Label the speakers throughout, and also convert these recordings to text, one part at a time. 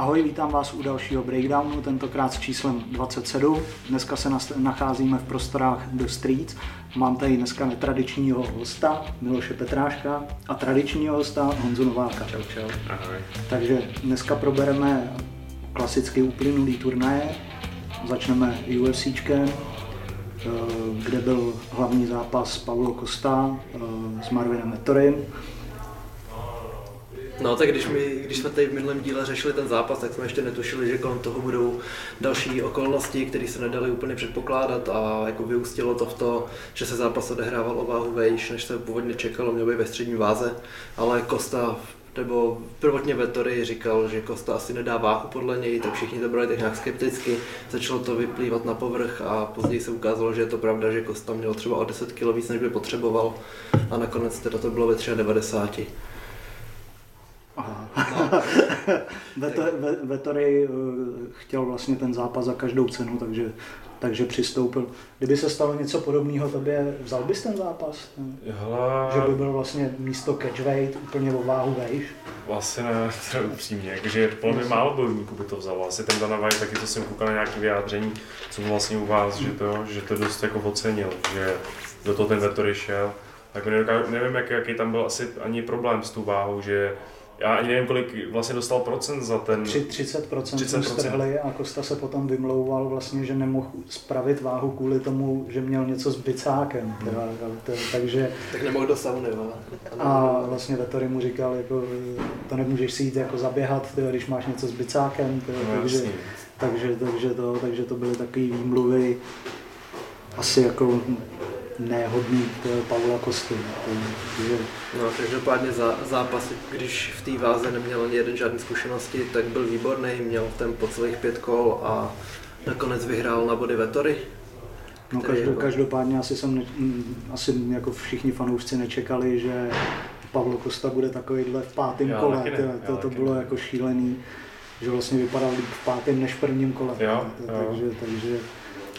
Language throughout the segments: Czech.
Speaker 1: Ahoj, vítám vás u dalšího breakdownu, tentokrát s číslem 27. Dneska se nacházíme v prostorách The Streets. Mám tady dneska netradičního hosta, Miloše Petráška, a tradičního hosta Honzu Nováka.
Speaker 2: Čau, čau. Ahoj.
Speaker 1: Takže dneska probereme klasicky uplynulý turnaje. Začneme UFCčkem, kde byl hlavní zápas Paulo Costa eh, s Marvinem Ettorym.
Speaker 2: No tak když, my, když jsme tady v minulém díle řešili ten zápas, tak jsme ještě netušili, že kolem toho budou další okolnosti, které se nedaly úplně předpokládat a jako vyústilo to v to, že se zápas odehrával o váhu vejš, než se původně čekalo, měl být ve střední váze, ale Kosta nebo prvotně Vettori říkal, že Kosta asi nedá váhu podle něj, tak všichni to brali tak nějak skepticky. Začalo to vyplývat na povrch a později se ukázalo, že je to pravda, že Kosta měl třeba o 10 kg víc, než by potřeboval a nakonec teda to bylo ve 93.
Speaker 1: Vettori eh, chtěl vlastně ten zápas za každou cenu, takže, takže přistoupil. Kdyby se stalo něco podobného, tobě vzal bys ten zápas?
Speaker 3: Hele...
Speaker 1: Že by byl vlastně místo catchweight úplně o váhu vejš?
Speaker 3: Vlastně ne, to je upřímně, takže podle mě málo bojovníků by to vzalo. Asi ten Dana White, taky to jsem koukal na nějaké vyjádření, co vlastně u vás, že to, že to dost jako ocenil, že do toho ten Vettori šel. Tak nevím, jak, jaký tam byl asi ani problém s tou váhou, že já ani nevím, kolik vlastně dostal procent za ten...
Speaker 1: 30 procent strhli a Kosta se potom vymlouval vlastně, že nemohl spravit váhu kvůli tomu, že měl něco s bicákem. Hmm. Teda, takže...
Speaker 2: Tak nemohl do sauny,
Speaker 1: A vlastně Vettori mu říkal, jako, to nemůžeš si jít jako zaběhat, teda, když máš něco s bicákem. Teda, no, takže, takže, takže, to, takže to byly takové výmluvy asi jako nehodný Paula Kosty.
Speaker 2: Takže... No, každopádně za, zápas, když v té váze neměl ani jeden žádné zkušenosti, tak byl výborný, měl ten po celých pět kol a nakonec vyhrál na body Vetory.
Speaker 1: No každou, jako... každopádně asi jsem, ne, asi jako všichni fanoušci nečekali, že Pavlo Kosta bude takovýhle v pátém kole, ne, to, to, to bylo jako šílený, že vlastně vypadal v pátém než v prvním kole.
Speaker 3: Jo, jo.
Speaker 1: Takže, takže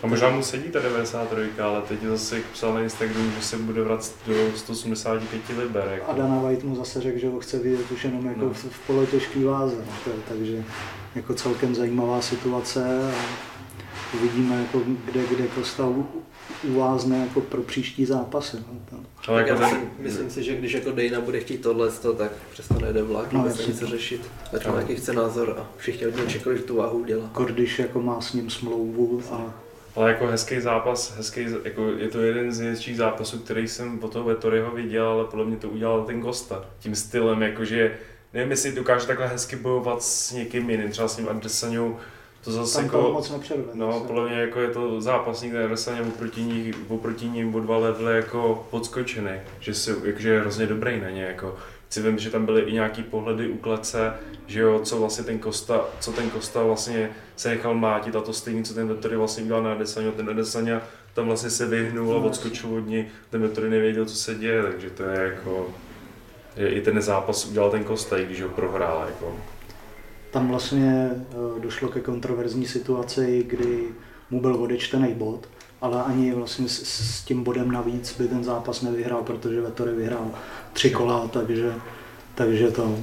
Speaker 3: a možná mu sedí ta 93, ale teď zase psal na Instagramu, že se bude vracet do 185 liber. Jako.
Speaker 1: A Dana White mu zase řekl, že ho chce vidět už jenom jako no. v, v polotěžký váze. No, takže jako celkem zajímavá situace a uvidíme, jako kde, kde Kosta uvázne jako pro příští zápasy. No,
Speaker 2: ale jako já myslím, myslím si, že když jako Dejna bude chtít tohle, tak přesto nejde vlak, no, vůbec nic řešit. Ať má jaký chce názor a všichni od něj čekali, že tu váhu udělá.
Speaker 1: Když jako má s ním smlouvu a
Speaker 3: ale jako hezký zápas, hezký, jako je to jeden z nejhezčích zápasů, který jsem po toho Vettoriho viděl, ale podle mě to udělal ten Costa. Tím stylem, jakože nevím, jestli dokáže takhle hezky bojovat s někým jiným, třeba s tím Adresanou, to zase
Speaker 1: Tam
Speaker 3: jako,
Speaker 1: moc nepředvede.
Speaker 3: No, podle mě jako je to zápasník, ten Adresaně oproti, ní, oproti ním o dva levely jako podskočený, že, si, jakože je hrozně dobrý na ně, jako si vím, že tam byly i nějaký pohledy u klece, že jo, co vlastně ten Kosta, co ten Kosta vlastně se nechal mátit a to stejný, co ten Vettori vlastně udělal na Adesanya, ten Adesanya tam vlastně se vyhnul a odskočil od ní, ten Vettori nevěděl, co se děje, takže to je jako, je, i ten zápas udělal ten Kosta, i když ho prohrál, jako.
Speaker 1: Tam vlastně eh, došlo ke kontroverzní situaci, kdy mu byl odečtený bod, ale ani vlastně s, s tím bodem navíc by ten zápas nevyhrál, protože Vettori vyhrál tři kola, takže, takže to,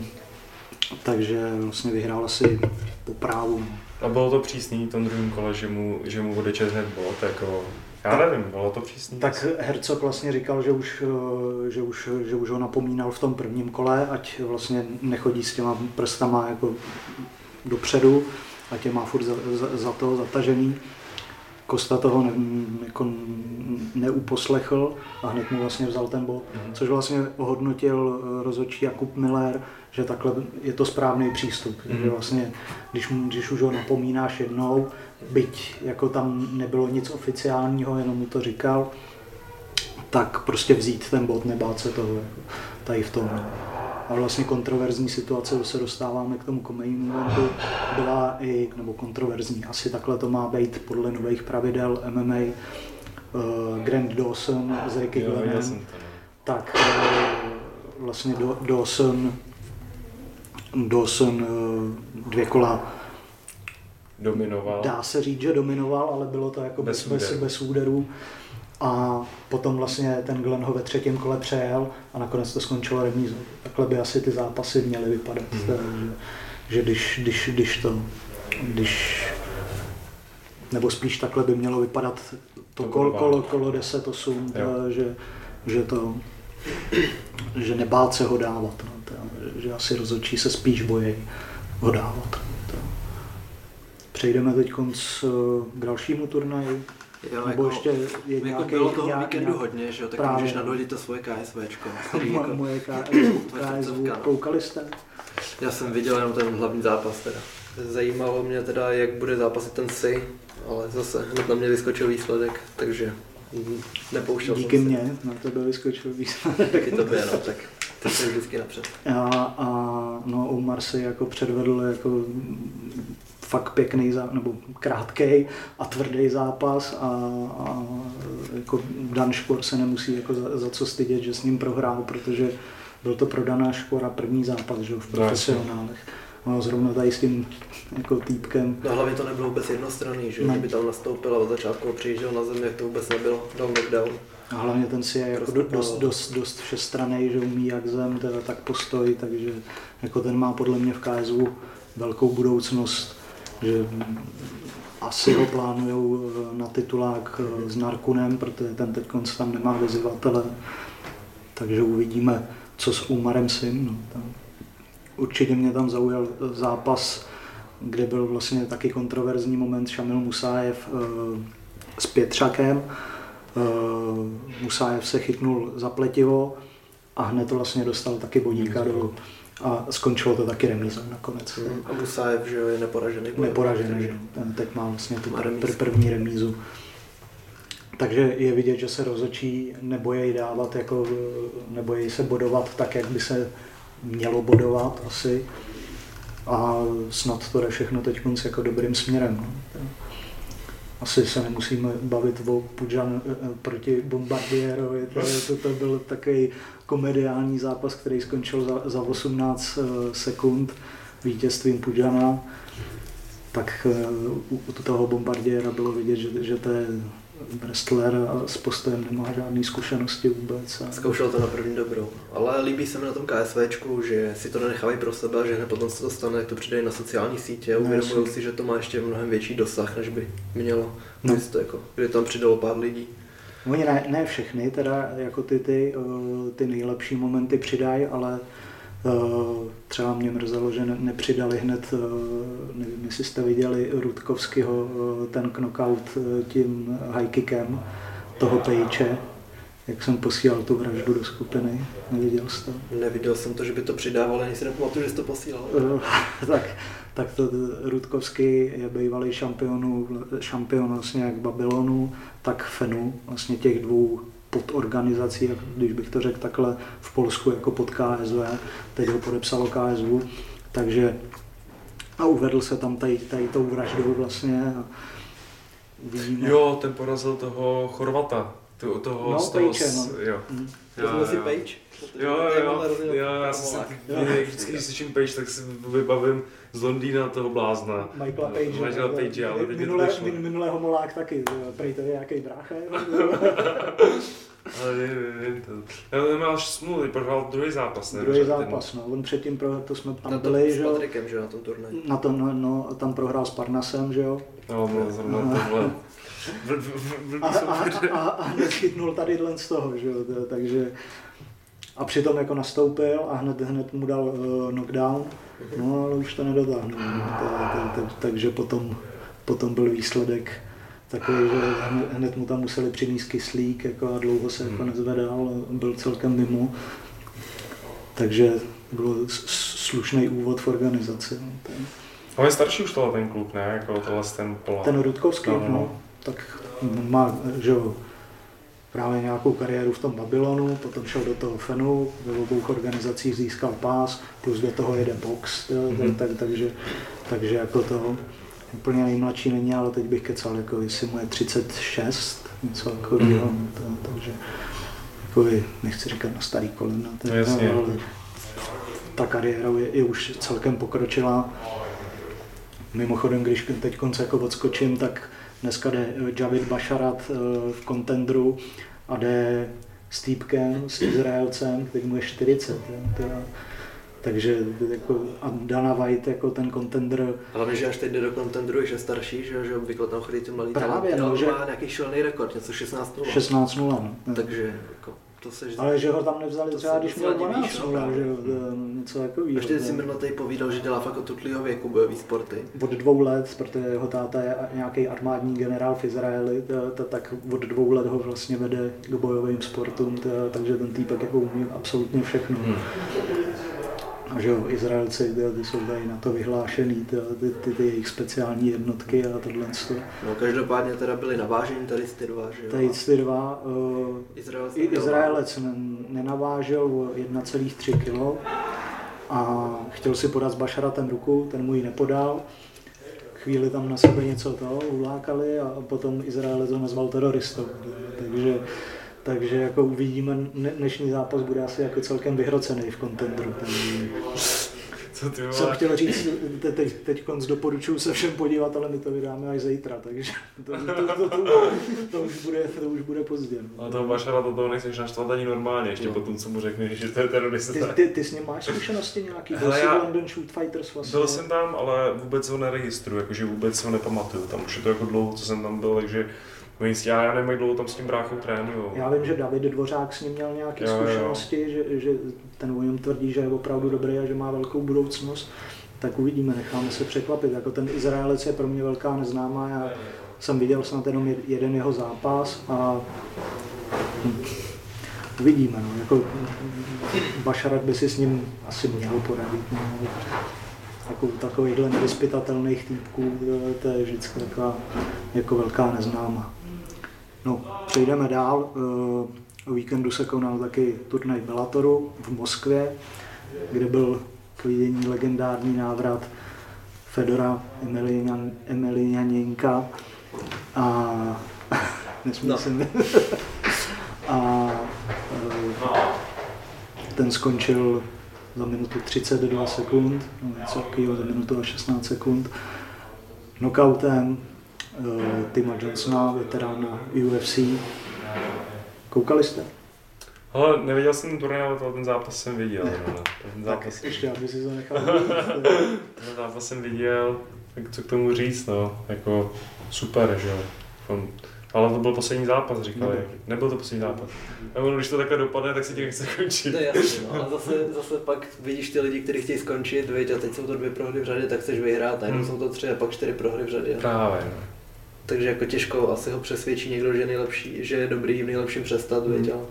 Speaker 1: takže vlastně vyhrál asi po právu.
Speaker 3: A bylo to přísný v tom druhém kole, že mu, že mu odečet hned bod, jako já tak, nevím, bylo to přísný.
Speaker 1: Tak Hercog vlastně říkal, že už, že, už, že už ho napomínal v tom prvním kole, ať vlastně nechodí s těma prstama jako dopředu, ať je má furt za, za, za to zatažený. Kosta toho ne, jako neuposlechl a hned mu vlastně vzal ten bod, mm-hmm. což vlastně ohodnotil eh, rozhodčí Jakub Miller, že takhle je to správný přístup. Mm-hmm. Že vlastně, když, když už ho napomínáš jednou, byť jako tam nebylo nic oficiálního, jenom mu to říkal, tak prostě vzít ten bod, nebát se toho, jako tady v tom a vlastně kontroverzní situace, se dostáváme k tomu eventu, byla i, nebo kontroverzní, asi takhle to má být podle nových pravidel MMA, uh, eh, Grant Dawson s Ricky Glennem, tak uh, vlastně Dawson, Dawson uh, dvě kola
Speaker 3: dominoval.
Speaker 1: Dá se říct, že dominoval, ale bylo to jako bez, bez, bez, bez úderů. A potom vlastně ten Glenn ho ve třetím kole přejel a nakonec to skončilo remízou. Takhle by asi ty zápasy měly vypadat,
Speaker 3: Mhm.
Speaker 1: že, že když, když, když to, když, nebo spíš takhle by mělo vypadat to
Speaker 3: To
Speaker 1: kolo,
Speaker 3: budování.
Speaker 1: kolo, kolo 10-8,
Speaker 3: Jo.
Speaker 1: to, že, že to, že nebát se ho dávat, no, to, že, že asi rozhodčí se spíš bojí ho dávat. To. Přejdeme teď k dalšímu turnaji.
Speaker 2: Jo,
Speaker 1: Nebo ještě je
Speaker 2: jako
Speaker 1: nějaký,
Speaker 2: bylo toho
Speaker 1: nějak-
Speaker 2: víkendu
Speaker 1: nějak-
Speaker 2: hodně, že jo, tak
Speaker 1: Právě,
Speaker 2: můžeš
Speaker 1: no.
Speaker 2: nadhodit to svoje KSVčko. jako,
Speaker 1: Moje KSV,
Speaker 2: no.
Speaker 1: koukali jste?
Speaker 2: já jsem viděl jenom ten hlavní zápas teda. Zajímalo mě teda, jak bude zápasit ten Si, ale zase hned na mě vyskočil výsledek, takže nepouštěl
Speaker 1: Díky
Speaker 2: jsem
Speaker 1: mně, na tebe vyskočil výsledek.
Speaker 2: Taky tobě, no, tak ty jsi vždycky napřed.
Speaker 1: A, a no, Umar si jako předvedl jako fakt pěkný, zá, nebo krátký a tvrdý zápas a, a jako Dan Škor se nemusí jako za, za, co stydět, že s ním prohrál, protože byl to pro Dana Škora první zápas že, jo, v
Speaker 3: No,
Speaker 1: profesionálech. No, zrovna tady s tím jako týpkem
Speaker 2: No hlavně to nebylo vůbec jednostranný, že,
Speaker 1: Ne.
Speaker 2: že by tam nastoupil a od začátku přijížděl na zemi, jak to vůbec nebylo, dal knockdown.
Speaker 1: A hlavně ten si je jako do, dost, dost, dost všestranej, že umí jak zem, teda tak postoj, takže jako ten má podle mě v KSV velkou budoucnost, že asi ho plánujou eh, na titulák eh, s Narkunem, protože ten teď tam nemá vyzývatele, takže uvidíme, co s Umarem Sim. No. Tam. Určitě mě tam zaujal zápas, kde byl vlastně taky kontroverzní moment Šamil Musájev eh, s Pětřakem. Musájev se chytnul za pletivo a hned to vlastně dostal taky bodíka dolů. A skončilo to taky remízou nakonec.
Speaker 2: A Musajev, že je neporažený.
Speaker 1: Neporažený, že? Ten teď má vlastně tu
Speaker 2: Má
Speaker 1: pr- pr- první remízu. Takže je vidět, že se rozočí nebojí dávat, jako, nebojí se bodovat tak, jak by se mělo bodovat asi. A snad to jde všechno teď jako dobrým směrem. No. Asi se nemusíme bavit o Pujan eh, proti Bombardierovi, to, to, to byl takový komediální zápas, který skončil za, za 18 eh, sekund vítězstvím Pujana. Tak eh, u, u toho Bombardiera bylo vidět, že, že to je wrestler a s postojem nemá žádné zkušenosti vůbec. A,
Speaker 2: Zkoušel to na první dobrou. Ale líbí se mi na tom KSVčku, že si to nenechávají pro sebe, že hned potom se to stane, jak to přidají na sociální sítě a
Speaker 1: No,
Speaker 2: uvědomují si, že to má ještě mnohem větší dosah, než by mělo.
Speaker 1: No.
Speaker 2: No. To jako, kdy tam přidalo pár lidí.
Speaker 1: Oni ne, ne všechny, teda jako ty, ty, eh, ty nejlepší momenty přidají, ale eh, třeba mě mrzelo, že ne, nepřidali hned, eh, nevím, jestli jste viděli Rudkovského, ten knockout tím high kickem toho pejče, jak jsem posílal tu vraždu do skupiny, neviděl jsi to?
Speaker 2: Neviděl jsem to, že by to přidávali, ani si nepamatuju, že jsi to posílal.
Speaker 1: Tak, tak to Rudkovský je bývalý šampionu, šampion vlastně jak Babylonu, tak Fenu, vlastně těch dvou podorganizací, jak- když bych to řekl takhle, v Polsku jako pod KSV, teď ho podepsalo KSV, takže a uvedl se tam tady, tady tou vraždou vlastně a uvidíme.
Speaker 3: Jo, ten porazil toho Chorvata. To, toho,
Speaker 1: No,
Speaker 3: z toho,
Speaker 1: Pejče, no.
Speaker 3: jo.
Speaker 1: Hm.
Speaker 2: Vezmu si Page.
Speaker 3: Jo, jo, jo, jo, já jsem si,
Speaker 1: Jo.
Speaker 3: vždycky, když slyším Page, tak si vybavím z Londýna toho blázna.
Speaker 1: Michaela Page.
Speaker 3: Michaela Page, ale teď
Speaker 1: minulé,
Speaker 3: došlo.
Speaker 1: min, minulého molák taky, prej to je nějaký brácha.
Speaker 3: Ale nevím, nevím to. Já nemáš smůlu, ty prohrál druhý zápas, ne?
Speaker 1: Druhý zápas, no. On předtím, pro, to jsme tam
Speaker 2: Na tom
Speaker 1: byli,
Speaker 2: s
Speaker 1: že jo.
Speaker 2: Patrikem, že jo, na tom turnaji.
Speaker 1: Na to, no, no, tam prohrál s Parnasem, že jo.
Speaker 3: No, no, zrovna tohle. V, v,
Speaker 1: A, a, a, a hned chytnul tady z toho, že jo. Takže a přitom jako nastoupil a hned, hned mu dal uh, knockdown, no ale už to nedotáhnul. No, takže potom, potom byl výsledek takový, že hned, hned mu tam museli přinést kyslík jako a dlouho se jako nezvedal, byl celkem mimo. Takže byl slušný úvod v organizaci. No. Ten,
Speaker 3: Ale je starší už tohle ten klub, ne? Jako tohle ten pola.
Speaker 1: ten Rudkovský,
Speaker 3: No,
Speaker 1: no,
Speaker 3: no.
Speaker 1: no, tak má, že jo, právě nějakou kariéru v tom Babylonu, potom šel do toho Fenu, ve obou organizacích získal pás, plus do toho jede box,
Speaker 3: Mhm.
Speaker 1: tak, takže, takže jako to úplně nejmladší není, ale teď bych kecal, jako jestli mu je 36, něco takového,
Speaker 3: Mhm.
Speaker 1: to, takže jako nechci říkat na starý kolena, to,
Speaker 3: No, jasně.
Speaker 1: ale ta kariéra je, je už celkem pokročilá. Mimochodem, když teď konce jako odskočím, tak dneska jde eh, Javid Basharat v kontendru a jde s týpkem, s Izraelcem, který mu je 40. Teda, takže jako, a Dana White jako ten kontender.
Speaker 2: Ale že až teď jde do kontendru, že starší, že, že obvykle tam chodí ty mladí
Speaker 1: Právě, no, že...
Speaker 2: má nějaký šilný rekord, něco 16-0.
Speaker 1: 16-0, no.
Speaker 2: Takže jako, to se,
Speaker 1: Ale že ho tam nevzali třeba, když měl 12 0, že jo, něco takového.
Speaker 2: Ještě si minule tady povídal, že dělá fakt od tutlýho věku bojový sporty.
Speaker 1: Od dvou let, protože jeho táta je nějaký armádní generál v Izraeli, tak od dvou let ho vlastně vede k bojovým sportům, takže ten týpek jako umí absolutně všechno. Hmm. A že jo, Izraelci ty, ty jsou tady na to vyhlášený, ty, ty, ty, ty jejich speciální jednotky a tohle.
Speaker 2: No každopádně teda byli naváženi tady ty dva, že jo?
Speaker 1: Tady ty dva. Uh, Izraelec nenavážel o 1,3 kg a chtěl si podat s Bašaratem ruku, ten mu ji nepodal. Chvíli tam na sebe něco to ulákali a potom Izraelec ho nazval teroristou. Takže takže jako uvidíme, dnešní zápas bude asi jako celkem vyhrocený v kontendru.
Speaker 3: Co ty
Speaker 1: Jsem chtěl říct, te, teď, teď konc doporučuju se všem podívat, ale my to vydáme až zítra, takže to, to, to, to, to, to, už, bude, to už bude pozdě.
Speaker 3: No. A toho Bašara to toho nechceš naštvat ani normálně, ještě potom, co mu řekneš, že to je terorista.
Speaker 1: Ty, ty, ty s ním máš zkušenosti nějaký? Byl jsi já, London Shoot Fighters vlastně?
Speaker 3: Byl jsem tam, ale vůbec ho neregistruju, jakože vůbec ho nepamatuju. Tam už je to jako dlouho, co jsem tam byl, takže No jistě, já nevím, jak dlouho tam s tím bráchou trénuju.
Speaker 1: Já vím, že David Dvořák s ním měl nějaké jo, zkušenosti, jo. Že, že ten o něm tvrdí, že je opravdu dobrý a že má velkou budoucnost. Tak uvidíme, necháme se překvapit. Jako ten Izraelec je pro mě velká neznámá. Já jsem viděl snad jenom jeden jeho zápas a uvidíme. No. Jako, Bašarat by si s ním asi měl poradit. No. Jako takovýchhle nevyspytatelných týpků, to je vždycky taková jako velká neznáma. No, přejdeme dál. O víkendu se konal taky turnaj Bellatoru v Moskvě, kde byl k vidění legendární návrat Fedora Emelianěnka a nesmí no. se mi. a e, ten skončil za minutu 32 sekund, no něco takového za minutu a 16 sekund, knockoutem Tima Johnsona, veterána UFC. Koukali jste?
Speaker 3: Ale neviděl jsem ten turnaj, ale ten zápas jsem viděl. No.
Speaker 1: Ten zápas tak ještě, aby si to nechal
Speaker 3: Ten zápas jsem viděl, tak co k tomu říct, no, jako super, že jo. Ale to byl poslední zápas, říkali. Nebyl, Nebyl to poslední zápas. A ono, když to takhle dopadne, tak se ti nechce končit.
Speaker 2: To je jasný, no. A zase, zase pak vidíš ty lidi, kteří chtějí skončit, viď, a teď jsou to dvě prohry v řadě, tak chceš vyhrát, a jenom hmm. jsou to tři a pak čtyři prohry v řadě.
Speaker 3: Právě, no.
Speaker 2: Takže jako těžko asi ho přesvědčí někdo, že je nejlepší, že je dobrý v nejlepším přestat, viď, ale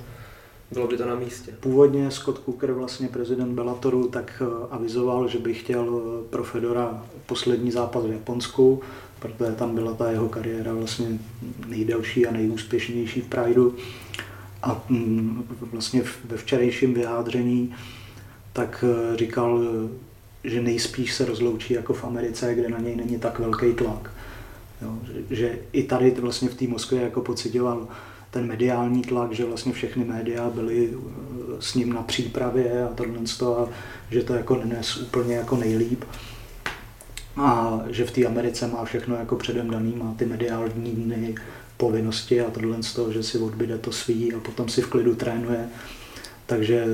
Speaker 2: bylo by to na místě.
Speaker 1: Původně Scott Cooker, vlastně prezident Bellatoru, tak eh, avizoval, že by chtěl eh, pro Fedora poslední zápas v Japonsku, protože tam byla ta jeho kariéra vlastně nejdelší a nejúspěšnější v Prideu. A mm, vlastně ve včerejším vyjádření tak eh, říkal, že nejspíš se rozloučí jako v Americe, kde na něj není tak velký tlak. Jo, že, že i tady vlastně v té Moskvě jako pocitoval ten mediální tlak, že vlastně všechny média byly eh, s ním na přípravě a tohle a že to jako nenes úplně jako nejlíp. A že v té Americe má všechno jako předem daný, má ty mediální dny, povinnosti a tohle z toho, že si odbyde to svý a potom si v klidu trénuje, takže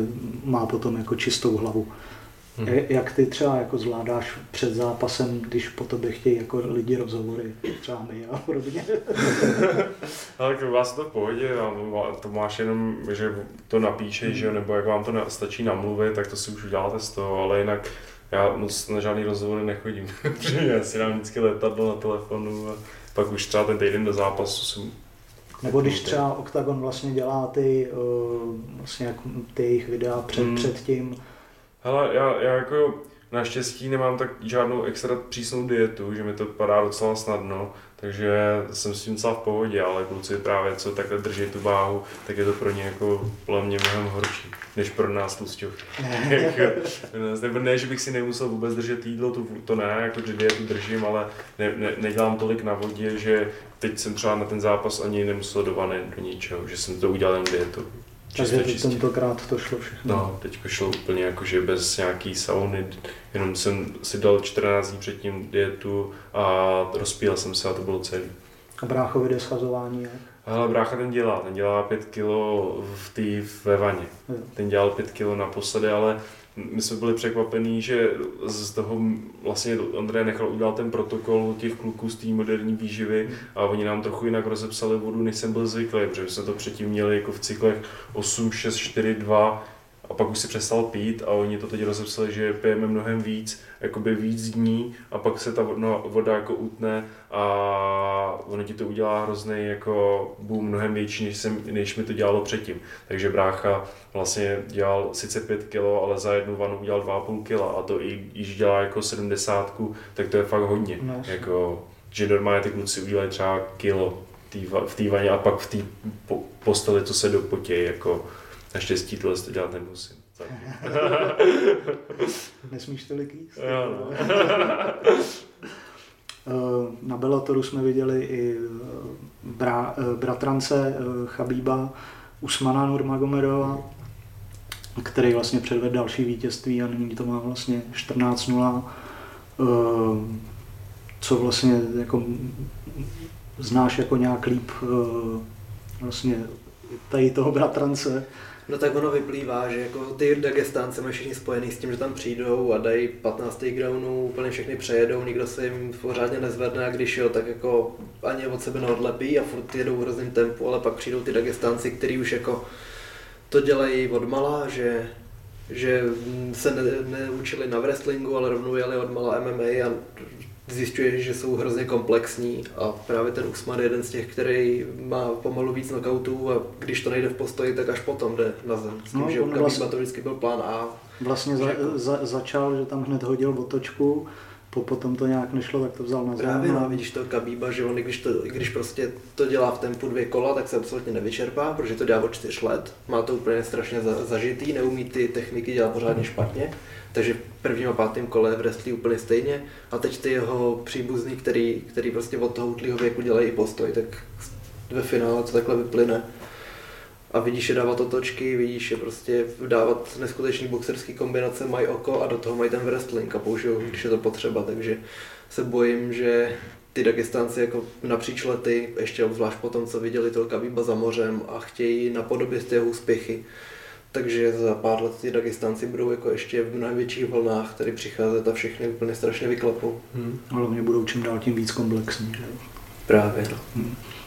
Speaker 1: má potom jako čistou hlavu. Hmm. Jak ty třeba jako zvládáš před zápasem, když po tobě chtějí jako lidi rozhovory, třeba my a podobně?
Speaker 3: Ale k vás to v pohodě, to máš jenom, že to napíšeš, hmm. že, nebo jak vám to stačí namluvit, tak to si už uděláte z toho, ale jinak já moc na žádný rozhovory nechodím. já si dám vždycky letadlo na telefonu a pak už třeba ten týden do zápasu jsem
Speaker 1: nebo když třeba Octagon vlastně dělá ty, uh, vlastně jak ty jejich videa před, hmm. před tím.
Speaker 3: Hele, já, já jako naštěstí nemám tak žádnou extra přísnou dietu, že mi to padá docela snadno, takže jsem s tím docela v pohodě, ale kluci právě co takhle drží tu váhu, tak je to pro ně jako podle mě mnohem horší, než pro nás tlusťovky. Nebo ne, že bych si nemusel vůbec držet jídlo, to, to ne, jako že dietu držím, ale ne, ne, nedělám tolik na vodě, že teď jsem třeba na ten zápas ani nemusel do vany, do ničeho, že jsem to udělal jen dietu.
Speaker 1: Takže tentokrát to šlo všechno.
Speaker 3: No, teď šlo úplně jakože bez nějaký sauny, jenom jsem si dal 14 dní předtím dietu a rozpíl jsem se a to bylo celý.
Speaker 1: A bráchovi jde schazování jak?
Speaker 3: Ale brácha ten dělá, ten dělá 5 kilo v té ve vaně.
Speaker 1: Jo.
Speaker 3: Ten dělal 5 kilo naposledy, ale my jsme byli překvapení, že z toho vlastně Andrej nechal udělat ten protokol těch kluků z té moderní výživy a oni nám trochu jinak rozepsali vodu, než jsem byl zvyklý, protože jsme to předtím měli jako v cyklech 8, 6, 4, 2 a pak už si přestal pít a oni to teď rozepsali, že pijeme mnohem víc, jakoby víc dní a pak se ta voda, voda jako utne a ono ti to udělá hrozný jako boom mnohem větší, než, jsem, než mi to dělalo předtím. Takže brácha vlastně dělal sice 5 kg, ale za jednu vanu udělal 2,5 kg a to i když dělá jako 70, tak to je fakt hodně.
Speaker 1: No,
Speaker 3: jako, že normálně ty kluci udělají třeba kilo v té vaně a pak v té po, posteli, co se dopotějí, jako naštěstí tohle to dělat nemusím.
Speaker 1: Nesmíš tolik jíst?
Speaker 3: Jo, no.
Speaker 1: Eh, Na Bellatoru jsme viděli i eh, bra, eh, bratrance Chabíba Usmana Nurmagomedova, který vlastně předvedl další vítězství a nyní to má vlastně 14-0. Eh, Co vlastně jako znáš jako nějak líp vlastně tady toho bratrance.
Speaker 2: No tak ono vyplývá, že jako ty Dagestánce mají všichni spojený s tím, že tam přijdou a dají 15 groundů, úplně všechny přejedou, nikdo se jim pořádně nezvedne a když jo, tak jako ani od sebe neodlepí a furt jedou v hrozném tempu, ale pak přijdou ty Dagestánci, kteří už jako to dělají od mala, že že se ne, neučili na wrestlingu, ale rovnou jeli od mala MMA a zjišťuješ, že jsou hrozně komplexní a právě ten Usman je jeden z těch, který má pomalu víc knockoutů a když to nejde v postoji, tak až potom jde na zem. S tím,
Speaker 1: No,
Speaker 2: že u
Speaker 1: vlastně-
Speaker 2: to vždycky byl plán A.
Speaker 1: Vlastně za, za, začal, že tam hned hodil otočku, po, potom to nějak nešlo, tak to vzal na zem.
Speaker 2: Právě
Speaker 1: a-
Speaker 2: no, vidíš to Khabíba, že on, když, to, když prostě to dělá v tempu dvě kola, tak se absolutně nevyčerpá, protože to dělá od čtyř let. Má to úplně strašně za, zažitý, neumí ty techniky dělat pořádně špatně. Takže v prvním a pátém kole wrestlí úplně stejně. A teď ty jeho příbuzný, který, který prostě od toho útlýho věku dělají i postoj, tak ve finále to takhle vyplyne. A vidíš je dávat otočky, vidíš je prostě dávat neskutečný boxerský kombinace, mají oko a do toho mají ten wrestling a použijou, když je to potřeba, takže se bojím, že ty Dagestánci jako napříč lety, ještě obzvlášť po tom, co viděli toho Khabíba za mořem a chtějí napodobit ty jeho úspěchy, takže za pár let ty Dagestánci budou jako ještě v mnohem větších vlnách tady přicházet a všechny úplně strašně vyklepou.
Speaker 3: Hmm.
Speaker 1: Hlavně budou čím dál tím víc komplexní. Že? jo.
Speaker 2: Právě, no.
Speaker 1: Eh,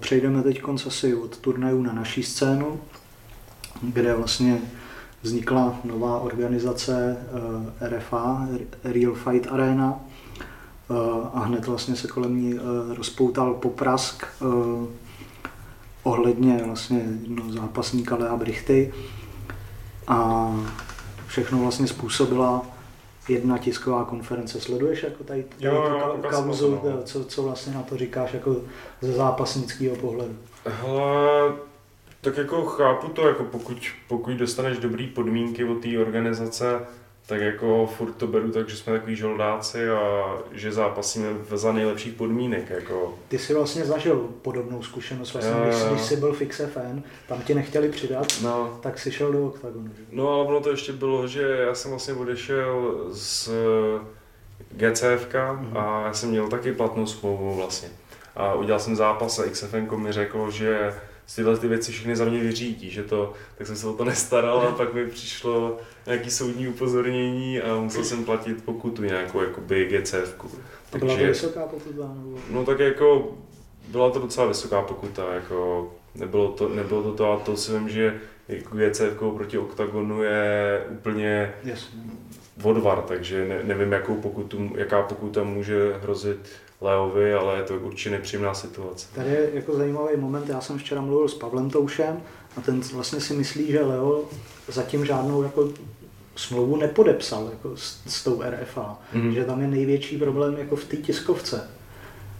Speaker 1: Přejdeme teď asi od turnajů na naší scénu, kde vlastně vznikla nová organizace eh, RFA, Real Fight Arena, Eh, a hned vlastně se kolem ní eh, rozpoutal poprask eh, ohledně vlastně jednoho zápasníka Lea Brichty. A všechno vlastně způsobila jedna tisková konference. Sleduješ jako tady, tady
Speaker 3: Jo, jo,
Speaker 1: ka- kauzu,
Speaker 3: to, no.
Speaker 1: co, co vlastně na to říkáš jako ze zápasnického pohledu?
Speaker 3: Hele, tak jako chápu to, jako pokud, pokud dostaneš dobrý podmínky od té organizace, tak jako furt to beru tak, že jsme takový žoldáci a že zápasíme v- za nejlepších podmínek. Jako.
Speaker 1: Ty jsi vlastně zažil podobnou zkušenost, vlastně,
Speaker 3: Jo,
Speaker 1: když,
Speaker 3: jo.
Speaker 1: když jsi byl fix fan, tam tě nechtěli přidat,
Speaker 3: No,
Speaker 1: tak si šel do oktagonu.
Speaker 3: no ale ono to ještě bylo, že já jsem vlastně odešel z GCFK
Speaker 1: Mhm.
Speaker 3: a já jsem měl taky platnou smlouvu vlastně. A udělal jsem zápas a XFN mi řeklo, že tyhle ty věci všechny za mě vyřídí, že to, tak jsem se o to nestaral a pak mi přišlo nějaký soudní upozornění a musel jsem platit pokutu nějakou jakoby GCF.
Speaker 1: To byla to vysoká pokuta? Nebo...
Speaker 3: No tak jako byla to docela vysoká pokuta, jako nebylo to, nebylo to to a to si vím, že jako GCF proti OKTAGONu je úplně
Speaker 1: Jasně.
Speaker 3: odvar, takže ne, nevím, jakou pokutu, jaká pokuta může hrozit Leovi, ale je to určitě nepříjemná situace.
Speaker 1: Tady je jako zajímavý moment, já jsem včera mluvil s Pavlem Toušem a ten vlastně si myslí, že Leo zatím žádnou jako smlouvu nepodepsal jako s, s tou RFA,
Speaker 3: Mhm.
Speaker 1: že tam je největší problém jako v té tiskovce.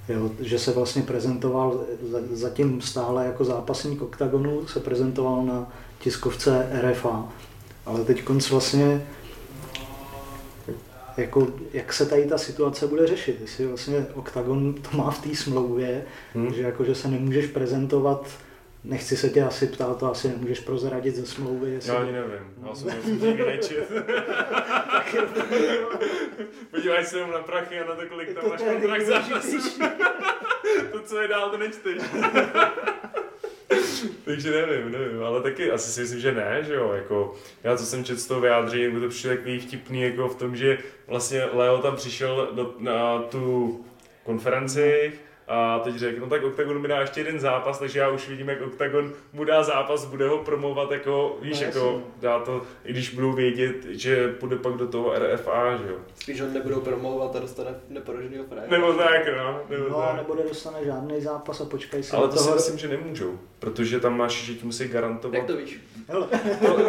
Speaker 1: Jo, že se vlastně prezentoval, za- zatím stále jako zápasník OKTAGONu se prezentoval na tiskovce RFA, ale teď konc vlastně jako, jak se tady ta situace bude řešit, jestli vlastně OKTAGON to má v té smlouvě,
Speaker 3: Hmm.
Speaker 1: že jako, že se nemůžeš prezentovat, nechci se tě asi ptát, to asi nemůžeš prozradit ze smlouvy, jestli...
Speaker 3: Já ani nevím, já jsem to nikdy nečet. Podívej se jenom na prachy a na to, kolik tam máš kontrakt za to, co je dál, to nečteš. Takže nevím, nevím, ale taky asi si myslím, že ne, že jo, jako já co jsem četl z toho vyjádření, by to přišlo takový vtipný jako v tom, že vlastně Leo tam přišel do, na tu konferenci, a teď řekl, no tak Octagon mi dá ještě jeden zápas, takže já už vidím, jak Octagon mu dá zápas, bude ho promovat jako, víš, no, jako dá to, i když budou vědět, že půjde pak do toho RFA, že jo.
Speaker 2: Spíš ho nebudou promovat a dostane neporoženýho frajera.
Speaker 3: Nebo tak, no. Nebo
Speaker 1: no,
Speaker 3: tak.
Speaker 1: nebo dostane žádný zápas a počkej si
Speaker 3: Ale to
Speaker 1: toho...
Speaker 3: si myslím, že nemůžou, protože tam máš, že ti musí garantovat.
Speaker 2: Jak to víš?
Speaker 3: No,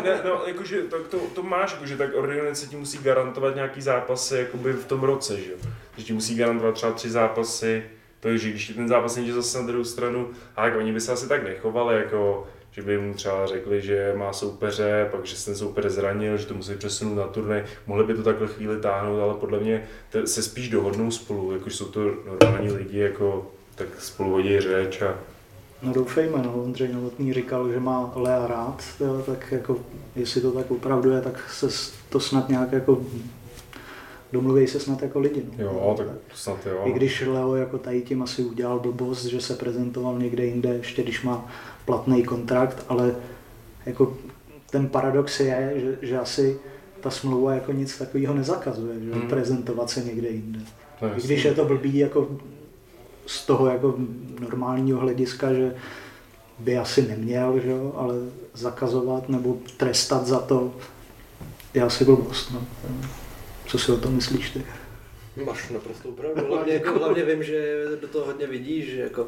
Speaker 3: ne, no, jakože, to, to, to, máš, jakože tak organizace ti musí garantovat nějaký zápasy jakoby v tom roce, že jo. Že ti musí garantovat třeba tři zápasy, to je, že když ten zápas je zase na druhou stranu, a tak oni by se asi tak nechovali, jako že by mu třeba řekli, že má soupeře, pak že se ten soupeř zranil, že to musí přesunout na turnaj, mohli by to takhle chvíli táhnout, ale podle mě se spíš dohodnou spolu, jakož jsou to normální lidi, jako tak spolu hodí řeč a
Speaker 1: No doufejme, no. Ondřej Novotný říkal, že má Lea rád, tak jako, jestli to tak opravdu je, tak se to snad nějak jako domluví se snad jako lidi. No.
Speaker 3: Jo, tak snad jo.
Speaker 1: I když Leo jako tady tím asi udělal blbost, že se prezentoval někde jinde, ještě když má platný kontrakt, ale jako ten paradox je, že, že asi ta smlouva jako nic takového nezakazuje, že hmm. prezentovat se někde jinde. I když je to blbý jako z toho jako normálního hlediska, že by asi neměl, že jo, ale zakazovat nebo trestat za to je asi blbost. No. Co si o tom myslíš ty?
Speaker 2: Máš naprosto pravdu. Hlavně, jako, hlavně vím, že do toho hodně vidíš, že jako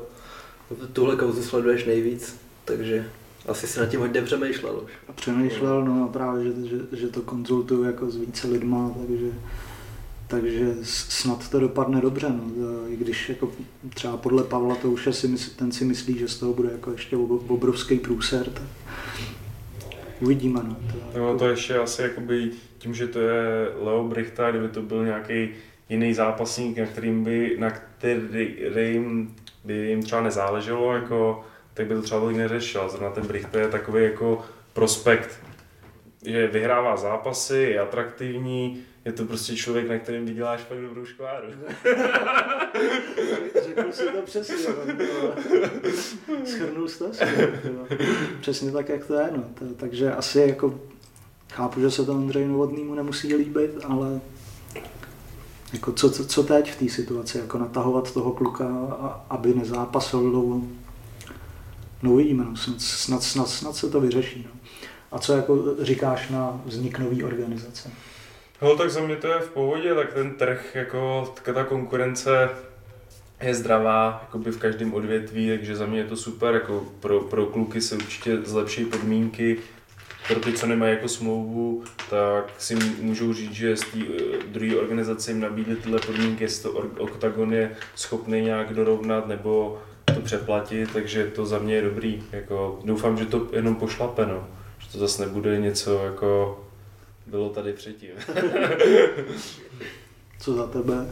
Speaker 2: tuhle kauzu sleduješ nejvíc, takže asi si nad tím hodně přemýšlel už.
Speaker 1: A přemýšlel, no a právě, že, že, že to konzultuju jako s více lidma, takže, takže snad to dopadne dobře, no. I když jako třeba podle Pavla to už si mysl, ten si myslí, že z toho bude jako ještě obrovský průser, tak uvidíme, no.
Speaker 3: To, no, to ještě asi jakoby tím, že to je Leo Brichta, kdyby to byl nějaký jiný zápasník, na kterým by, na kterým by jim třeba nezáleželo, jako, tak by to třeba tolik neřešil. Zrovna ten Brichta je takový jako prospekt, že vyhrává zápasy, je atraktivní, je to prostě člověk, na kterém vyděláš pak dobrou škváru.
Speaker 1: Řekl si to přesně, schrnul jsi to Přesně tak, jak to je, no. Takže asi jako chápu, že se to Andrej Novotnýmu nemusí líbit, ale jako co, co, co teď v té situaci, jako natahovat toho kluka, aby nezápasil dlouho. No uvidíme, no. snad, snad, snad, snad se to vyřeší. No. A co jako říkáš na vznik nové organizace?
Speaker 3: No tak za mě to je v pohodě, tak ten trh, jako ta konkurence je zdravá jakoby v každém odvětví, takže za mě je to super, jako pro, pro kluky se určitě zlepší podmínky, pro ty, co nemají jako smlouvu, tak si můžou říct, že z té eh, druhé organizace jim nabídly tyhle podmínky, jestli to Octagon je schopný nějak dorovnat nebo to přeplatit, takže to za mě je dobrý. Jako, doufám, že to jenom pošlape, no. To zase nebude něco jako bylo tady předtím.
Speaker 1: Co za tebe?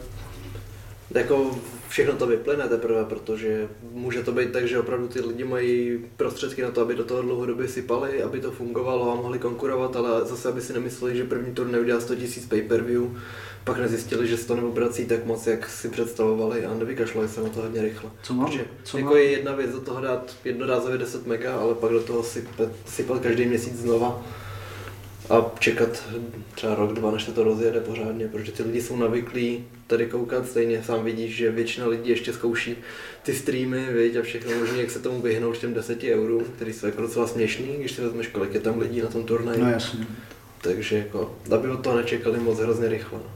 Speaker 2: Jako všechno to vyplyne teprve, protože může to být tak, že opravdu ty lidi mají prostředky na to, aby do toho dlouhodobě sypali, aby to fungovalo a mohli konkurovat, ale zase aby si nemysleli, že první turnaj udělá 100 000 pay-per-view, pak nezjistili, že se to neobrací tak moc, jak si představovali a nevykašlali se na to hodně rychle.
Speaker 1: Co mám? Protože
Speaker 2: Co jako mám? je jedna věc do toho dát jednorázově 10 mega, ale pak do toho sypat, sypat každý měsíc znova a čekat třeba rok, dva, než se to rozjede pořádně, protože ty lidi jsou navyklí tady koukat, stejně sám vidíš, že většina lidí ještě zkouší ty streamy, viď, a všechno možné, jak se tomu vyhnout těm 10 eurům, který jsou jako docela směšný, když si vezmeš, kolik je tam lidí na tom turnaji.
Speaker 1: No jasně.
Speaker 2: Takže jako, aby od toho nečekali moc hrozně rychle.
Speaker 3: No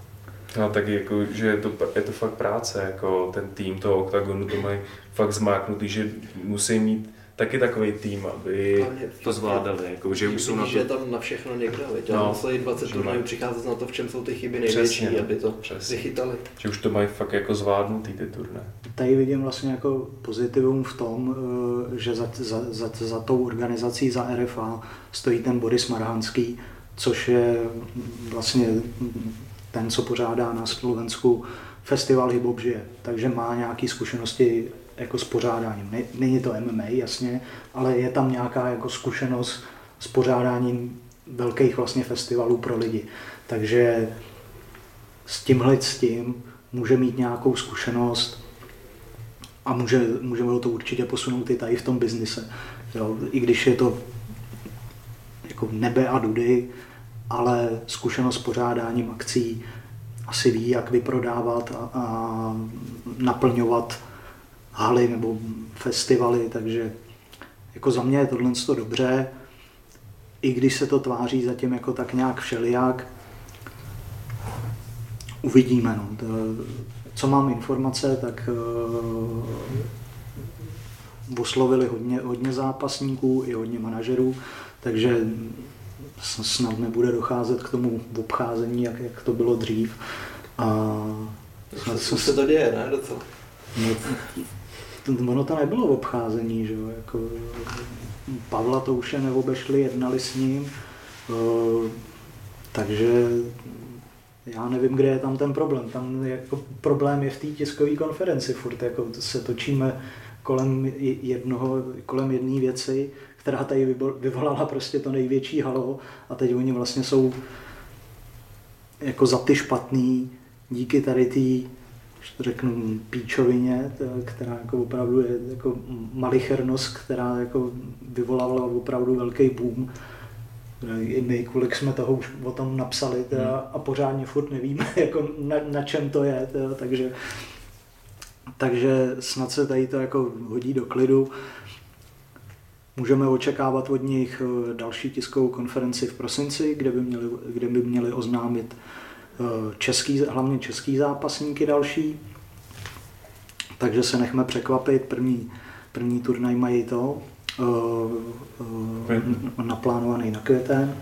Speaker 3: tak jako, že je to, je to fakt práce, jako ten tým toho OKTAGONu to mají fakt zmáknutý, že musí mít taky takový tým, aby to zvládali. Jako, že už jsou na to...
Speaker 2: že tam na všechno někdo, veď, no, museli 20 turnajů přicházet na to, v čem jsou ty chyby největší, přesně, no, aby to přesně. vychytali.
Speaker 3: Že už to mají fakt jako zvládnutý ty turné.
Speaker 1: Tady vidím vlastně jako pozitivum v tom, eh, že za, za, za, za tou organizací, za RFA, stojí ten Boris Marhanský, což je vlastně ten, co pořádá na Slovensku festival Hip žije, takže má nějaké zkušenosti jako s pořádáním. Není to MMA, jasně, ale je tam nějaká jako zkušenost s pořádáním velkých vlastně festivalů pro lidi. Takže s tímhle s tím může mít nějakou zkušenost a může, můžeme to určitě posunout i tady v tom biznise. Jo, I když je to jako nebe a dudy, ale zkušenost s pořádáním akcí asi ví, jak vyprodávat a, a naplňovat haly nebo festivaly, takže jako za mě je tohle to dobře, i když se to tváří zatím jako tak nějak všelijak, uvidíme. No. To, co mám informace, tak uh, oslovili hodně, hodně zápasníků i hodně manažerů, takže snad nebude docházet k tomu obcházení, jak, jak to bylo dřív. A
Speaker 2: snad se, se to děje, ne? Docela.
Speaker 1: No, ono to nebylo v obcházení, že jo? Jako, Pavla to už je neobešli, jednali s ním, uh, takže já nevím, kde je tam ten problém. Tam jako problém je v té tiskové konferenci. Furt jako se točíme kolem jednoho, kolem jedné věci, která tady vyvolala prostě to největší halo a teď oni vlastně jsou jako za ty špatný díky tady té řeknu píčovině, která jako opravdu je jako malichernost, která jako vyvolávala opravdu velký boom i my, kolik jsme toho už o tom napsali teda, hmm. a pořádně furt nevíme, jako na, na čem to je, teda, takže, takže snad se tady to jako hodí do klidu. Můžeme očekávat od nich eh, další tiskovou konferenci v prosinci, kde by měli, kde by měli oznámit eh, český, hlavně český zápasníky další. Takže se nechme překvapit. První, první turnaj mají to, uh, naplánovaný na květen,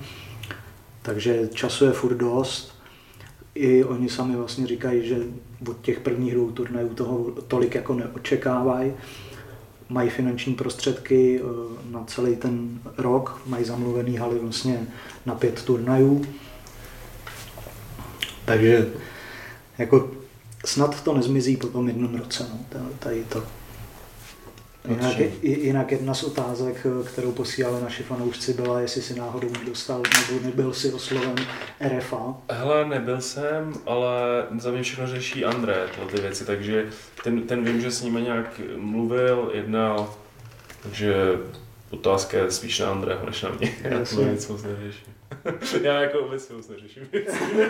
Speaker 1: takže času je furt dost. I oni sami vlastně říkají, že od těch prvních dvou turnajů toho tolik jako neočekávají. Mají finanční prostředky eh, na celý ten rok, mají zamluvený haly vlastně na pět turnajů. Takže jako snad to nezmizí po tom jednom roce, no, tady to. Jinak, jinak jedna z otázek, kterou posílali naši fanoušci, byla, jestli si náhodou nedostal nebo nebyl si osloven RFA.
Speaker 3: Hele, nebyl jsem, ale za mě všechno řeší André, ty věci, takže ten, ten vím, že s nimi nějak mluvil, jednal, takže otázka je spíš na Andrého než na mě. Já to nic moc neřeším. Já jako obecně moc neřeším věci.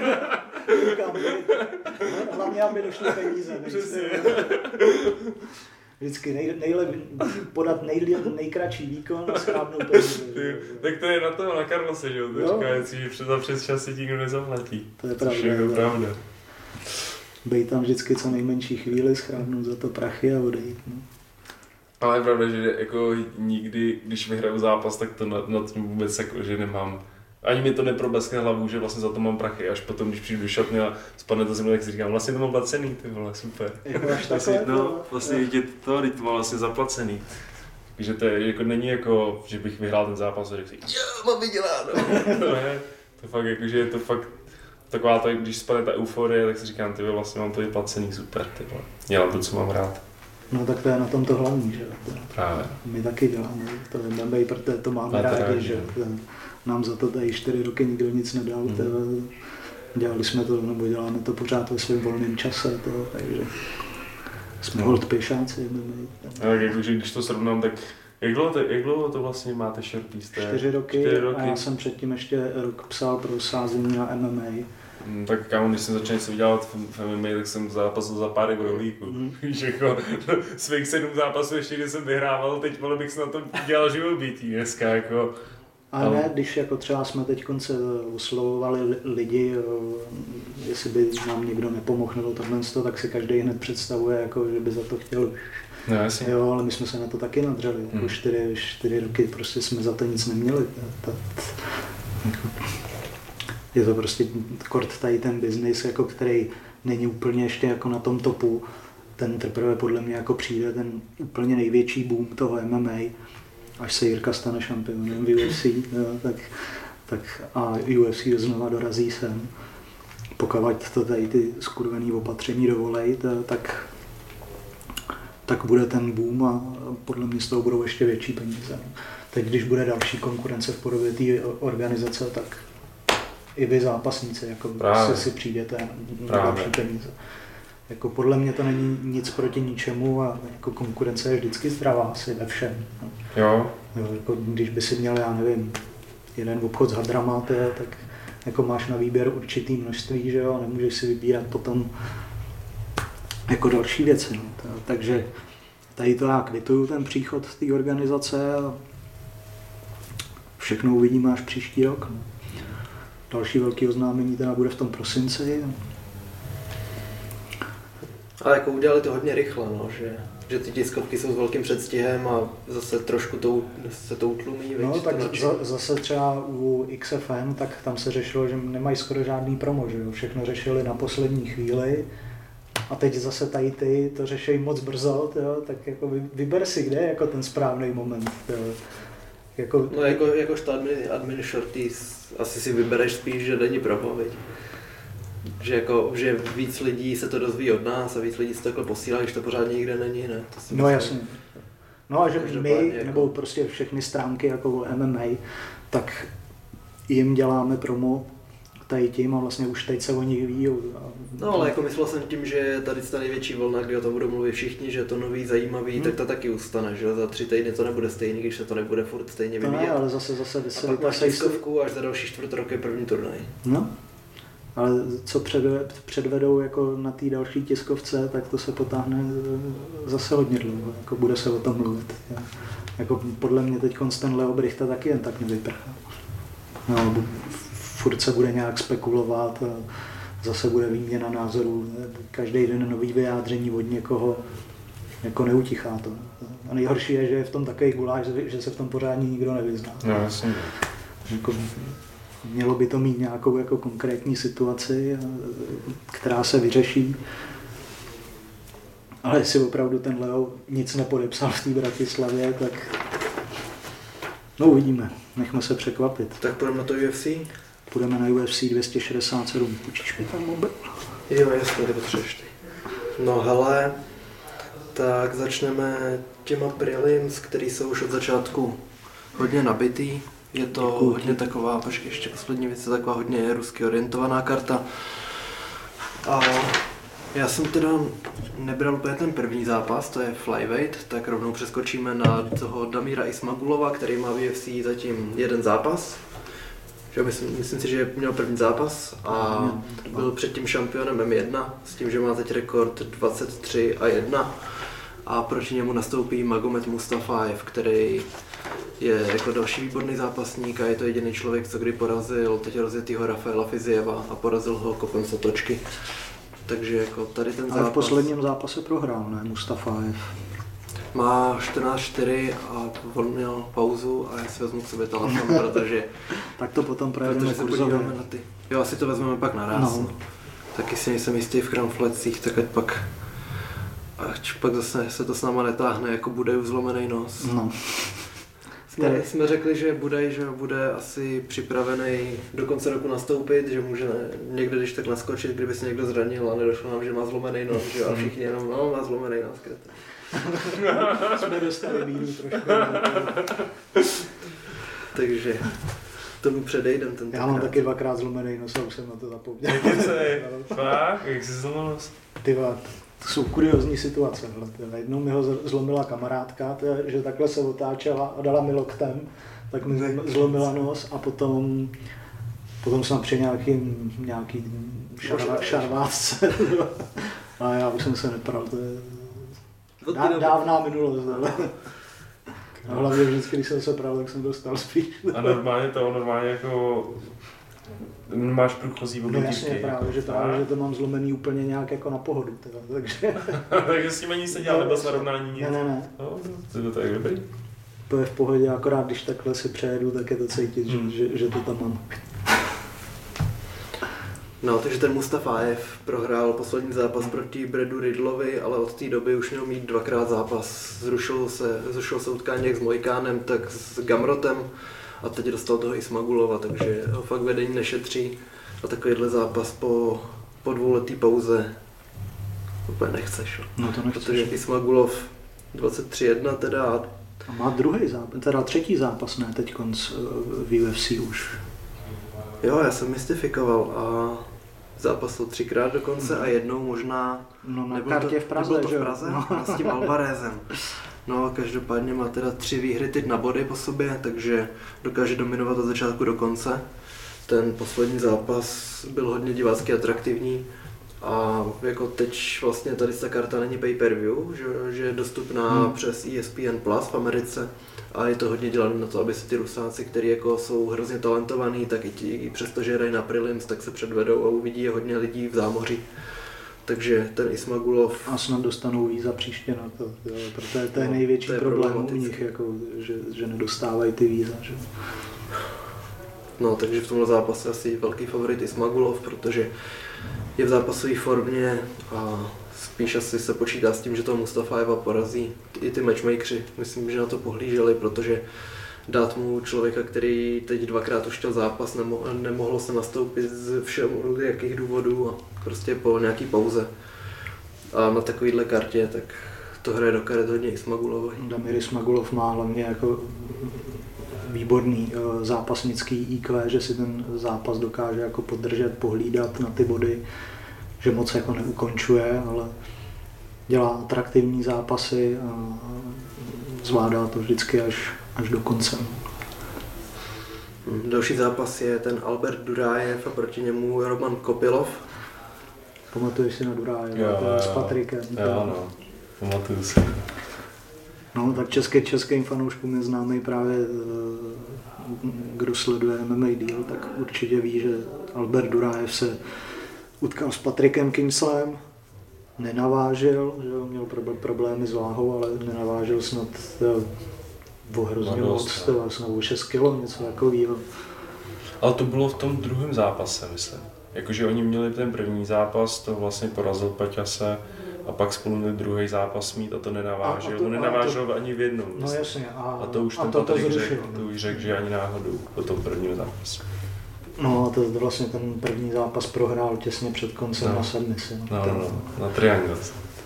Speaker 1: Hlavně, aby došly peníze. Přesně vždycky nej, nejlep, podat nej, nejkratší výkon a schrábnout peníze.
Speaker 3: Tak to je na to, na Karlose, že jo? To říká, jestli přes, přes čas si nikdo nezaplatí.
Speaker 1: To je pravda. To
Speaker 3: je pravda.
Speaker 1: Bej tam vždycky co nejmenší chvíli, schrábnout za to prachy a odejít. No.
Speaker 3: Ale je pravda, že jako nikdy, když vyhraju zápas, tak to nad, nad tím vůbec jako, že nemám ani mi to neprobleskne hlavu, že vlastně za to mám prachy, až potom, když přijdu do šatny a spadne to mnou, tak si říkám, vlastně to mám placený, ty vole, super.
Speaker 1: Jako vlastně,
Speaker 3: no, vlastně je to, to mám vlastně zaplacený. Takže to je, jako není jako, že bych vyhrál ten zápas a řekl si, jo, mám vyděláno. to ne, to fakt jako, že je to fakt taková to, když spadne ta euforie, tak si říkám, ty vlastně mám to vyplacený, super, ty vole. Dělám to, co mám rád.
Speaker 1: No tak to je na tom to hlavní, že
Speaker 3: Právě.
Speaker 1: My taky děláme, to je protože to máme rádi, že nám za to tady čtyři roky nikdo nic nedal. Hmm. Teda, dělali jsme to, nebo děláme to pořád ve svém volném čase, to, takže jsme no. hold pěšáci.
Speaker 3: Tak jakože když to srovnám, tak jak dlouho, to, jak dlouho to vlastně máte Sharpie?
Speaker 1: Čtyři roky, čtyři roky a já jsem předtím ještě rok psal pro sázení na MMA.
Speaker 3: Hmm, tak kámo, když jsem začal něco vydělat v MMA, tak jsem zápasil za pár rolíků. Mm. Víš, jako svých sedm zápasů ještě, když jsem vyhrával, teď vole bych se na tom dělal živobytí dneska, jako
Speaker 1: a ne, když jako třeba jsme teď konce oslovovali lidi, eh, jestli by nám někdo nepomohl nebo tohle, tak si každý hned představuje, jako, že by za to chtěl.
Speaker 3: No, jasně.
Speaker 1: Jo, ale my jsme se na to taky nadřeli. Jako hmm. čtyři, čtyři roky prostě jsme za to nic neměli. Je to prostě kort tady ten biznis, jako který není úplně ještě jako na tom topu. Ten teprve podle mě jako přijde ten úplně největší boom toho MMA až se Jirka stane šampionem v UFC, jo, tak, tak a UFC znova dorazí sem. Pokud to tady ty skurvený opatření dovolej, tak, tak bude ten boom a podle mě z toho budou ještě větší peníze. Teď, když bude další konkurence v podobě té organizace, tak i vy zápasníci jako Právě. se si přijdete na další peníze. Jako podle mě to není nic proti ničemu a jako konkurence je vždycky zdravá asi ve všem. No.
Speaker 3: Jo.
Speaker 1: Jo, jako když by si měl, já nevím, jeden obchod s hadrama, tak jako máš na výběr určitý množství, že jo, nemůžeš si vybírat potom jako další věci. No. Takže tady to já kvituju ten příchod té organizace a všechno uvidíme až příští rok. No. Další velký oznámení teda bude v tom prosinci.
Speaker 2: Ale jako udělali to hodně rychle, no, že, že ty tiskovky jsou s velkým předstihem a zase trošku to, se to utlumí.
Speaker 1: No,
Speaker 2: viď,
Speaker 1: tak
Speaker 2: to
Speaker 1: zase třeba u XFM, tak tam se řešilo, že nemají skoro žádný promo, že jo? všechno řešili na poslední chvíli. A teď zase tady ty to řeší moc brzo, tyjo, tak jako vy- vyber si, kde je jako ten správný moment. Tyjo. Jako,
Speaker 2: No jako, jakožto admin, admin shorties asi si vybereš spíš, že není promo, viď? Že, jako, že víc lidí se to dozví od nás a víc lidí se to takhle posílá, když to pořád nikde není, ne? To si
Speaker 1: no jasně. No a že my,
Speaker 2: jako-
Speaker 1: nebo prostě všechny stránky jako o MMA, tak jim děláme promo tady tím a vlastně už teď se o nich ví. a-
Speaker 2: No ale jako myslel jsem tím, že je tady ta největší vlna, kdy o tom budou mluvit všichni, že to nový, zajímavý,
Speaker 1: Hmm.
Speaker 2: tak to taky ustane, že? Za tři týdny to nebude stejný, když se to nebude furt stejně
Speaker 1: To ne,
Speaker 2: vyvíjet.
Speaker 1: ale zase, zase
Speaker 2: A pak
Speaker 1: vysvětlí
Speaker 2: máš tiskovku až za další čtvrt rok je první turnaj.
Speaker 1: No, ale co předve, předvedou jako na té další tiskovce, tak to se potáhne eh, zase hodně dlouho, jako bude se o tom mluvit. Jako podle mě teď ten Leo Brichta taky jen tak nevyprchá. No, furt se bude nějak spekulovat, a zase bude výměna názorů, každý den nový vyjádření od někoho, jako neutichá to. A nejhorší je, že je v tom takový guláš, že- že se v tom pořádně nikdo nevyzná.
Speaker 3: No jasně.
Speaker 1: Jako, mělo by to mít nějakou jako konkrétní situaci, a- která se vyřeší. Ale jestli opravdu ten Leo nic nepodepsal v té Bratislavě, tak no uvidíme. Nechme se překvapit.
Speaker 2: Tak půjdeme na to UFC?
Speaker 1: Půjdeme na UFC 267. Počíš mi tam mobil?
Speaker 2: Jo, jasně, ty potřebuješ ty. No hele, tak začneme těma prelims, který jsou už od začátku hodně nabitý. Je to
Speaker 1: Děkuji.
Speaker 2: hodně taková, počkej, ještě poslední věc, je taková hodně rusky orientovaná karta. A já jsem teda nebral úplně ten první zápas, to je flyweight, tak rovnou přeskočíme na toho Damíra Ismagulova, který má v UFC zatím jeden zápas. Že myslím, myslím si, že měl první zápas a byl předtím šampionem M1 s tím, že má teď rekord 23 a 1 a proti němu nastoupí Magomed Mustafaev, který je jako další výborný zápasník a je to jediný člověk, co kdy porazil teď rozjetýho Rafaela Fizieva a porazil ho kopem z otočky. Takže jako tady ten zápas
Speaker 1: Ale v posledním zápase prohrál, ne? Mustafaev.
Speaker 2: má 14-4 a on měl pauzu a já si vezmu k sobě telefon, protože,
Speaker 1: Tak to potom projedeme kurzově.
Speaker 2: na ty. Jo, asi to vezmeme pak naraz.
Speaker 1: No.
Speaker 2: No. Taky si nejsem jistý v kramflecích, tak ať pak ať pak zase se to s náma netáhne, jako bude zlomený nos.
Speaker 1: No.
Speaker 2: Jsme, jsme řekli, že bude, že bude asi připravený do konce roku nastoupit, že může někde když tak naskočit, kdyby se někdo zranil a nedošlo nám, že má zlomený nos, že a všichni jenom, no, má zlomený nos. krete.
Speaker 1: Jsme dostali bídu trošku.
Speaker 2: Takže tomu předejdem ten
Speaker 1: Já mám taky dvakrát zlomený nos a už jsem na to zapomněl.
Speaker 3: Nekecej. Fakt? Jak jsi zlomil nos?
Speaker 1: Ty to jsou kuriozní situace. Jednou mi ho zlomila kamarádka, že takhle se otáčela a dala mi loktem, tak mi zlom- zlomila nos a potom, potom jsem při nějakým, nějaký šarva, šarvátce. a já už jsem se nepral, to je dá, dávná minulost. ale- A hlavně vždycky, když jsem se pral, tak jsem dostal spíš.
Speaker 3: A normálně to, normálně jako... Máš průchozí
Speaker 1: No
Speaker 3: období.
Speaker 1: jasně, právě, že, právě, že to mám zlomený úplně nějak jako na pohodu. Teda, takže,
Speaker 3: Takže s tím ani se dělal, nebyl narovnání nic.
Speaker 1: ne, ne, ne.
Speaker 3: No, to je tak dobrý.
Speaker 1: To je v pohodě, akorát když takhle si přejedu, tak je to cítit,
Speaker 3: Hmm.
Speaker 1: že, že, že to tam mám.
Speaker 2: No, takže ten Mustafaev prohrál poslední zápas proti Bredu Ridlovi, ale od té doby už měl mít dvakrát zápas. Zrušil se, zrušil se utkání jak s Mojkánem, tak s Gamrotem a teď dostal toho Ismagulova, takže ho fakt vedení nešetří a takovýhle zápas po, po dvouletý pauze úplně nechceš.
Speaker 1: No to nechceš.
Speaker 2: Protože Ismagulov 23-1 teda a
Speaker 1: A má druhý zápas, teda třetí zápas, ne teď konc v UFC už.
Speaker 2: Jo, já jsem mystifikoval a zápasil třikrát dokonce a jednou možná...
Speaker 1: No na kartě
Speaker 2: to,
Speaker 1: v Praze,
Speaker 2: to
Speaker 1: že
Speaker 2: v? Praze?
Speaker 1: No.
Speaker 2: S tím Alvarezem. No, každopádně má teda tři výhry teď na body po sobě, takže dokáže dominovat od začátku do konce. Ten poslední zápas byl hodně divácky atraktivní a jako teď vlastně tady ta karta není pay-per-view, že, že je dostupná
Speaker 1: Hmm.
Speaker 2: přes ESPN Plus v Americe a je to hodně dělané na to, aby se ty Rusáci, kteří jako jsou hrozně talentovaní, tak i, ti, i přesto, že hrají na prelims, tak se předvedou a uvidí je hodně lidí v zámoří. Takže ten Ismagulov
Speaker 1: A snad dostanou víza příště na to, jo, protože to je
Speaker 2: No,
Speaker 1: největší
Speaker 2: to je
Speaker 1: problém u nich, jako, že, že nedostávají ty víza. Že?
Speaker 2: No, takže v tomhle zápase asi velký favorit Ismagulov, protože je v zápasové formě a spíš asi se počítá s tím, že toho Mustafajeva porazí. I ty matchmakeri, myslím, že na to pohlíželi, protože dát mu člověka, který teď dvakrát už chtěl zápas, nemo- nemohlo se nastoupit z všem jakých důvodů a prostě po nějaký pauze. A na takovýhle kartě, tak to hraje do karet hodně Ismagulovi.
Speaker 1: Damir Smagulov má hlavně jako výborný eh, zápasnický IQ, že si ten zápas dokáže jako podržet, pohlídat na ty body, že moc jako neukončuje, ale dělá atraktivní zápasy a zvládá to vždycky až, až do konce.
Speaker 2: Mm, Další zápas je ten Albert Durájev a proti němu Roman Kopilov.
Speaker 1: Pamatuješ si na Duráje,
Speaker 3: Jo,
Speaker 1: s
Speaker 3: jo.
Speaker 1: Patrikem.
Speaker 3: Jo, no. Pamatuju si.
Speaker 1: No, tak český, českým fanouškům je známý právě, eh, kdo sleduje MMA deal, tak určitě ví, že Albert Durájev se utkal s Patrikem Kingslem, nenavážil, že jo, měl prob- problémy s váhou, ale nenavážil snad jo, o hrozně
Speaker 3: No,
Speaker 1: moc, to o 6 kilo, něco takového.
Speaker 3: Ale to bylo v tom druhém zápase, myslím. Jakože oni měli ten první zápas, to vlastně porazil Paťase a pak spolu měli druhý zápas mít a to nenavážil.
Speaker 1: A- a to-
Speaker 3: On
Speaker 1: a
Speaker 3: nenavážil ani v jednom.
Speaker 1: No
Speaker 3: myslím.
Speaker 1: jasně, a,
Speaker 3: A to už
Speaker 1: a
Speaker 3: ten
Speaker 1: to, to zrušil.
Speaker 3: řekl, to už řekl, že ani náhodou po tom prvním zápasu.
Speaker 1: No a to vlastně ten první zápas prohrál těsně před koncem
Speaker 3: No.
Speaker 1: na sedmici.
Speaker 3: No, no, no, na triangle.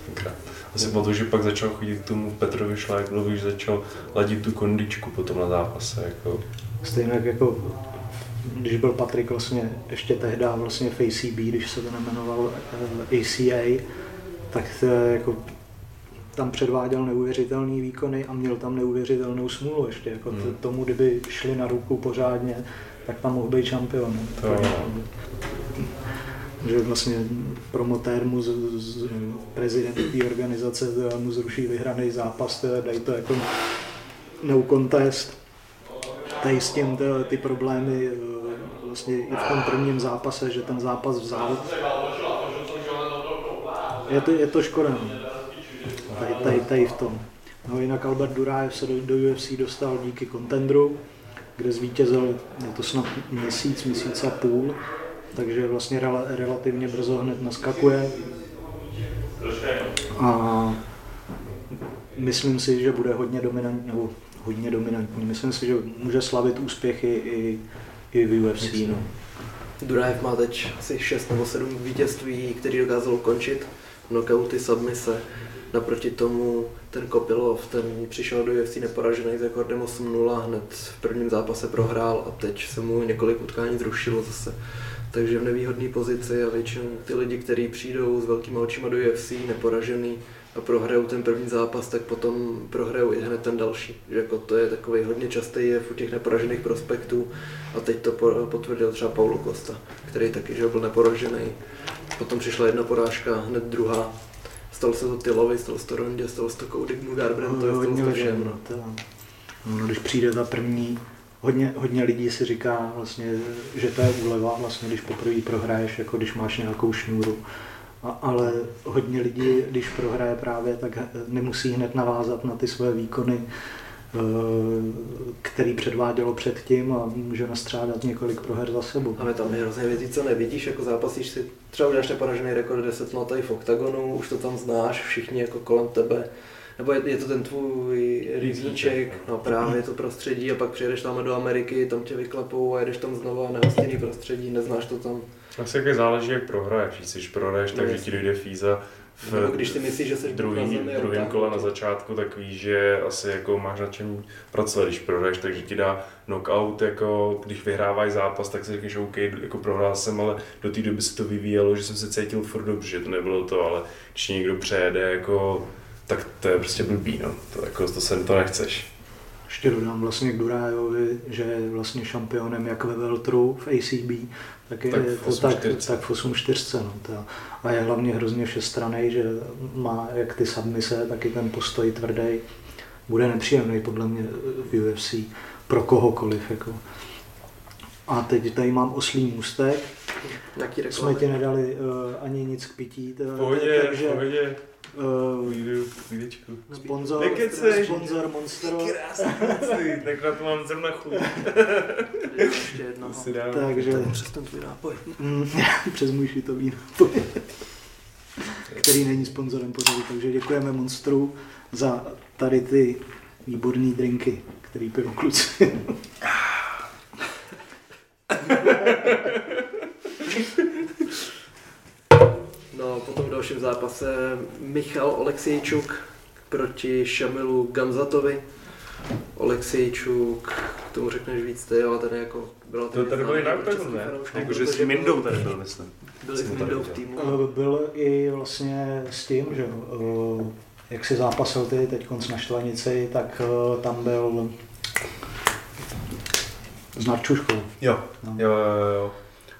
Speaker 3: tenkrát. Já si pamatuju, že pak začal chodit k tomu Petrovi Šláglovi, že začal ladit tu kondičku potom na zápase. Jako.
Speaker 1: Stejně jak jako, když byl Patrik vlastně ještě tehdy vlastně v ACB, když se to nemenoval eh, ACA, tak to jako tam předváděl neuvěřitelné výkony a měl tam neuvěřitelnou smůlu ještě. Jako Hmm. tomu, kdyby šli na ruku pořádně, tak tam mohl být šampion.
Speaker 3: To jo.
Speaker 1: Že vlastně promotér mu, z, z, prezident té organizace to mu zruší vyhraný zápas, to dají to jako no contest. Tady s tím to, ty problémy eh, vlastně i v tom prvním zápase, že ten zápas vzal. Je to, je to škoda. no. Tady, tady, tady v tom. No jinak Albert Durájev se do, do UFC dostal díky kontendru, kde zvítězil, je to snad měsíc, měsíc a půl, takže vlastně rela, relativně brzo hned naskakuje. A myslím si, že bude hodně dominantní, nebo hodně dominantní. Myslím si, že může slavit úspěchy i, i v UFC. No.
Speaker 2: Durajev má teď asi 6 nebo 7 vítězství, který dokázal ukončit. Knockouty, submise. Naproti tomu ten Kopilov, ten přišel do UFC neporažený s rekordem 8-0, hned v prvním zápase prohrál a teď se mu několik utkání zrušilo zase. Takže v nevýhodné pozici a většinou ty lidi, kteří přijdou s velkýma očima do UFC, neporažený a prohrajou ten první zápas, tak potom prohrajou i hned ten další. Že jako to je takový hodně častý jev u těch neporažených prospektů a teď to po- potvrdil třeba Paulo Costa, který taky že byl neporažený. Potom přišla jedna porážka, hned druhá. Stalo se to Tylovi, stalo se to Rondě, stalo se to Cody Garbrantovi, stalo se to všem. No.
Speaker 1: to, no, když přijde ta první, hodně, hodně lidí si říká vlastně, že to je úleva, vlastně, když poprvé prohraješ, jako když máš nějakou šňůru. A, ale hodně lidí, když prohraje právě, tak nemusí hned navázat na ty své výkony, eh, který předvádělo předtím a může nastřádat několik proher za sebou.
Speaker 2: Ale tam je hrozně věcí, co nevidíš, jako zápasíš si, třeba uděláš neporažený rekord 10 let tady v oktagonu, už to tam znáš, všichni jako kolem tebe, nebo je, je to ten tvůj rybníček, no právě to prostředí a pak přijedeš tam do Ameriky, tam tě vyklepou a jedeš tam znova nehostinný prostředí, neznáš to tam.
Speaker 3: Asi jaké záleží, jak prohraješ. Když prohraješ, tak, že ti dojde fíza v
Speaker 2: Nebo když ty myslíš, že jsi
Speaker 3: druhý,
Speaker 2: tak.
Speaker 3: kole na začátku, tak víš, že asi jako máš na čem pracovat, když prohraješ, takže ti dá knockout, jako když vyhráváš zápas, tak si řekneš, OK, jako prohrál jsem, ale do té doby se to vyvíjelo, že jsem se cítil furt dobře, že to nebylo to, ale když někdo přejede, jako, tak to je prostě blbý, no. To, jako, to se to nechceš.
Speaker 1: Ještě dodám vlastně k Durajovi, že je vlastně šampionem jak ve Veltru v ACB, tak je
Speaker 3: Tak
Speaker 1: tak
Speaker 3: v
Speaker 1: to tak,
Speaker 3: 8.40.
Speaker 1: tak v 8.4. No, to. A je hlavně hrozně všestranej, že má jak ty submise, tak i ten postoj tvrdý. Bude nepříjemný podle mě v UFC pro kohokoliv. Jako. A teď tady mám oslý můstek. Jsme ti nedali uh, ani nic k pití.
Speaker 3: Pohodě,
Speaker 1: takže
Speaker 3: pohodě,
Speaker 1: uh,
Speaker 3: půjdečku.
Speaker 1: sponzor,
Speaker 3: Nekecej.
Speaker 1: sponzor Monstero.
Speaker 3: Krásný tak na to mám zrovna chuť.
Speaker 2: Ještě jedno.
Speaker 3: To si dám.
Speaker 1: Takže
Speaker 2: Přes ten tvůj nápoj.
Speaker 1: Mm, přes můj šitový nápoj, který není sponzorem pořadu. Takže děkujeme Monstru za tady ty výborné drinky, který pijou kluci.
Speaker 2: No, potom v dalším zápase Michal Oleksijčuk proti Šamilu Gamzatovi. Oleksijčuk, k tomu řekneš víc ty, ale ten je jako byl
Speaker 3: To tady byli na oktagonu, ne? Jakože s tím Mindou tady byl, myslím.
Speaker 2: S
Speaker 3: tady
Speaker 2: Mindou v týmu.
Speaker 1: Byl i vlastně s tím, že eh, jak si zápasil ty teď na Štvanici, tak eh, tam byl s Narčuškou.
Speaker 3: Jo,
Speaker 1: No.
Speaker 3: jo, jo, jo.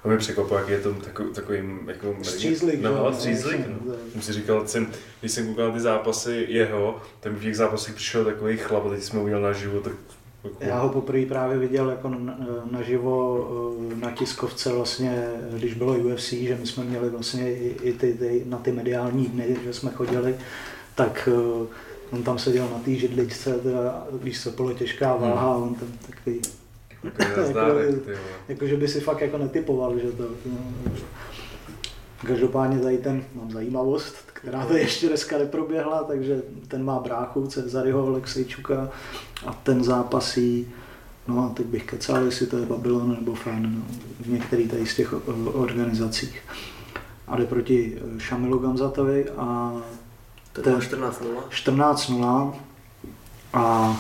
Speaker 3: A mě překvapilo, jak je to takový, takovým jako...
Speaker 1: Střízlik,
Speaker 3: no, no, střízlik, no.
Speaker 1: to-
Speaker 3: Jsem si říkal, jsem, když jsem koukal na ty zápasy jeho, tak v těch zápasech přišel takový chlap a teď jsme ho udělal naživo, tak jako,
Speaker 1: Já ho poprvé právě viděl jako na- naživo eh, na tiskovce vlastně, když bylo UFC, že my jsme měli vlastně i, i ty, ty, na ty mediální dny, že jsme chodili, tak eh, on tam seděl na té židličce, teda, když se bylo těžká váha, on tam takový,
Speaker 3: ty vole.
Speaker 1: jako že by si fakt jako netypoval, že to. No. Každopádně tady ten, mám zajímavost, která to ještě dneska neproběhla, takže ten má bráchu Cezaryho Oleksejčuka a ten zápasí, no a teď bych kecal, jestli to je Babylon nebo Fan, no, v některých tady z těch organizacích. A jde proti eh, Šamilu Gamzatovi a
Speaker 2: Ten
Speaker 1: ten-
Speaker 2: má 14 0.
Speaker 1: 14-0 a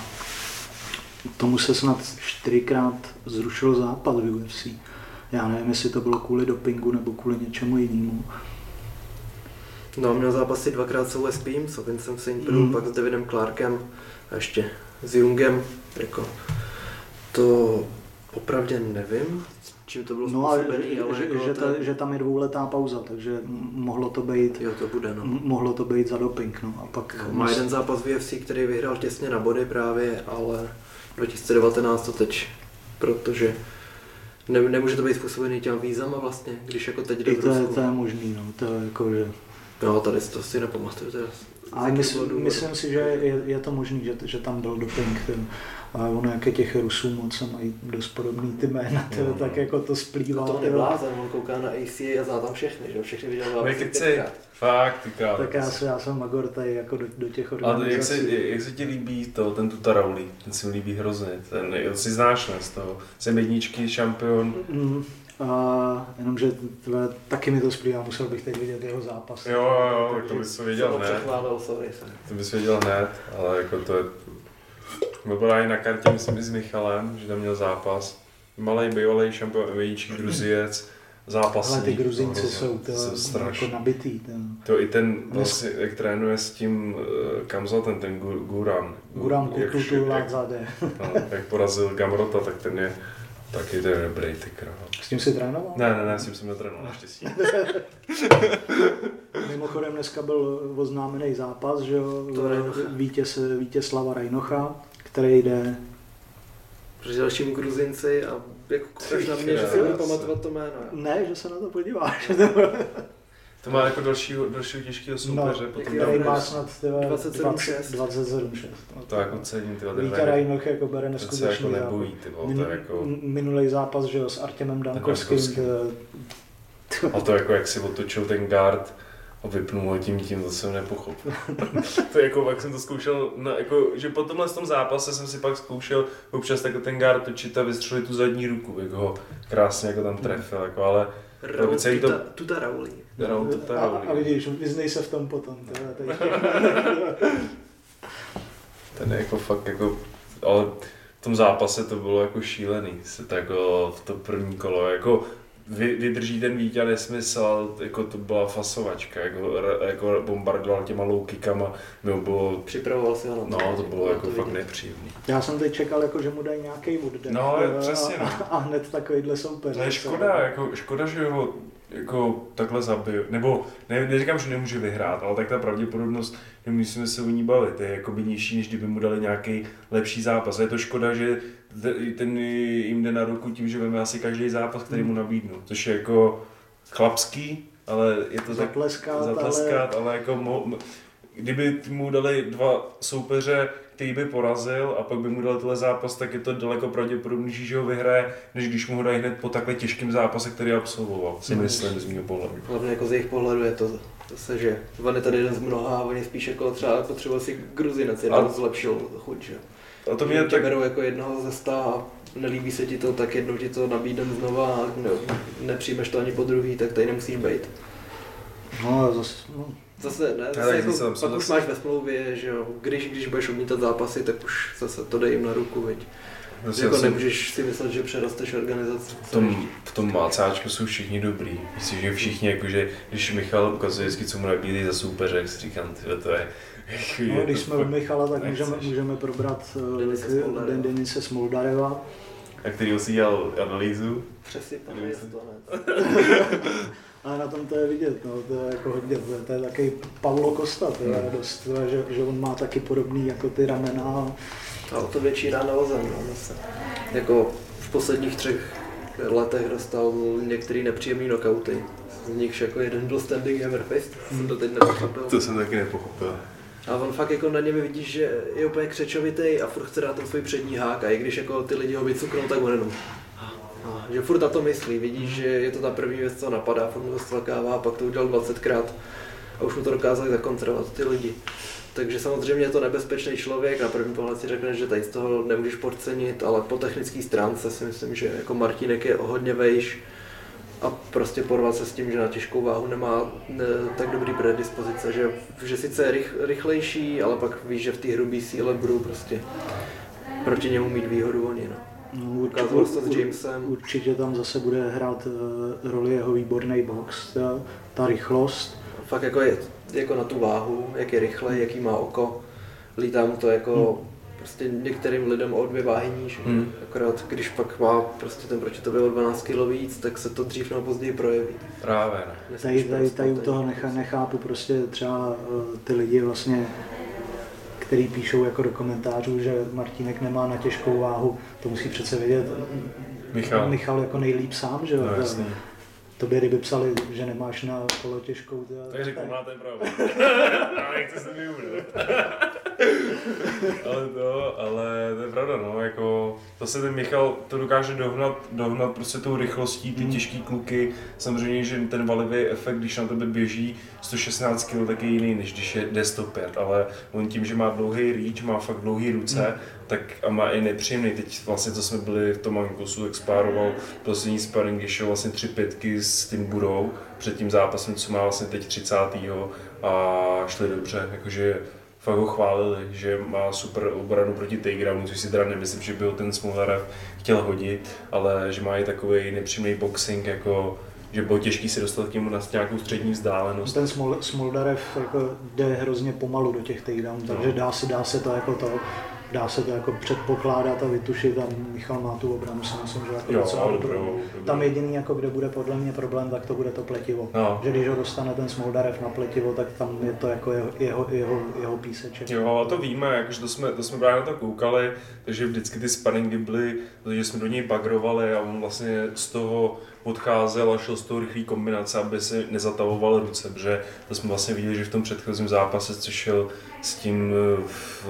Speaker 1: tomu se snad čtyřikrát zrušil západ v UFC. Já nevím, jestli to bylo kvůli dopingu nebo kvůli něčemu jinému.
Speaker 2: No, měl zápasy dvakrát s USPím, s Vincem St. Preux,
Speaker 1: Mm.
Speaker 2: pak s Davidem Clarkem a ještě s Jungem. Jako, to opravdu nevím, čím to bylo
Speaker 1: No a že,
Speaker 2: ale
Speaker 1: že,
Speaker 2: jako
Speaker 1: že, ta, že tam je dvouletá pauza, takže mohlo to být,
Speaker 2: Jo, to bude, no.
Speaker 1: mohlo to být za doping. No. A pak
Speaker 2: No, má jeden zápas v UFC, který vyhrál těsně na body právě, ale 2019 to teď, protože ne, nemůže to být způsobený těm vízama vlastně, když jako teď jde
Speaker 1: i
Speaker 2: v
Speaker 1: to je, to je možný, no. to je jako, že...
Speaker 2: No, tady to si nepamatuju teraz. Jakého
Speaker 1: mysl,
Speaker 2: důvodu.
Speaker 1: myslím si, že je, je to možný, že, že tam byl doping. Ten, a ono, jak je těch Rusů moc, se mají dost podobný ty jména, tyjo,
Speaker 3: No.
Speaker 1: tak jako to
Speaker 2: A
Speaker 1: splývá.
Speaker 2: to on je
Speaker 1: tyjo.
Speaker 2: blázen, on kouká na ACA a zná tam všechny, že jo? všechny viděl
Speaker 3: No,
Speaker 2: pětkrát.
Speaker 3: Fakt, ty kámo.
Speaker 1: Tak já, se, já jsem Magor tady jako do, do těch
Speaker 3: A to, jak,
Speaker 1: organizací.
Speaker 3: se, jak se ti líbí to, ten Tutarauli, ten se mi líbí hrozně, ten, to si znáš ne, z toho, jsem jedničky, šampion,
Speaker 1: Mm, a jenomže tvé, taky mi to splývá, musel bych teď vidět jeho zápas.
Speaker 3: jo, jo, jo, tak to bys to věděl hned,
Speaker 2: přechválil, sorry. sorry.
Speaker 3: to bys věděl hned, ale jako to je, byl byl i na kartě, myslím, i s Michalem, že tam měl zápas, malý bývalý šampion, jedničky Gruziec, zápasník.
Speaker 1: Ale ty Gruzinci
Speaker 3: no,
Speaker 1: jsou to, jako nabitý. To.
Speaker 3: To i ten vlastně, jak trénuje s tím uh, Kamzatem, ten.
Speaker 1: Guram
Speaker 3: jak,
Speaker 1: Kututu
Speaker 3: jak,
Speaker 1: Ladzade.
Speaker 3: no, jak porazil Gamrota, tak ten je taky ten je dobrý, ty krávo.
Speaker 1: S tím si trénoval?
Speaker 3: Ne, ne, ne, s tím jsem netrénoval, naštěstí.
Speaker 1: Mimochodem dneska byl oznámený zápas, že jo,
Speaker 2: To Rajnocha.
Speaker 1: vítěz, Vítězslava Rajnocha, který jde
Speaker 2: Protože dalším Gruzinci a jako koukáš na mě, že si budu pamatovat to jméno. jo.
Speaker 1: Ne, že se na to podíváš.
Speaker 3: To má jako dalšího, dalšího těžkého soupeře,
Speaker 1: No,
Speaker 3: potom
Speaker 1: který má snad tyhle
Speaker 2: 27,6.
Speaker 1: 27,6. No,
Speaker 3: to jako cením, ty vole,
Speaker 1: Víta Rajnoch jako bere
Speaker 3: ten se
Speaker 1: neskutečný
Speaker 3: jako nebojí, ty vole, to je jako,
Speaker 1: Minulý zápas, že jo, s Artemem Dankovským,
Speaker 3: Dankovským.
Speaker 1: to-
Speaker 3: a to jako jak si otočil ten guard a vypnul ho tím tím, to jsem nepochopil. to je jako, jak jsem to zkoušel, na, jako, že po tomhle tom zápase jsem si pak zkoušel občas tak ten guard točit a vystřelit tu zadní ruku, jak ho krásně jako tam trefil, jako, ale
Speaker 2: Raul,
Speaker 3: celý to-
Speaker 2: tuta, tuta Rauli.
Speaker 3: Raul to
Speaker 1: a,
Speaker 3: tady.
Speaker 1: a vidíš, vyznej se v tom potom. Teda, tady
Speaker 3: Ten je jako fakt jako, ale v tom zápase to bylo jako šílený, se to jako v to první kolo, jako vy, vydrží ten Vítě nesmysl, jako to byla fasovačka, jako, jako bombardoval těma low kickama, mimo bylo,
Speaker 2: Připravoval si ho na to.
Speaker 3: no to bylo jako
Speaker 2: vidět.
Speaker 3: fakt nepříjemný.
Speaker 1: Já jsem teď čekal, jako, že mu dají nějaký oddech.
Speaker 3: No,
Speaker 1: a,
Speaker 3: přesně, no.
Speaker 1: A, a hned takovýhle soupeř.
Speaker 3: To je škoda, jako, škoda, že ho jako takhle zabil, nebo ne, neříkám, že nemůže vyhrát, ale tak ta pravděpodobnost, nemusíme se o ní bavit, je jako by nižší, než kdyby mu dali nějaký lepší zápas. A je to škoda, že ten jim jde na ruku tím, že veme asi každý zápas, který mu nabídnu, což je jako chlapský, ale je to tak
Speaker 1: Zatleskat,
Speaker 3: zatleskat, ale, ale jako mo, kdyby mu dali dva soupeře, který by porazil a pak by mu dali tenhle zápas, tak je to daleko pravděpodobnější, že ho vyhraje, než když mu ho dají hned po takhle těžkém zápase, který absolvoval, si
Speaker 1: No,
Speaker 3: myslím z mého pohledu.
Speaker 2: Hlavně jako z jejich pohledu je to zase, že on je tady jeden z mnoha a oni spíš jako třeba potřeboval si Gruzinec, jeden
Speaker 3: A-
Speaker 2: zlepšil chuť, že?
Speaker 3: A to mě
Speaker 2: tě
Speaker 3: tak,
Speaker 2: berou jako jednoho ze sta a nelíbí se ti to, tak jednou ti to nabídem znova a ne, nepřijmeš to ani po druhý, tak tady nemusíš být.
Speaker 1: No, a zase, no,
Speaker 2: Zase ne,
Speaker 3: tak
Speaker 2: zase jako,
Speaker 3: jsem-
Speaker 2: pak
Speaker 3: jsem
Speaker 2: už
Speaker 3: zase-
Speaker 2: máš ve smlouvě, že jo, když, když budeš umítat zápasy, tak už zase to dej jim na ruku, viď.
Speaker 3: prostě
Speaker 2: jako nemůžeš si myslet, že přerosteš organizaci.
Speaker 3: v tom, v tom mácáčku jsou všichni dobrý. Myslím, že všichni, jakože, když Michal ukazuje vždycky, co mu nabídí za soupeře, jak si říkám, tyjo, to je...
Speaker 1: no, když jsme u Michala, tak
Speaker 3: nechceš.
Speaker 1: můžeme, můžeme probrat eh. Den Denise Smoldareva.
Speaker 3: A který si dělal analýzu.
Speaker 2: Přesně tam je to,
Speaker 1: Ale na tom to je vidět, no, to je jako hodně, to je, to je takový Paulo Costa, to je
Speaker 3: Hmm.
Speaker 1: dost, to je, že, že, on má taky podobný jako ty ramena.
Speaker 2: A o to větší rána o zem, no, zase. Jako v posledních třech letech dostal některý nepříjemný knockouty. Z nichž jako jeden byl standing hammer fist, jsem to teď nepochopil.
Speaker 3: To jsem taky nepochopil.
Speaker 2: A on fakt jako na něm vidíš, že je úplně křečovitý a furt chce dát ten svůj přední hák a i když jako ty lidi ho vycuknou, tak on jenom a, že furt na to myslí, vidíš, že je to ta první věc, co napadá, furt mu to a pak to udělal 20krát a už mu to dokázali zakontrolovat ty lidi. Takže samozřejmě je to nebezpečný člověk, na první pohled si řekneš, že tady z toho nemůžeš podcenit, ale po technické stránce si myslím, že jako Martinek je o hodně vejš a prostě porvat se s tím, že na těžkou váhu nemá ne, tak dobrý predispozice, že, že sice je rych, rychlejší, ale pak víš, že v té hrubé síle budou prostě proti němu mít výhodu oni. No.
Speaker 1: No,
Speaker 2: Ukázalo se s Jamesem.
Speaker 1: Určitě tam zase bude hrát eh, roli jeho výborný box, ta, ta rychlost.
Speaker 2: Fakt jako je jako na tu váhu, jak je rychle, jaký má oko, lítá mu to jako prostě některým lidem o dvě váhy níž.
Speaker 3: Hmm.
Speaker 2: Akorát když pak má prostě ten proti tobě o 12 kg víc, tak se to dřív nebo později projeví.
Speaker 3: Právě, no.
Speaker 1: Tady, tady, tady u
Speaker 2: prostě
Speaker 1: toho nechá, nechápu prostě třeba eh, ty lidi vlastně, který píšou jako do komentářů, že Martínek nemá na těžkou váhu, to musí přece vědět
Speaker 3: Michal.
Speaker 1: Michal jako nejlíp sám, že jo?
Speaker 3: No, jasný.
Speaker 1: Tobě kdyby psali, že nemáš na kolo těžkou, to,
Speaker 3: Tak řekl, máte pravdu. Já nechci se mi ale to, ale to je pravda, no, jako, zase ten Michal to dokáže dohnat, dohnat prostě tou rychlostí ty těžký kluky. Samozřejmě, že ten valivý efekt, když na tebe běží 116 kg, tak je jiný, než když je jde 105, ale on tím, že má dlouhý reach, má fakt dlouhý ruce, tak a má i nepříjemný. Teď vlastně, co jsme byli v tom Ankosu, tak spároval poslední sparring, když šel vlastně tři pětky s tím Budou, před tím zápasem, co má vlastně teď 30. a šli dobře, jakože fakt ho chválili, že má super obranu proti Takedownu, což si teda nemyslím, že by ho ten Smolarev chtěl hodit, ale že má i takový nepřímý boxing, jako že bylo těžký se dostat k němu na nějakou střední vzdálenost.
Speaker 1: Ten Smol, Smoldarev jako jde hrozně pomalu do těch takedownů,
Speaker 3: No.
Speaker 1: takže dá se, dá se to jako to, dá se to jako předpokládat a vytušit a Michal má tu obranu, si myslím, že jako
Speaker 3: Jo,
Speaker 1: docela dobrou,
Speaker 3: dobrou.
Speaker 1: Tam jediný, jako kde bude podle mě problém, tak to bude to pletivo.
Speaker 3: No.
Speaker 1: Že když ho dostane ten Smoldarev na pletivo, tak tam je to jako jeho, jeho, jeho, jeho píseček.
Speaker 3: Jo, a to víme, jakože to jsme, to jsme právě na to koukali, takže vždycky ty sparingy byly, že jsme do něj bagrovali a on vlastně z toho odcházel a šel z toho rychlý kombinace, aby si nezatavoval ruce, protože to jsme vlastně viděli, že v tom předchozím zápase, co šel s tím eh, v,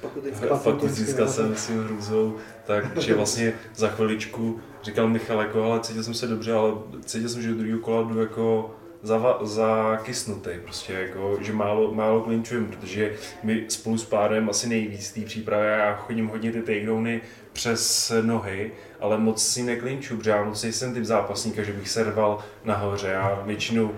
Speaker 2: Pakutinská.
Speaker 1: Pak-
Speaker 3: Faktická jsem s tím hrůzou, tak že vlastně za chviličku říkal Michal, jako, ale cítil jsem se dobře, ale cítil jsem, že do druhého kola jdu jako zava, zakysnutý, prostě jako, že málo, málo klinčujem, protože my spolu s pádem asi nejvíc té přípravy, já chodím hodně ty takedowny přes nohy, ale moc si neklinču, protože já moc nejsem typ zápasníka, že bych se rval nahoře, já většinou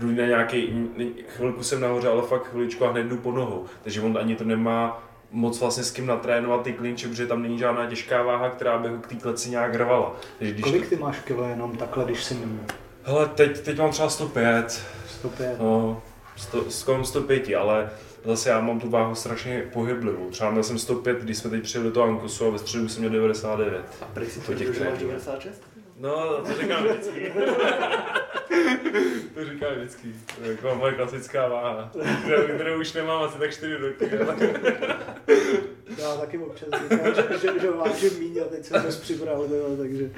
Speaker 3: jdu na nějaký, chvilku jsem nahoře, ale fakt chviličku a hned jdu po nohu, takže on ani to nemá moc vlastně s kým natrénovat ty klinče, protože tam není žádná těžká váha, která by ho k té kleci nějak rvala.
Speaker 1: Takže když Kolik ty máš kilo jenom takhle, když si?
Speaker 3: Hele, teď, teď mám třeba 105.
Speaker 1: 105?
Speaker 3: No, 100, skoro 105, ale zase já mám tu váhu strašně pohyblivou. Třeba měl jsem 105, když jsme teď přijeli do toho Ankusu a ve středu jsem měl 99.
Speaker 2: A prý si to těch že máš 96?
Speaker 3: No, to říkám vždycky. to říkám vždycky. To je jako moje klasická váha, kterou už nemám asi tak 4 roky.
Speaker 1: Já taky občas říkám, že, že, že vážím míň a teď jsem se připravil, takže,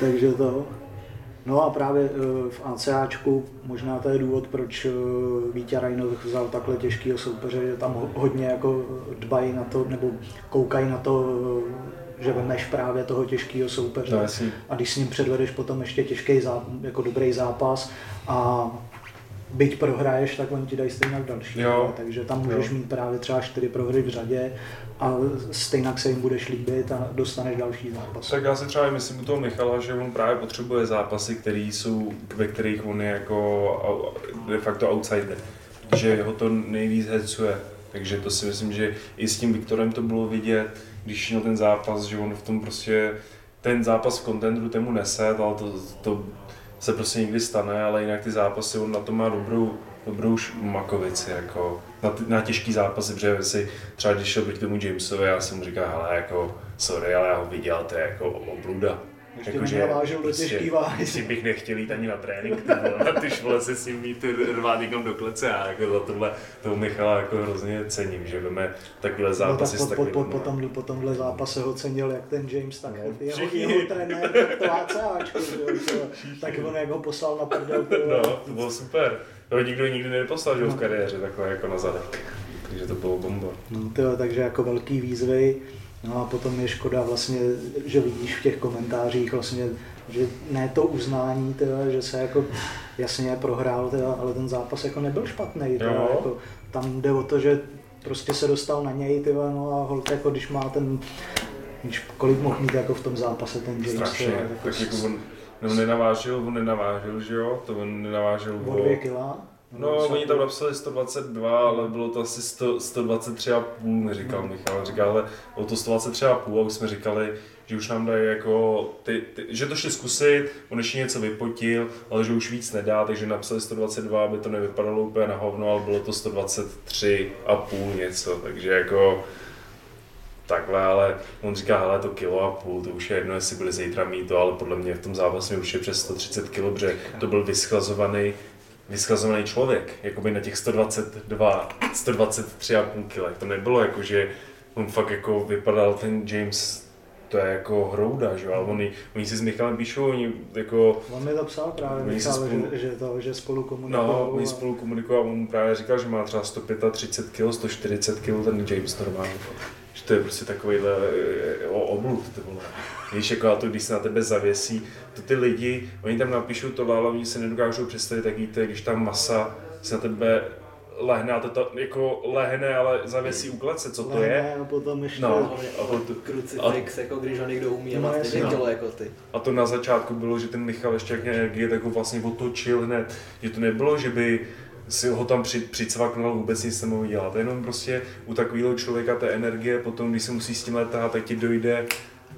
Speaker 1: takže to. No a právě eh, v ACAčku možná to je důvod, proč eh, Vítě Rajnov vzal takhle těžkého soupeře, že tam hodně jako dbají na to, nebo koukají na to, eh, že vemeš právě toho těžkého soupeře.
Speaker 3: No,
Speaker 1: a když s ním předvedeš potom ještě těžký, jako dobrý zápas a byť prohraješ, tak oni ti dají stejně další. Jo. Takže tam můžeš jo. mít právě třeba čtyři prohry v řadě a stejně se jim budeš líbit a dostaneš další zápas.
Speaker 3: Tak já si třeba myslím u toho Michala, že on právě potřebuje zápasy, které jsou, ve kterých on je jako de facto outsider. Že ho to nejvíc hecuje. Takže to si myslím, že i s tím Viktorem to bylo vidět, když měl ten zápas, že on v tom prostě ten zápas v kontendru temu nese, ale to, to se prostě někdy stane, ale jinak ty zápasy, on na to má dobrou, dobrou makovici, jako na, ty, na těžký zápasy, protože si třeba když šel proti tomu Jamesovi, já jsem mu říkal, hele, jako, sorry, ale já ho viděl, to je jako obluda.
Speaker 1: Ještě jako, navážel do prostě těžký váhy.
Speaker 3: Si bych nechtěl jít ani na trénink, na ty švole se s ním mít rvát někam do klece a jako za tohle toho Michala jako hrozně cením, že veme takové zápasy
Speaker 1: no, tak po, po, po, po, po tomhle zápase ho cenil jak ten James, tak no, jeho, jeho trenér, tak to ACAčko, tak on jak ho poslal na prdel.
Speaker 3: No, to bylo super. To nikdo nikdy neposlal, že v kariéře takhle jako na zadek. Takže to bylo bomba.
Speaker 1: No, tyjo, takže jako velký výzvy. No a potom je škoda vlastně, že vidíš v těch komentářích vlastně, že ne to uznání, teda, že se jako jasně prohrál, teda, ale ten zápas jako nebyl špatný. Teda, jako, tam jde o to, že prostě se dostal na něj, tyva, no a holt, jako když má ten, když kolik mohl mít jako v tom zápase ten James.
Speaker 3: Strašně, teda, jako tak jako on, on nenavážil, on nenavážil, že jo, to on nenavážil
Speaker 1: o... dvě kila.
Speaker 3: No, no oni tam napsali 122, ale bylo to asi 100, 123,5, mi říkal hmm. Michal. Říkal, ale bylo to 123,5 a už jsme říkali, že už nám dají jako, ty, ty, že to šli zkusit, on ještě něco vypotil, ale že už víc nedá, takže napsali 122, aby to nevypadalo úplně na hovno, ale bylo to 123,5 něco, takže jako takhle, ale on říká, hele, to kilo a půl, to už je jedno, jestli byli zítra mít to, ale podle mě v tom zápasu už je přes 130 kg, protože to byl vyschlazovaný vyskazovaný člověk, jakoby na těch 122, 123,5 kg. To nebylo jako, že on fakt jako vypadal ten James to je jako hrouda, že jo, ale oni, oni si s Michalem píšou, oni jako...
Speaker 1: On mi to psal právě, Michal, spolu, že, že, to, že spolu komunikují.
Speaker 3: No, oni spolu komunikují a on právě říkal, že má třeba 135 kg, 140 kg ten James normálně. Že to je prostě takovýhle eh, oblud, ty vole. Víš, jako a to, když se na tebe zavěsí, to ty lidi, oni tam napíšou to, ale oni se nedokážou představit, jak víte, když ta masa se na tebe lehne, a to, to jako lehne, ale zavěsí u klece, co to je?
Speaker 1: a potom ještě...
Speaker 2: No, a, a, krucifix, jako když ho někdo umí a má stejně tělo jako ty.
Speaker 3: A to na začátku bylo, že ten Michal ještě jak energie, tak ho vlastně otočil hned, že to nebylo, že by si ho tam při, přicvaknul, vůbec nic nemohl dělat. Jenom prostě u takového člověka té energie, potom když se musí s tím letat, tak ti dojde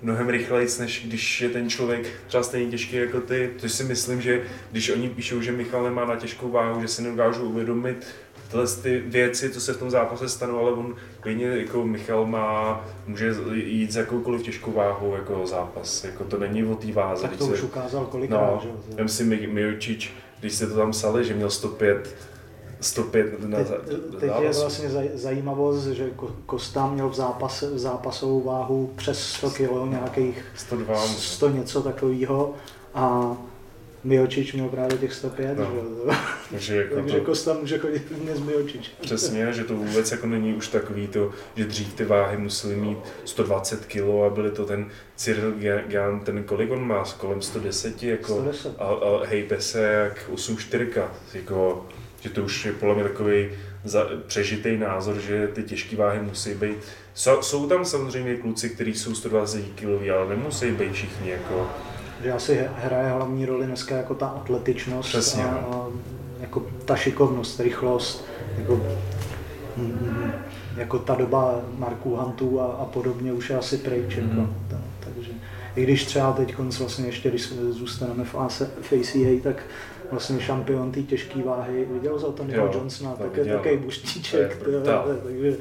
Speaker 3: mnohem rychleji, než když je ten člověk třeba stejně těžký jako ty. Což si myslím, že když oni píšou, že Michal nemá na těžkou váhu, že si nedokážou uvědomit tyhle ty věci, co se v tom zápase stanou, ale on klidně jako Michal má, může jít s jakoukoliv těžkou váhou jako zápas. Jako to není o té váze.
Speaker 1: Tak to už
Speaker 3: se,
Speaker 1: ukázal kolikrát,
Speaker 3: no, že? Já myslím, Mijočič, když se to tam psali, že měl 105 105 na
Speaker 1: Teď, teď je vlastně zajímavost, že Kosta měl v, zápas, v zápasovou váhu přes 100 kg, nějakých
Speaker 3: 102,
Speaker 1: 100 něco takového a Miočič měl právě těch 105,
Speaker 3: No.
Speaker 1: že.
Speaker 3: Takže jako
Speaker 1: takže
Speaker 3: to,
Speaker 1: Kosta může chodit dnes Miočič.
Speaker 3: Přesně, že to vůbec jako není už takový to, že dřív ty váhy musely mít 120 kg a byly to ten Cyril Gian, ten kolik on má, kolem 110, jako,
Speaker 1: 110.
Speaker 3: a, a hejbe se jak 8-4, jako, že to už je podle mě takový za, přežitý názor, že ty těžké váhy musí být. Jsou, jsou tam samozřejmě kluci, kteří jsou 120 kg, ale nemusí být všichni jako,
Speaker 1: Že asi hraje hlavní roli dneska jako ta atletičnost
Speaker 3: Přesně,
Speaker 1: a,
Speaker 3: no.
Speaker 1: a jako ta šikovnost, rychlost, jako, mm, jako ta doba Marků Hantů a, a podobně už je asi pryč. Jako,
Speaker 3: Mhm.
Speaker 1: ta, takže i když třeba teď vlastně ještě, když zůstaneme v v ACA, tak vlastně šampion té těžké váhy, viděl za to
Speaker 3: Jo,
Speaker 1: Johnsona,
Speaker 3: to
Speaker 1: tak je takový
Speaker 3: To
Speaker 1: buštíček, to je,
Speaker 3: brutál.
Speaker 1: takže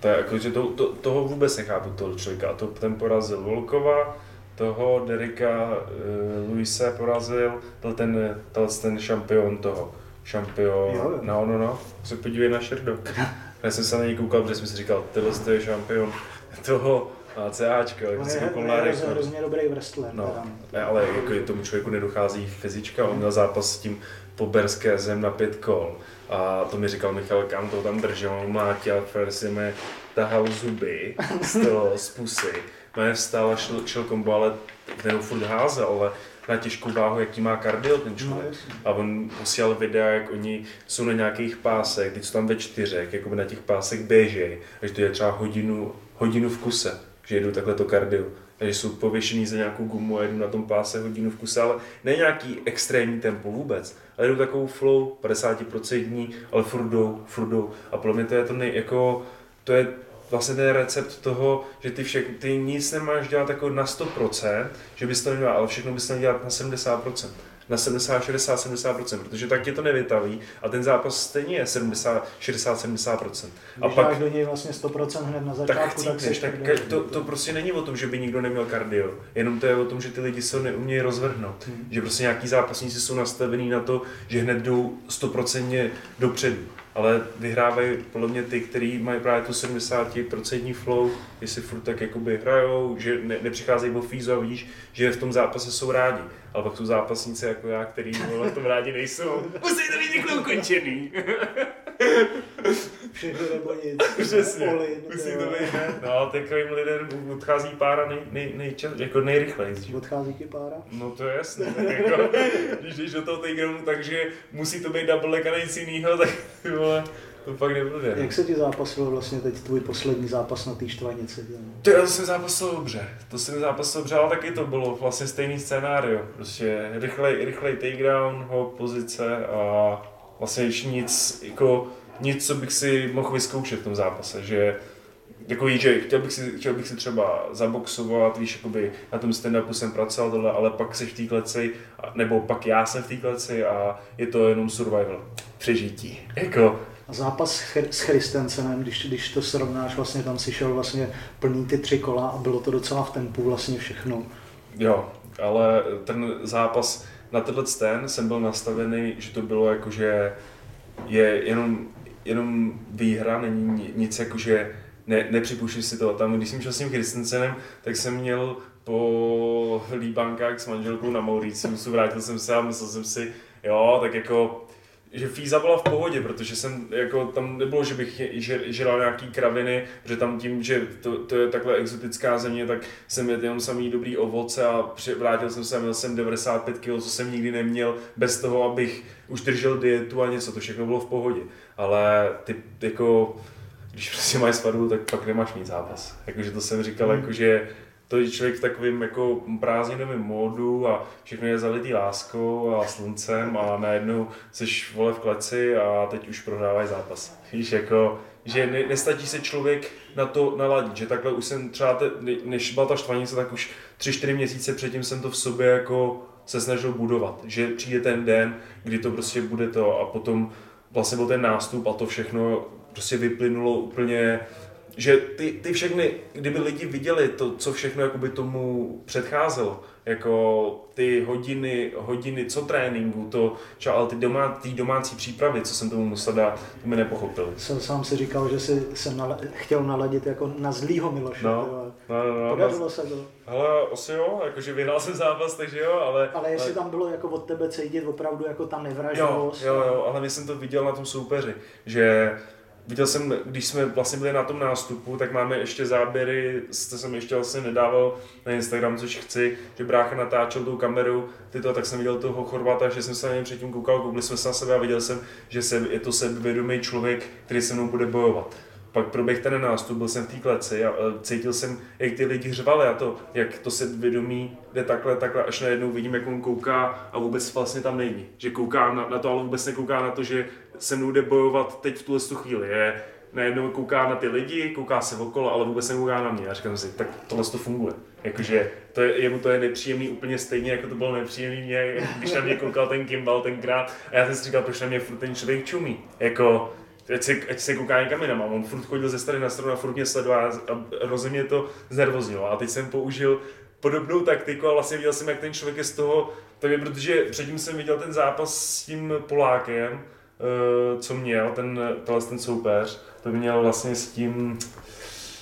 Speaker 3: To je jako, že to, to, toho vůbec nechápu, toho člověka. A to ten porazil Volkova, toho Derika uh, Luise porazil, byl ten, byl ten šampion toho. Šampion,
Speaker 1: Jo, jo.
Speaker 3: no, no, no, se podívej na Sherdog. Já jsem se na něj koukal, protože jsem si říkal, tyhle to je šampion toho ACAčka, jak
Speaker 1: on
Speaker 3: si
Speaker 1: je, on je hrozně, dobrý wrestler.
Speaker 3: No,
Speaker 1: teda.
Speaker 3: ne, ale jako je tomu člověku nedochází fyzička, on měl zápas s tím poberské zem na pět kol. A to mi říkal Michal Kam, to tam držel, mlátil, Fersi mi tahal zuby z toho, z pusy. No vstal a šel, šel kombo, ale ten ho furt házel, ale na těžkou váhu, jaký má kardio ten
Speaker 1: No,
Speaker 3: člověk.
Speaker 1: jasně.
Speaker 3: A on posílal videa, jak oni jsou na nějakých pásech, teď jsou tam ve čtyřech, jako na těch pásech běžej, že to je třeba hodinu, hodinu v kuse, že jedou takhle to kardio. Takže jsou pověšený za nějakou gumu a jedou na tom páse hodinu v kuse, ale ne nějaký extrémní tempo vůbec, ale jedou takovou flow 50% ale furt jdou, furt jdou. A podle mě to je to nej, jako, to je vlastně ten recept toho, že ty, však, ty nic nemáš dělat jako na 100%, že bys to nedělal, ale všechno bys měl dělat na 70%. Na 70, 60, 70%, protože tak tě to nevytaví a ten zápas stejně je 70, 60, 70%. A
Speaker 1: Když
Speaker 3: pak
Speaker 1: do něj vlastně 100% hned na
Speaker 3: tak
Speaker 1: začátku, tak,
Speaker 3: chcípneš,
Speaker 1: si
Speaker 3: tak to, to prostě není o tom, že by nikdo neměl kardio, jenom to je o tom, že ty lidi se neumějí rozvrhnout.
Speaker 1: Hmm.
Speaker 3: Že prostě nějaký zápasníci jsou nastavení na to, že hned jdou 100% dopředu. Ale vyhrávají podle mě ty, kteří mají právě tu 70% flow, jestli furt tak jakoby hrajou, že ne, nepřicházejí o fízu a vidíš, že v tom zápase jsou rádi. Ale pak jsou zápasníci jako já, který vole, v tom rádi nejsou. Musí to být rychle ukončený.
Speaker 1: Všechno nebo nic.
Speaker 3: Přesně. Musí to být. No, takovým lidem odchází pára nej, nej, nejčas, jako nejrychleji.
Speaker 1: Odchází ti pára?
Speaker 3: No to je jasné, tak jako, když jdeš do toho takedownu, takže musí to být double leg a nic jinýho, tak vole, to pak nebude. no.
Speaker 1: Jak se ti zápasil vlastně teď tvůj poslední zápas na té štvanici?
Speaker 3: To já jsem zápasil dobře, to jsem zápasil dobře, ale taky to bylo vlastně stejný scénário. Prostě rychlej, rychlej takedown, hop, pozice a vlastně ještě nic, jako nic, co bych si mohl vyzkoušet v tom zápase, že jako že chtěl bych, si, chtěl bych si třeba zaboxovat, víš, jakoby na tom stand-upu jsem pracoval tohle, ale pak jsi v té kleci, nebo pak já jsem v té kleci a je to jenom survival, přežití. Jako,
Speaker 1: A zápas s Chr- s Christensenem, když, když to srovnáš, vlastně tam si šel vlastně plný ty tři kola a bylo to docela v tempu vlastně všechno.
Speaker 3: Jo, ale ten zápas na tenhle ten jsem byl nastavený, že to bylo jako, že je jenom, jenom výhra, není ni- nic jako, že ne, nepřipuštíš si to. Tam, když jsem šel s tím Christensenem, tak jsem měl po líbankách s manželkou na Mauriciusu, vrátil jsem se a myslel jsem si, jo, tak jako že Fíza byla v pohodě, protože jsem jako tam nebylo, že bych žral nějaký kraviny, že tam tím, že to, to je takhle exotická země, tak jsem jedl jenom samý dobrý ovoce a při- vrátil jsem se a měl jsem 95 kg, co jsem nikdy neměl, bez toho, abych už držel dietu a něco, to všechno bylo v pohodě. Ale ty jako, když prostě máš svadu, tak pak nemáš mít zápas. Jakože to jsem říkal,
Speaker 1: Hmm.
Speaker 3: jakože to je člověk v takovém jako prázdninovém módu a všechno je zalitý láskou a sluncem a najednou jsi vole v kleci a teď už prohrávají zápas. Víš, jako, že ne, nestačí se člověk na to naladit, že takhle už jsem třeba, te, ne- než byla ta štvanice, tak už 3-4 měsíce předtím jsem to v sobě jako se snažil budovat, že přijde ten den, kdy to prostě bude to a potom vlastně byl ten nástup a to všechno prostě vyplynulo úplně že ty, ty všechny, kdyby lidi viděli to, co všechno jakoby tomu předcházelo, jako ty hodiny, hodiny co tréninku, to, čo, ale ty domá, ty domácí přípravy, co jsem tomu musel dát, to mi nepochopili.
Speaker 1: Jsem sám si říkal, že si jsem nale- chtěl naladit jako na zlýho Miloše.
Speaker 3: No,
Speaker 1: jo.
Speaker 3: no, no, no,
Speaker 1: Podařilo
Speaker 3: no.
Speaker 1: se to.
Speaker 3: Hele, asi jo, jakože vyhrál jsem zápas, takže jo, ale...
Speaker 1: Ale jestli tam bylo jako od tebe cítit opravdu jako ta
Speaker 3: Jo,
Speaker 1: nevraživost.
Speaker 3: jo, jo, ale my jsem to viděl na tom soupeři, že viděl jsem, když jsme vlastně byli na tom nástupu, tak máme ještě záběry, to jsem ještě vlastně nedával na Instagram, což chci, že brácha natáčel tou kameru, ty to, tak jsem viděl toho Chorvata, že jsem se na něj předtím koukal, koukli jsme se na sebe a viděl jsem, že se, je to sebevědomý člověk, který se mnou bude bojovat. Pak proběh ten nástup, byl jsem v té kleci a e, cítil jsem, jak ty lidi řvali a to, jak to sebevědomí jde takhle, takhle, až najednou vidím, jak on kouká a vůbec vlastně tam není. Že kouká na, na to, ale vůbec nekouká na to, že se mnou jde bojovat teď v tuhle tu chvíli. Je, najednou kouká na ty lidi, kouká se okolo, ale vůbec nekouká na mě. A říkám si, tak tohle to funguje. Jakože to je, jemu to je nepříjemný úplně stejně, jako to bylo nepříjemný mě, když na mě koukal ten Kimball tenkrát. A já jsem si říkal, proč na mě furt ten člověk čumí. Jako, ať se, ať se kouká někam jinam. A on furt chodil ze strany na stranu a furt mě sledoval a hrozně mě to znervoznilo. A teď jsem použil podobnou taktiku a vlastně viděl jsem, jak ten člověk je z toho, takže protože předtím jsem viděl ten zápas s tím Polákem, co měl, ten, tenhle ten soupeř, to měl vlastně s tím,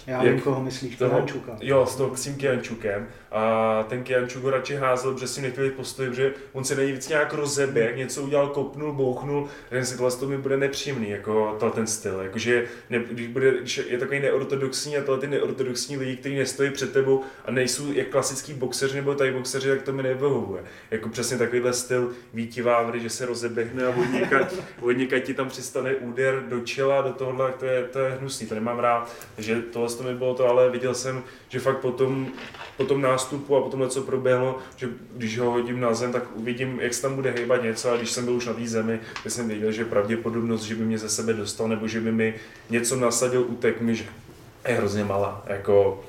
Speaker 1: Já
Speaker 3: Jak
Speaker 1: vím, koho myslíš,
Speaker 3: toho, jo, s, toho, s tím Kiančukem a ten Kiančuk ho radši házel, protože si nechtěli postoj, že on se nejvíc nějak rozeběh, něco udělal, kopnul, bouchnul, že si tohle to mi bude nepříjemný, jako tohle ten styl, jakože ne, když, bude, když je takový neortodoxní a tohle ty neortodoxní lidi, kteří nestojí před tebou a nejsou jak klasický boxeři nebo tady boxeři, tak to mi nevyhovuje. Jako přesně takovýhle styl Víti Vávry, že se rozeběhne a někaď ti tam přistane úder do čela, do tohohle, to je, to je hnusný, to nemám rád. Takže tohle to mi bylo to, ale viděl jsem, že fakt potom, po tom nástupu a potom, co proběhlo, že když ho hodím na zem, tak uvidím, jak se tam bude hýbat něco a když jsem byl už na té zemi, tak jsem věděl, že pravděpodobnost, že by mě ze sebe dostal nebo že by mi něco nasadil, utek mi, že je hrozně malá. Jako,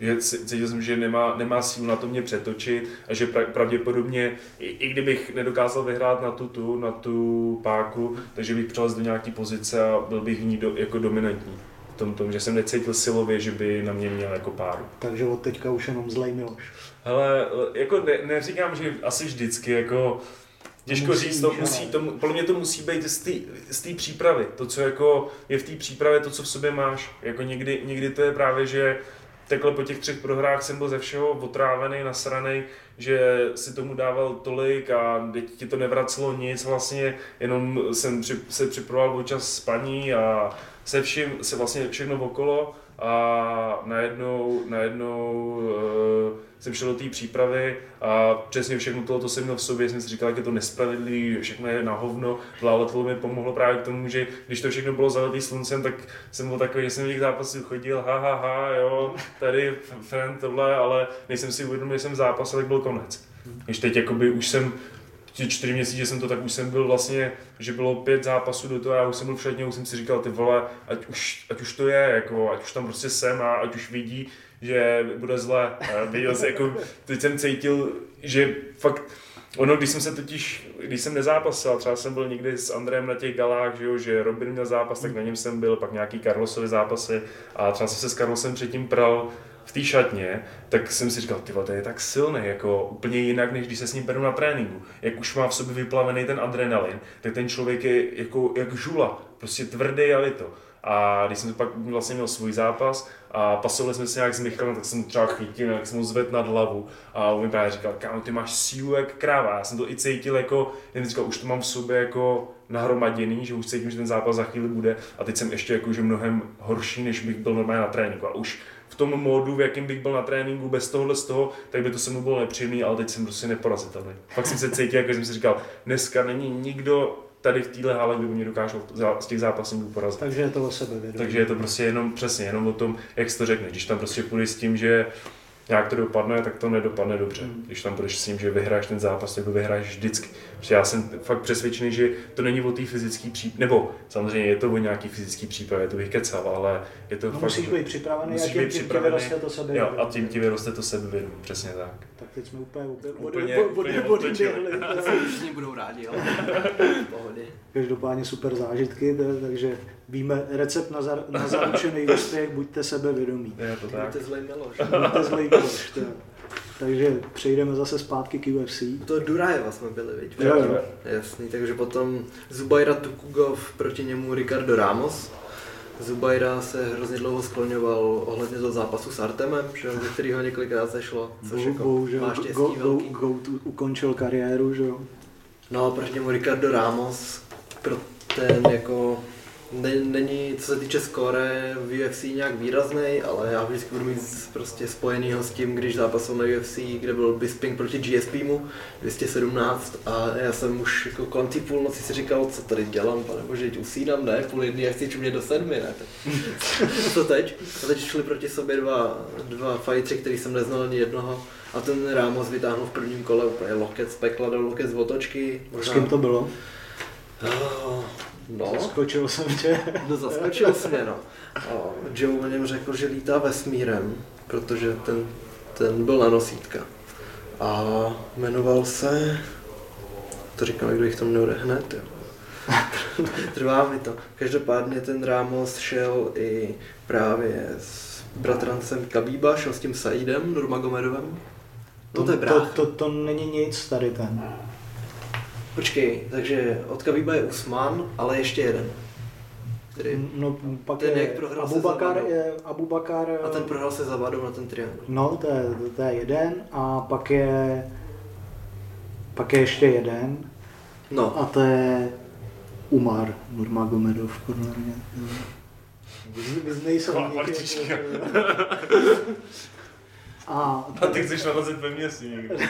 Speaker 3: že cítil jsem, že nemá, nemá sílu na to mě přetočit a že pra, pravděpodobně, i, i kdybych nedokázal vyhrát na tu, tu, na tu páku, takže bych přelez do nějaké pozice a byl bych v ní do, jako dominantní. Tom, tom, že jsem necítil silově, že by na mě měl jako páru.
Speaker 1: Takže od teďka už jenom zlej Miloš.
Speaker 3: Hele, jako ne, neříkám, že asi vždycky, jako těžko
Speaker 1: Musí,
Speaker 3: říct, to musí, to, podle mě to musí být z té- přípravy, to, co jako je v té přípravě, to, co v sobě máš, jako někdy, někdy to je právě, že takhle po těch třech prohrách jsem byl ze všeho otrávený, nasraný, že si tomu dával tolik a teď ti to nevracelo nic vlastně, jenom jsem při, se připravoval čas spaní a se vším, se vlastně všechno okolo a najednou, najednou uh, jsem šel do té přípravy a přesně všechno tohle jsem měl v sobě, jsem si říkal, jak je to nespravedlivý, všechno je na hovno, ale to mi pomohlo právě k tomu, že když to všechno bylo zalitý sluncem, tak jsem byl takový, že jsem v těch zápasů chodil, ha, ha, ha, jo, tady friend tohle, ale než jsem si uvědomil, že jsem v zápase, tak byl konec. Když teď jakoby už jsem ty čtyři měsíce jsem to, tak už jsem byl vlastně, že bylo pět zápasů do toho, já už jsem byl v šatně, už jsem si říkal, ty vole, ať už, ať už to je, jako, ať už tam prostě jsem a ať už vidí, že bude zle. A viděl jsem, jako, teď jsem cítil, že fakt, Ono, když jsem se totiž, když jsem nezápasil, třeba jsem byl někdy s Andrejem na těch galách, že, jo, že Robin měl zápas, tak na něm jsem byl, pak nějaký Carlosovy zápasy a třeba jsem se s Carlosem předtím pral v té šatně, tak jsem si říkal, ty to je tak silný, jako úplně jinak, než když se s ním beru na tréninku. Jak už má v sobě vyplavený ten adrenalin, tak ten člověk je jako, jak žula, prostě tvrdý a to. A když jsem pak vlastně měl svůj zápas a pasovali jsme se nějak s Michalem, tak jsem třeba chytil, jak jsem mu zved nad hlavu a on mi právě říkal, kámo, ty máš sílu jak kráva. Já jsem to i cítil jako, jsem říkal, už to mám v sobě jako nahromaděný, že už cítím, že ten zápas za chvíli bude a teď jsem ještě jako, že mnohem horší, než bych byl normálně na tréninku. A už v tom módu, v jakém bych byl na tréninku bez tohohle z toho, tak by to se mu bylo nepříjemný, ale teď jsem prostě neporazitelný. Fakt jsem se cítil, jako jsem si říkal, dneska není nikdo tady v téhle hale, kdo mě dokázal z těch zápasníků porazit.
Speaker 1: Takže je to o sebevědomí.
Speaker 3: Takže je to prostě jenom přesně, jenom o tom, jak jsi to řekneš. Když tam prostě půjdeš s tím, že nějak to dopadne, tak to nedopadne dobře.
Speaker 1: Hmm.
Speaker 3: Když tam půjdeš s tím, že vyhráš ten zápas, tak ho vyhráš vždycky. Protože já jsem fakt přesvědčený, že to není o té fyzické přípravě, nebo samozřejmě je to o nějaký fyzický přípravě, to bych kecal, ale je to
Speaker 1: No,
Speaker 3: fakt...
Speaker 1: musíš být připravený
Speaker 3: musíš
Speaker 1: a tím,
Speaker 3: být
Speaker 1: tím ti
Speaker 3: připravený.
Speaker 1: vyroste to sebevědomí.
Speaker 3: Jo, a tím ti vyroste to sebevědomí, přesně tak.
Speaker 1: Tak teď jsme úplně, úplně,
Speaker 3: Úplně- úplně
Speaker 2: Všichni budou rádi, ale pohodě.
Speaker 1: Každopádně super zážitky, takže Víme recept na, za, na zaručený úspěch, buďte sebevědomí.
Speaker 3: Je to tak.
Speaker 2: Buďte zlej Miloš.
Speaker 1: Buďte zlej Miloš, to. Takže přejdeme zase zpátky k UFC.
Speaker 2: To Durajeva jsme byli, viď?
Speaker 1: Jo, jo.
Speaker 2: Jasný, takže potom Zubajra Tukugov, proti němu Ricardo Ramos. Zubajra se hrozně dlouho skloňoval ohledně toho zápasu s Artemem, že ze kterého několikrát sešlo, což jako
Speaker 1: Bohužel
Speaker 2: má štěstí
Speaker 1: Go, Go,
Speaker 2: velký.
Speaker 1: Goat ukončil kariéru, že jo.
Speaker 2: No, proti němu Ricardo Ramos, pro ten jako není, co se týče skóre v UFC nějak výrazný, ale já vždycky budu mít prostě spojenýho s tím, když zápasil na UFC, kde byl Bisping proti GSPmu 217 a já jsem už jako kolem té půlnoci si říkal, co tady dělám, pane bože, teď usínám, ne, půl jedný, já chci čumět do sedmi, ne, co teď? A teď šli proti sobě dva, dva fightři, který jsem neznal ani jednoho a ten Ramos vytáhnul v prvním kole úplně loket z pekla, dal loket z otočky.
Speaker 1: S kým to bylo?
Speaker 2: Oh, No,
Speaker 1: Skočil jsem tě.
Speaker 2: no zaskočil jsi mě, no. A Joe o něm řekl, že lítá vesmírem, protože ten, ten byl na nosítka. A jmenoval se... To říkám, jak bych to měl hned, jo. Trvá mi to. Každopádně ten Ramos šel i právě s bratrancem Kabíba, šel s tím Saidem Nurmagomedovem. No to je
Speaker 1: to, to, to není nic tady ten.
Speaker 2: Počkej, takže od Kabíba je Usman, ale ještě jeden. Který...
Speaker 1: No, pak
Speaker 2: Ten,
Speaker 1: je
Speaker 2: jak prohrál se
Speaker 1: Abubakar,
Speaker 2: Zavadou.
Speaker 1: je Abubakar,
Speaker 2: A ten prohrál se zavadou na ten triangl.
Speaker 1: no to je, to je jeden a pak je pak je ještě jeden
Speaker 2: No,
Speaker 1: a to je Umar Nurmagomedov, podle mě. Vyznej se
Speaker 3: Taková
Speaker 1: A,
Speaker 3: A ty chceš narazit ve městě někde.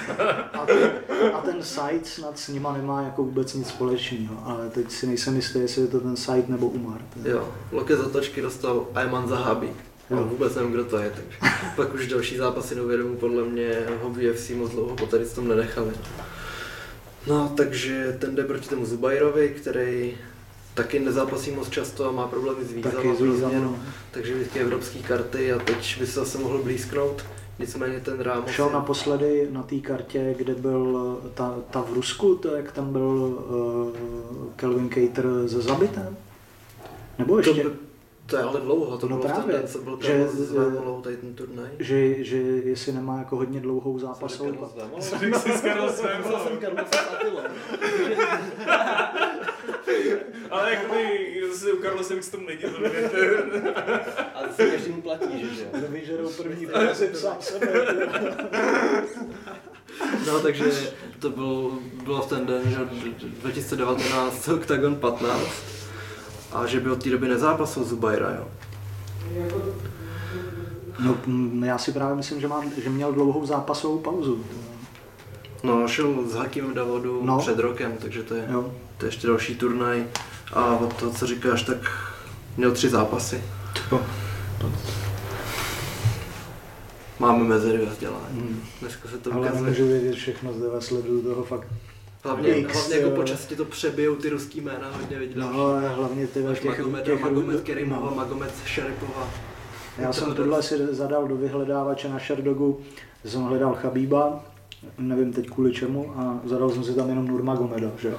Speaker 1: a, ten, a ten site snad s nima nemá jako vůbec nic společného, ale teď si nejsem jistý, jestli je to ten site nebo Umar. Je-
Speaker 2: jo, loket z otočky dostal Ayman Zahabi.
Speaker 1: Jo.
Speaker 2: No, vůbec nevím, kdo to je, takže pak už další zápasy neuvědomu, podle mě ho v UFC moc dlouho po tady tom nenechali. No, takže ten jde proti tomu Zubajrovi, který taky nezápasí moc často a má problémy s vízama,
Speaker 1: Taky zvízal,
Speaker 2: změnu.
Speaker 1: no.
Speaker 2: takže vždycky evropské karty a teď by se zase mohl blízknout. Nicméně ten Ramos...
Speaker 1: Šel
Speaker 2: je-
Speaker 1: naposledy na té kartě, kde byl eh, ta, ta v Rusku, to jak tam byl uh, Kelvin Cater se zabitem? Nebo
Speaker 2: to,
Speaker 1: ještě,
Speaker 2: by- to je ale dlouho, to
Speaker 1: No
Speaker 2: bylo
Speaker 1: právě,
Speaker 2: v ten co byl
Speaker 1: že-
Speaker 2: že, s Vémolou tady ten turnaj.
Speaker 1: že, že jestli nemá jako hodně dlouhou zápasovou...
Speaker 2: Carlos Vémola?
Speaker 3: Řekl jsi s Karlosem,
Speaker 2: Myslel jsem Attilou.
Speaker 3: ale jakoby zase u Karlose bych se tomu nedivil.
Speaker 2: Ale to se každému platí, že jo?
Speaker 1: Kdo vyžerou první práci sám sebe.
Speaker 2: No, takže to byl, bylo v ten den, že 2019, Octagon 15. A že by od té doby nezápasil Zubajra, jo.
Speaker 1: No, já si právě myslím, že, mám, že měl dlouhou zápasovou pauzu.
Speaker 2: No, šel s Hakimem Davodu
Speaker 1: No.
Speaker 2: no. před rokem, takže to je,
Speaker 1: Jo.
Speaker 2: to je ještě další turnaj. A od toho, co říkáš, tak měl tři zápasy. Máme mezery ve vzdělání.
Speaker 1: Hmm.
Speaker 2: Dneska se to
Speaker 1: Ale
Speaker 2: ukazuje.
Speaker 1: nemůžu vědět všechno, zde sleduju toho fakt.
Speaker 2: Hlavně,
Speaker 1: X,
Speaker 2: hlavně jako
Speaker 1: jo.
Speaker 2: počasí to přebijou ty ruský jména hodně vidět.
Speaker 1: No, ale hlavně ty těch,
Speaker 2: Magomed,
Speaker 1: těch
Speaker 2: Magomed
Speaker 1: no.
Speaker 2: Kerimova, Magomed Šeripova.
Speaker 1: Já jsem tohle si zadal do vyhledávače na Sherdogu, jsem hledal Chabíba, nevím teď kvůli čemu, a zadal jsem si tam jenom Nurmagomeda, že jo.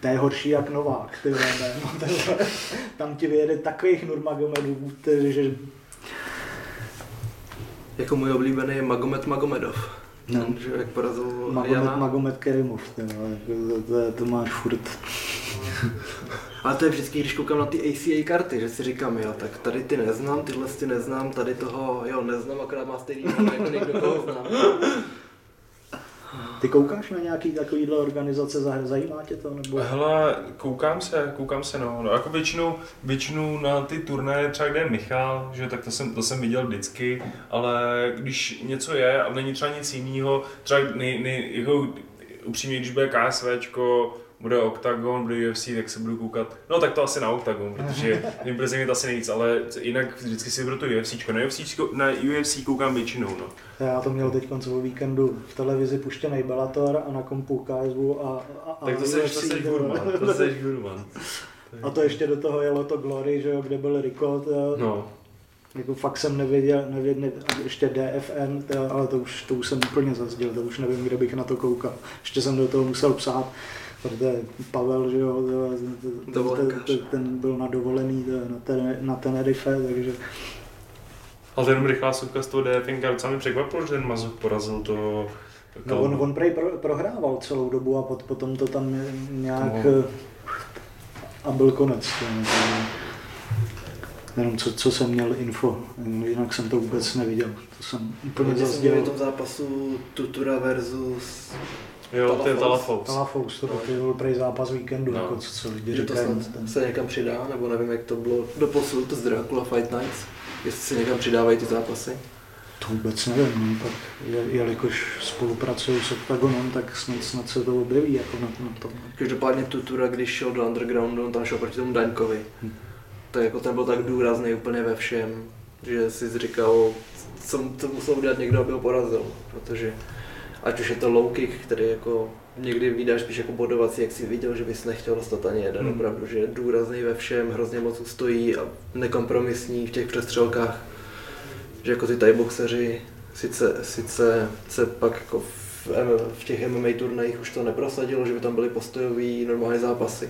Speaker 1: To je horší jak Novák, ty vole, no, tam ti vyjede takových Nurmagomedů, že
Speaker 2: Jako můj oblíbený je Magomed Magomedov.
Speaker 1: No.
Speaker 2: Ten, že jak porazil
Speaker 1: Magomed,
Speaker 2: Jana.
Speaker 1: Magomed Kerimov, ty vole, to, to, to, máš furt.
Speaker 2: Ale to je vždycky, když koukám na ty ACA karty, že si říkám, jo, tak tady ty neznám, tyhle ty neznám, tady toho, jo, neznám, akorát má stejný jako někdo, koho znám.
Speaker 1: Ty koukáš na nějaký takovýhle organizace, zajímá tě to? Nebo...
Speaker 3: Hele, koukám se, koukám se, no. no jako většinou, většinou na ty turnaje, třeba kde je Michal, že tak to jsem, to jsem viděl vždycky, ale když něco je a není třeba nic jiného, třeba nej, nej, jako upřímně, když bude KSVčko, bude Octagon, bude UFC, tak se budu koukat. No tak to asi na Octagon, protože mě bude zajímat asi nejvíc, ale jinak vždycky si vyberu to UFC. Na UFC, na UFC koukám většinou, no.
Speaker 1: Já to měl teď koncovou víkendu v televizi puštěný Bellator a na kompu KSV a, a, a
Speaker 3: Tak to seš, to seš gurman, to seš gurman.
Speaker 1: A to ještě do toho jelo to Glory, že jo, kde byl Rico, to,
Speaker 3: No,
Speaker 1: jako fakt jsem nevěděl, nevěděl, ještě DFN, to, ale to už, to už jsem úplně zazděl, to už nevím, kde bych na to koukal. Ještě jsem do toho musel psát, protože Pavel, že jo, ten, ten, ten byl na dovolený na, ten, na Tenerife, takže
Speaker 3: ale jenom rychlá suvka z toho DFNK docela mi překvapilo, že ten Mazuk porazil to
Speaker 1: No on, on prej pro, prohrával celou dobu a pot, potom to tam nějak no. a byl konec. Jenom co, co jsem měl info, jinak jsem to vůbec neviděl. To jsem úplně
Speaker 2: zazděl. v tom zápasu Tutura versus
Speaker 3: Jo, to je Talafous.
Speaker 1: Talafous, to, to byl prej zápas víkendu, no. jako co, co lidi
Speaker 2: říkají. To snad se někam přidá, nebo nevím, jak to bylo do posud z Dracula Fight Nights, jestli se někam přidávají ty zápasy.
Speaker 1: To vůbec nevím, no, tak je, jelikož spolupracuju s Octagonem, tak snad, snad se to objeví jako na, na tom.
Speaker 2: Každopádně Tutura, když šel do undergroundu, on tam šel proti tomu Daňkovi. Hm. Tak jako ten byl tak důrazný úplně ve všem, že si říkal, co, co musel udělat někdo, aby ho porazil, protože ať už je to low kick, který jako někdy vydáš spíš jako bodovací, jak si viděl, že bys nechtěl dostat ani jeden, hmm. opravdu, že je důrazný ve všem, hrozně moc stojí a nekompromisní v těch přestřelkách že jako ty boxeři sice, sice se pak jako v, v těch MMA turnajích už to neprosadilo, že by tam byly postojové normální zápasy,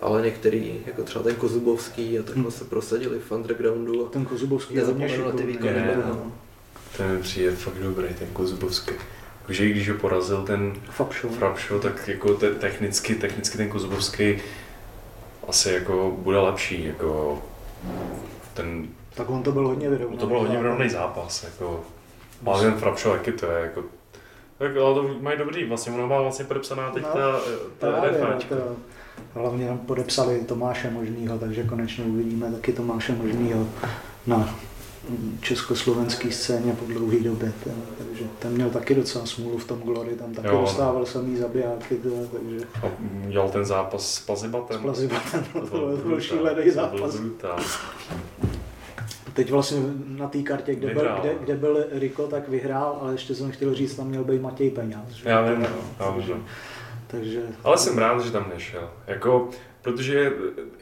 Speaker 2: ale některý, jako třeba ten Kozubovský a takhle hmm. se prosadili v undergroundu. A
Speaker 1: ten Kozubovský
Speaker 2: je na ty výkony.
Speaker 3: Je, no. Ten mi přijde fakt dobrý, ten Kozubovský. Že když ho porazil ten Frapšo, tak jako te, technicky, technicky ten Kozubovský asi jako bude lepší, jako ten
Speaker 1: tak on to byl hodně vyrovnaný.
Speaker 3: To byl hodně vyrovnaný zápas, jako Malin Frapšo, jaký to je, jako tak, ale to mají dobrý, vlastně ono má vlastně podepsaná teď no, ta, ta RFáčka. To,
Speaker 1: hlavně podepsali Tomáše Možnýho, takže konečně uvidíme taky Tomáše Možnýho na československé scéně po dlouhé době. Ten, takže ten měl taky docela smůlu v tom Glory, tam taky jo, dostával samý zabijáky. takže...
Speaker 3: A dělal ten zápas s Plazibatem.
Speaker 1: S Plazibatem, no, to, to, byl, šílený zápas. Teď vlastně na té kartě, kde byl, kde, kde byl Riko, tak vyhrál, ale ještě jsem chtěl říct, tam měl být Matěj Peňáz.
Speaker 3: Já vím, no, takže, takže... Ale jsem rád, že tam nešel. Jako, protože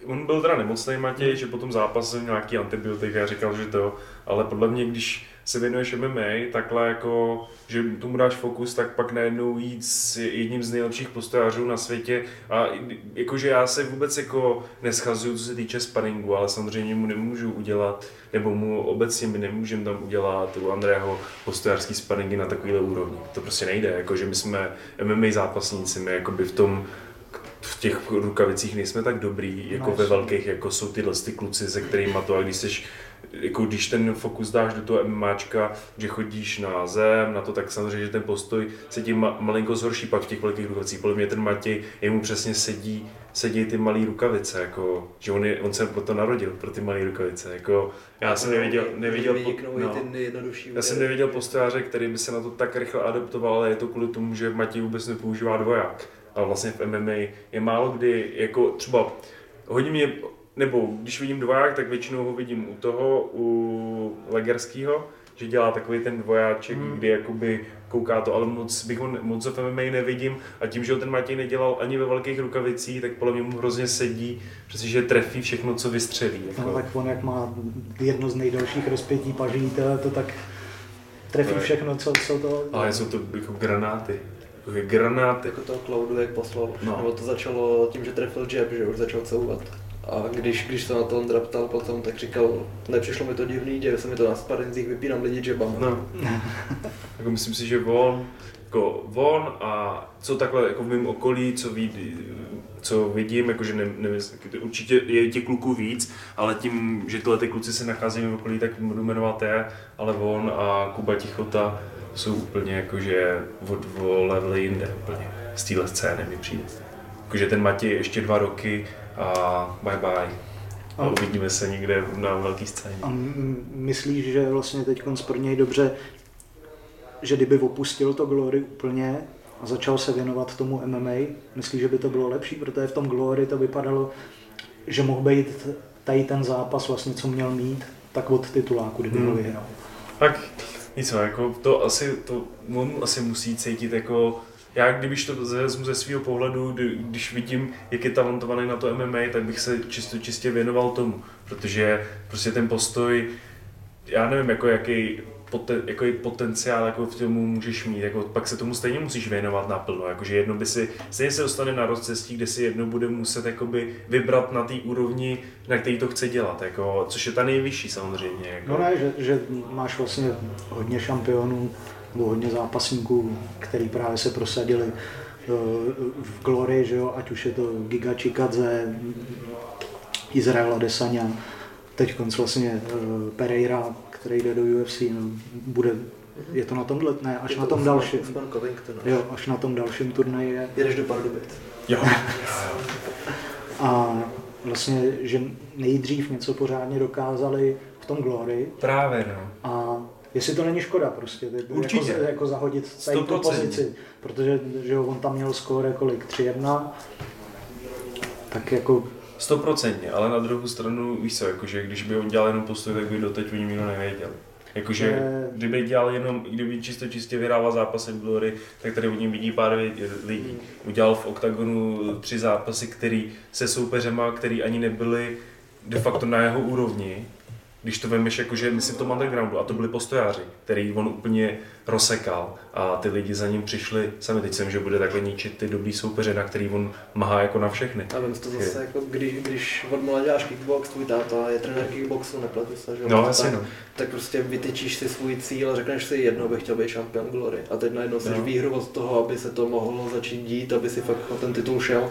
Speaker 3: on byl teda nemocný Matěj, že po tom zápase měl nějaký antibiotika a říkal, že to, ale podle mě, když se věnuješ MMA, takhle jako, že tomu dáš fokus, tak pak najednou jít s jedním z nejlepších postojářů na světě a jakože já se vůbec jako neschazuju, co se týče sparingu, ale samozřejmě mu nemůžu udělat, nebo mu obecně my nemůžeme tam udělat u Andreho postojářský sparingy na takovýhle úrovni. To prostě nejde, jakože my jsme MMA zápasníci, my jakoby v tom v těch rukavicích nejsme tak dobrý, jako no, ve velkých, jako jsou tyhle ty kluci, se kterými to, a když jsi jako když ten fokus dáš do toho MMAčka, že chodíš na zem, na to, tak samozřejmě, že ten postoj se ti ma- malinko zhorší pak v těch velkých rukavicích. Podle mě ten Matěj, jemu přesně sedí, sedí ty malé rukavice, jako, že on, je, on se proto narodil, pro ty malé rukavice. Jako, já jsem neviděl, neviděl, po, no, já jsem neviděl postojáře, který by se na to tak rychle adaptoval, ale je to kvůli tomu, že Matěj vůbec nepoužívá dvoják. A vlastně v MMA je málo kdy, jako třeba hodně mě nebo když vidím dvoják, tak většinou ho vidím u toho, u Legerského, že dělá takový ten dvojáček, hmm. kdy jakoby kouká to, ale moc bych ho moc v MMA nevidím a tím, že ho ten Matěj nedělal ani ve velkých rukavicích, tak podle mě mu hrozně sedí, protože trefí všechno, co vystřelí.
Speaker 1: Jako. No, tak on jak má jedno z nejdelších rozpětí paží, to, to tak trefí to všechno, co, co to...
Speaker 3: Ale jsou to jako granáty. Jako granáty.
Speaker 2: Jako toho Cloudu, jak poslal. No. Nebo to začalo tím, že trefil jab, že už začal couvat. A když, když se na to Ondra ptal potom, tak říkal, nepřišlo mi to divný, děje se mi to na sparinzích, vypínám lidi jabama. No.
Speaker 3: jako myslím si, že on, jako on a co takhle jako v mém okolí, co, ví, co vidím, jakože ne, nevím, určitě je těch kluků víc, ale tím, že tyhle ty kluci se nachází v okolí, tak budu jmenovat je, ale on a Kuba Tichota jsou úplně jakože od, od level jinde úplně z téhle scény mi přijde. Jakože ten Matěj ještě dva roky a bye bye. A uvidíme se někde na velký scéně.
Speaker 1: A myslíš, že vlastně teď pro něj dobře, že kdyby opustil to Glory úplně a začal se věnovat tomu MMA, myslíš, že by to bylo lepší? Protože v tom Glory to vypadalo, že mohl být tady ten zápas vlastně, co měl mít, tak od tituláku, kdyby hmm. ho vyhrál.
Speaker 3: Tak nic, jako to asi, to on asi musí cítit jako já kdybych to vezmu ze svého pohledu, když vidím, jak je talentovaný na to MMA, tak bych se čisto čistě věnoval tomu, protože prostě ten postoj, já nevím, jako jaký, poten, jako potenciál jako v tomu můžeš mít, jako pak se tomu stejně musíš věnovat naplno, jakože jedno by si, stejně se dostane na rozcestí, kde si jedno bude muset jakoby vybrat na té úrovni, na který to chce dělat, jako, což je ta nejvyšší samozřejmě. Jako.
Speaker 1: No ne, že, že máš vlastně hodně šampionů, nebo hodně zápasníků, který právě se prosadili eh, v Glory, že jo, ať už je to Giga Chikadze, Izraela Desanya, teď konc vlastně uh, Pereira, který jde do UFC, no, bude, je to na tomhle, ne, až na tom dalším. Jo, až na tom dalším turnaji je.
Speaker 2: Jedeš do Pardubic.
Speaker 3: Jo.
Speaker 1: A vlastně, že nejdřív něco pořádně dokázali v tom Glory.
Speaker 3: Právě, no.
Speaker 1: A jestli to není škoda prostě,
Speaker 3: Určitě.
Speaker 1: Jako, jako zahodit celý tu pozici, protože že on tam měl skóre kolik, 3-1, tak jako
Speaker 3: Stoprocentně, ale na druhou stranu, víš co, jakože když by on dělal jenom postoj, tak by doteď o něm nikdo nevěděl. Jakože,
Speaker 1: Je-
Speaker 3: kdyby dělal jenom, kdyby čisto čistě vyhrával zápasy v Glory, tak tady o něm vidí pár lidí. Udělal v OKTAGONu tři zápasy, který se soupeřema, který ani nebyli de facto na jeho úrovni, když to vemeš jakože myslím v tom undergroundu, a to byli postojáři, který on úplně rozsekal a ty lidi za ním přišli sami. Teď jsem, že bude takhle ničit ty dobrý soupeře, na který on mahá jako na všechny.
Speaker 2: A si to zase, jako když, když od mala děláš kickbox, tvůj táta je trenér kickboxu, nepletu se, že jo?
Speaker 3: No,
Speaker 2: tak,
Speaker 3: asi no.
Speaker 2: tak prostě vytyčíš si svůj cíl a řekneš si jednou bych chtěl být šampion Glory. A teď najednou jsi
Speaker 3: No.
Speaker 2: výhru od toho, aby se to mohlo začít dít, aby si fakt ten titul šel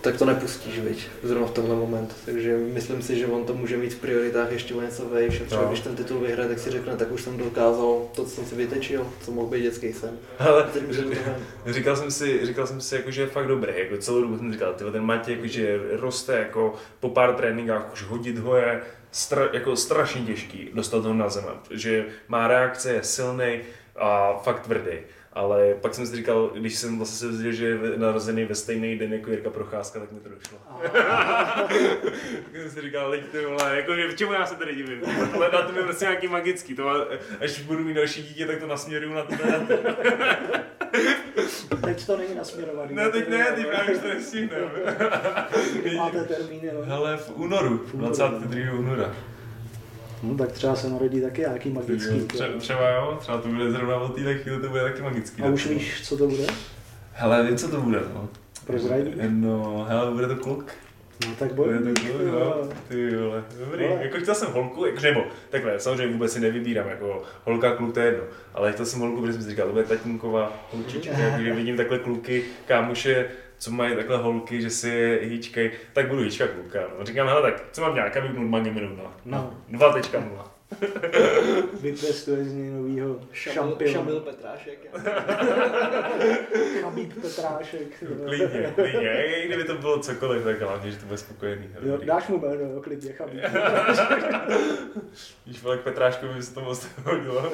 Speaker 2: tak to nepustíš, viď, zrovna v tenhle moment. Takže myslím si, že on to může mít v prioritách ještě o něco vejš a třeba
Speaker 3: No.
Speaker 2: když ten titul vyhraje, tak si řekne, tak už jsem dokázal to, co jsem si vytečil, co mohl být dětský sen.
Speaker 3: Ale
Speaker 2: teď
Speaker 3: říkal jsem si, říkal jsem si jako, že je fakt dobrý, jako celou dobu jsem říkal, tyhle, ten Matěj jako, že roste jako po pár tréninkách, už hodit ho je stra, jako strašně těžký dostat ho na zem, že má reakce, je silný a fakt tvrdý. Ale pak jsem si říkal, když jsem vlastně se dozvěděl, že je narozený ve stejný den jako Jirka Procházka, tak mi to došlo. tak jsem si říkal, leď ty vole, jako, že v čemu já se tady divím? Ale na tom je prostě nějaký magický, to má, až budu mít další dítě, tak to nasměruju na tebe.
Speaker 1: teď to není nasměrovaný.
Speaker 3: Ne, teď ne, teď právě už to nestihneme.
Speaker 1: Máte termíny, no.
Speaker 3: Hele, v únoru, 22. února.
Speaker 1: No. tak třeba se narodí taky nějaký magický.
Speaker 3: Tře- třeba jo, třeba to bude zrovna od téhle chvíli, to bude taky magický.
Speaker 1: A už víš, co to bude?
Speaker 3: Hele, vím, co to bude, no.
Speaker 1: Prozradí?
Speaker 3: No, hele, bude to kluk.
Speaker 1: No tak
Speaker 3: Bude
Speaker 1: boj.
Speaker 3: to kluk, no. Ty vole, dobrý.
Speaker 1: Vole.
Speaker 3: Jako chtěl jsem holku, jako, nebo takhle, samozřejmě vůbec si nevybírám, jako holka, kluk, to je jedno. Ale chtěl jsem holku, protože jsem si říkal, to bude tatínková holčička, že vidím takhle kluky, kámoše, co mají takhle holky, že si je hýčkej, tak budu hýčka kluka. No. Říkám, hele, tak co mám nějak, abych normálně minul, no.
Speaker 1: No.
Speaker 3: 2.0.
Speaker 1: Vypěstuje z něj novýho
Speaker 2: Šamil,
Speaker 1: šampiona.
Speaker 2: Šamil Petrášek.
Speaker 1: Chabib Petrášek.
Speaker 3: Klidně, klidně, i kdyby to bylo cokoliv, tak hlavně, že to bude spokojený.
Speaker 1: Jo,
Speaker 3: Dobrý.
Speaker 1: dáš mu jméno, jo, klidně Chabib.
Speaker 3: Víš, vole, k Petráškovi by se to moc hodilo.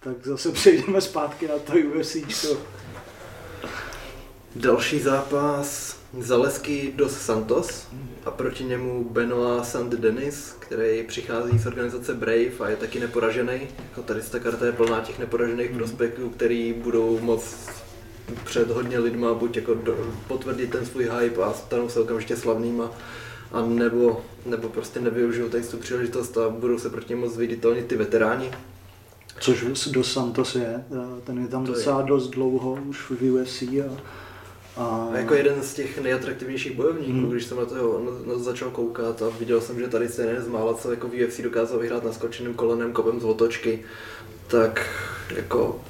Speaker 1: Tak zase přejdeme zpátky na to UFCčko.
Speaker 2: Další zápas Zalesky dos Santos a proti němu Benoit Saint Denis, který přichází z organizace Brave a je taky neporažený. Jako tady ta karta je plná těch neporažených prospektů, který budou moc před hodně lidma buď jako do, potvrdit ten svůj hype a stanou se okamžitě slavnýma, a nebo, nebo prostě nevyužijou tady tu příležitost a budou se proti němu moc viditelnit ty veteráni.
Speaker 1: Což Dos Santos je, eh, ten je tam
Speaker 2: To je.
Speaker 1: docela dost dlouho už v UFC a, a
Speaker 2: jako jeden z těch nejatraktivnějších bojovníků,
Speaker 1: Hmm.
Speaker 2: když jsem na na, začal koukat a viděl jsem, že tady se jeden z mála, co jako v UFC dokázal vyhrát naskočeným kolenem, kopem z otočky, tak jako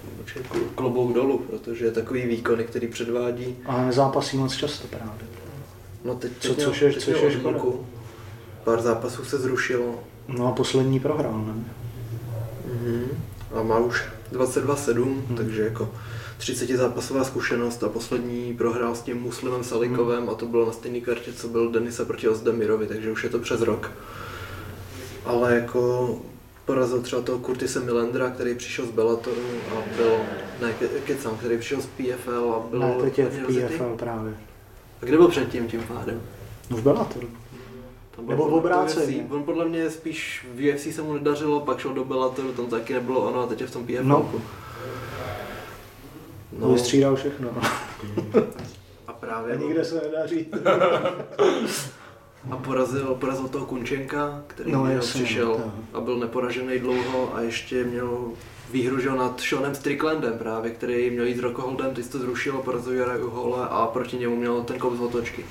Speaker 2: klobouk dolů, protože takový výkony, který předvádí,
Speaker 1: a nezápasí moc často právě.
Speaker 2: no teď,
Speaker 1: Co-
Speaker 2: teď
Speaker 1: což je-
Speaker 2: teď
Speaker 1: což
Speaker 2: měl
Speaker 1: je škoda.
Speaker 2: Pár zápasů se zrušilo
Speaker 1: No a poslední prohrál, ne?
Speaker 2: mhm. a má už 22-7,
Speaker 1: Hmm.
Speaker 2: takže jako 30 zápasová zkušenost a poslední prohrál s tím Muslimem Salikovem a to bylo na stejné kartě, co byl Denisa proti Ozdemirovi, takže už je to přes rok. Ale jako porazil třeba toho Curtise Milendra, který přišel z Bellatoru a byl, ne, ke, kecám, který přišel z PFL a byl
Speaker 1: Ne, teď je v. PFL právě.
Speaker 2: A kde byl předtím tím pádem?
Speaker 1: No v Bellatoru.
Speaker 2: To
Speaker 1: Nebo
Speaker 2: bylo
Speaker 1: v obráceně.
Speaker 2: UFC. On podle mě spíš v UFC se mu nedařilo, pak šel do Bellatoru, tam taky nebylo ono a teď je v tom PFL.
Speaker 1: No.
Speaker 2: No.
Speaker 1: Vystřídal všechno.
Speaker 2: A právě
Speaker 1: A nikde se nedaří.
Speaker 2: A porazil, porazil toho Kunčenka, který
Speaker 1: No,
Speaker 2: no,
Speaker 1: jasně,
Speaker 2: přišel
Speaker 1: to.
Speaker 2: a byl neporažený dlouho a ještě měl výhru že, nad Seanem Stricklandem právě, který měl jít s Rokoholdem, teď to zrušilo, porazil Jara a proti němu měl ten kop z otočky.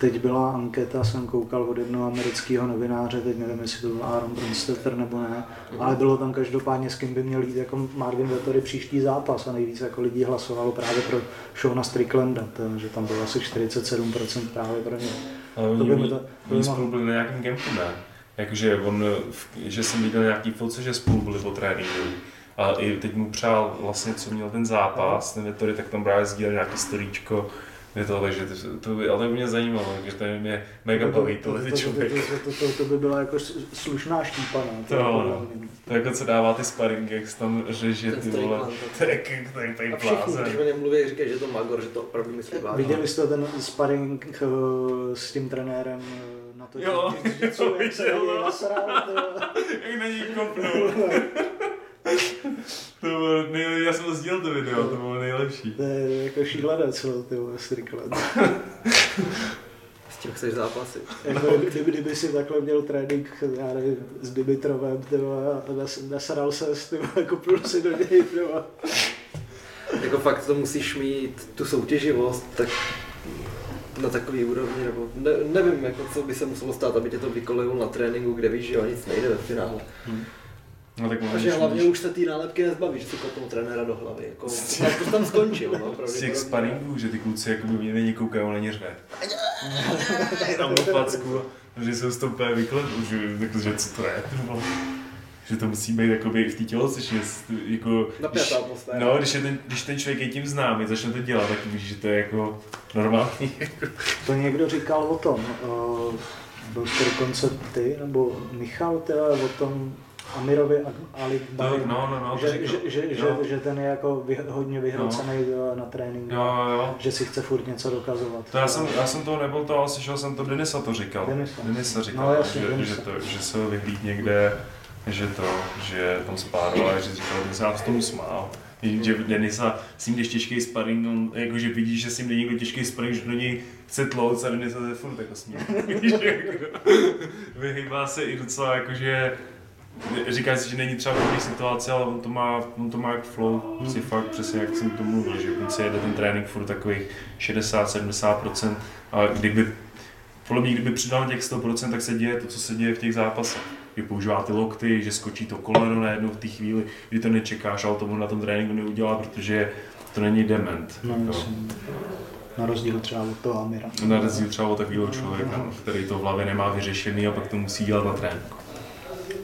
Speaker 1: Teď byla anketa, jsem koukal od jednoho amerického novináře, teď nevím, jestli to byl Aaron Bronstetter nebo ne, ale bylo tam každopádně, s kým by měl jít jako Marvin Vettori příští zápas a nejvíc jako lidí hlasovalo právě pro Shona Stricklanda, že tam bylo asi 47% právě pro ně.
Speaker 3: Ale
Speaker 1: To by
Speaker 3: oni,
Speaker 1: to- to by
Speaker 3: spolu byli na nějakém kempu, ne? Jakože on, že jsem viděl nějaký fotce, že spolu byli po tréninku. A i teď mu přál vlastně, co měl ten zápas, ten Vettori, tak tam právě sdílel nějaký storíčko, je to, takže to, to by, ale to by mě zajímalo, že to mě mega baví
Speaker 1: to,
Speaker 3: tohle
Speaker 1: to, to,
Speaker 3: člověk.
Speaker 1: to, to, to, to, by byla jako slušná štípaná.
Speaker 3: To
Speaker 1: je
Speaker 3: jo,
Speaker 1: podle
Speaker 3: no. To jako co dává ty sparring, jak se tam řeže
Speaker 2: Ten
Speaker 3: ty vole, to jak ten tady
Speaker 2: A všichni,
Speaker 3: blázen.
Speaker 2: když o něm mluví, říkají, že to Magor, že to opravdu myslí vážně.
Speaker 1: Viděli jste ten sparring eh, s tím trenérem eh, na to,
Speaker 3: Jo,
Speaker 1: že,
Speaker 3: jo,
Speaker 1: jak se
Speaker 3: viděl,
Speaker 1: na něj
Speaker 3: no.
Speaker 1: nasral, to jo.
Speaker 3: Jak na ní kopnul. To bylo nejlepší, já jsem to sdílel to video, to bylo nejlepší.
Speaker 1: To je jako šílenec, no, ty vole, Strickland.
Speaker 2: S tím chceš zápasit.
Speaker 1: Jako, kdyby, kdyby si takhle měl trénink, já nevím, s Dimitrovem, ty vole, a nas, nasral se s tím, jako si do něj, ty vole.
Speaker 2: Jako fakt to musíš mít tu soutěživost, tak na takový úrovni, nebo ne, nevím, jako co by se muselo stát, aby tě to vykolejilo na tréninku, kde víš, že o nic nejde ve finále.
Speaker 3: No tak
Speaker 2: A že hlavně už se té nálepky nezbavíš, že si kopnul trenéra do hlavy. Jako, tak to tam skončil, no,
Speaker 3: z těch sparingů, že ty kluci jako by mě není koukají, on není řve. Tam do placku, že jsou z toho úplně vyklet, že, jako, že co to je, že to musí být jakoby i v té tělocvičně, jako,
Speaker 2: atmosféra.
Speaker 3: No, když, je ten, když ten člověk je tím známý, začne to dělat, tak víš, že to je jako normální.
Speaker 1: To někdo říkal o tom, uh, byl to dokonce ty, nebo Michal, teda, o tom Amirovi Ali
Speaker 3: To, no, no, no,
Speaker 1: že, že, že, že,
Speaker 3: Jo.
Speaker 1: že, ten je jako vy, hodně vyhrocený no. na tréninku,
Speaker 3: Jo, jo, jo.
Speaker 1: že si chce furt něco dokazovat.
Speaker 3: To já jsem, já jsem to nebyl to, ale slyšel jsem to, Denisa to říkal.
Speaker 1: Denisa.
Speaker 3: Denisa říkal,
Speaker 1: No, jasně,
Speaker 3: že,
Speaker 1: Denisa.
Speaker 3: že, to, že se ho vyhlíd někde, že to, že tam spároval, že říkal, že se nám z tomu smál. Že Denisa s ním jdeš těžký sparring, on, jakože vidíš, že s ním jde někdo těžký sparring, že do něj chce tlouc a Denisa se furt jako smí. Víš, jako, Vyhýbá se i docela jakože Říká si, že není třeba v dobré situaci, ale on to má, on to má jak flow, prostě fakt přesně jak jsem to mluvil, že on si jede ten trénink furt takových 60-70% a kdyby, podle mě, kdyby přidal těch 100%, tak se děje to, co se děje v těch zápasech. Že používá ty lokty, že skočí to koleno najednou v té chvíli, kdy to nečekáš, ale to on na tom tréninku neudělá, protože to není dement.
Speaker 1: No,
Speaker 3: jako.
Speaker 1: na rozdíl třeba od toho Amira.
Speaker 3: Na rozdíl třeba od takového člověka, který to v hlavě nemá vyřešený a pak to musí dělat na tréninku.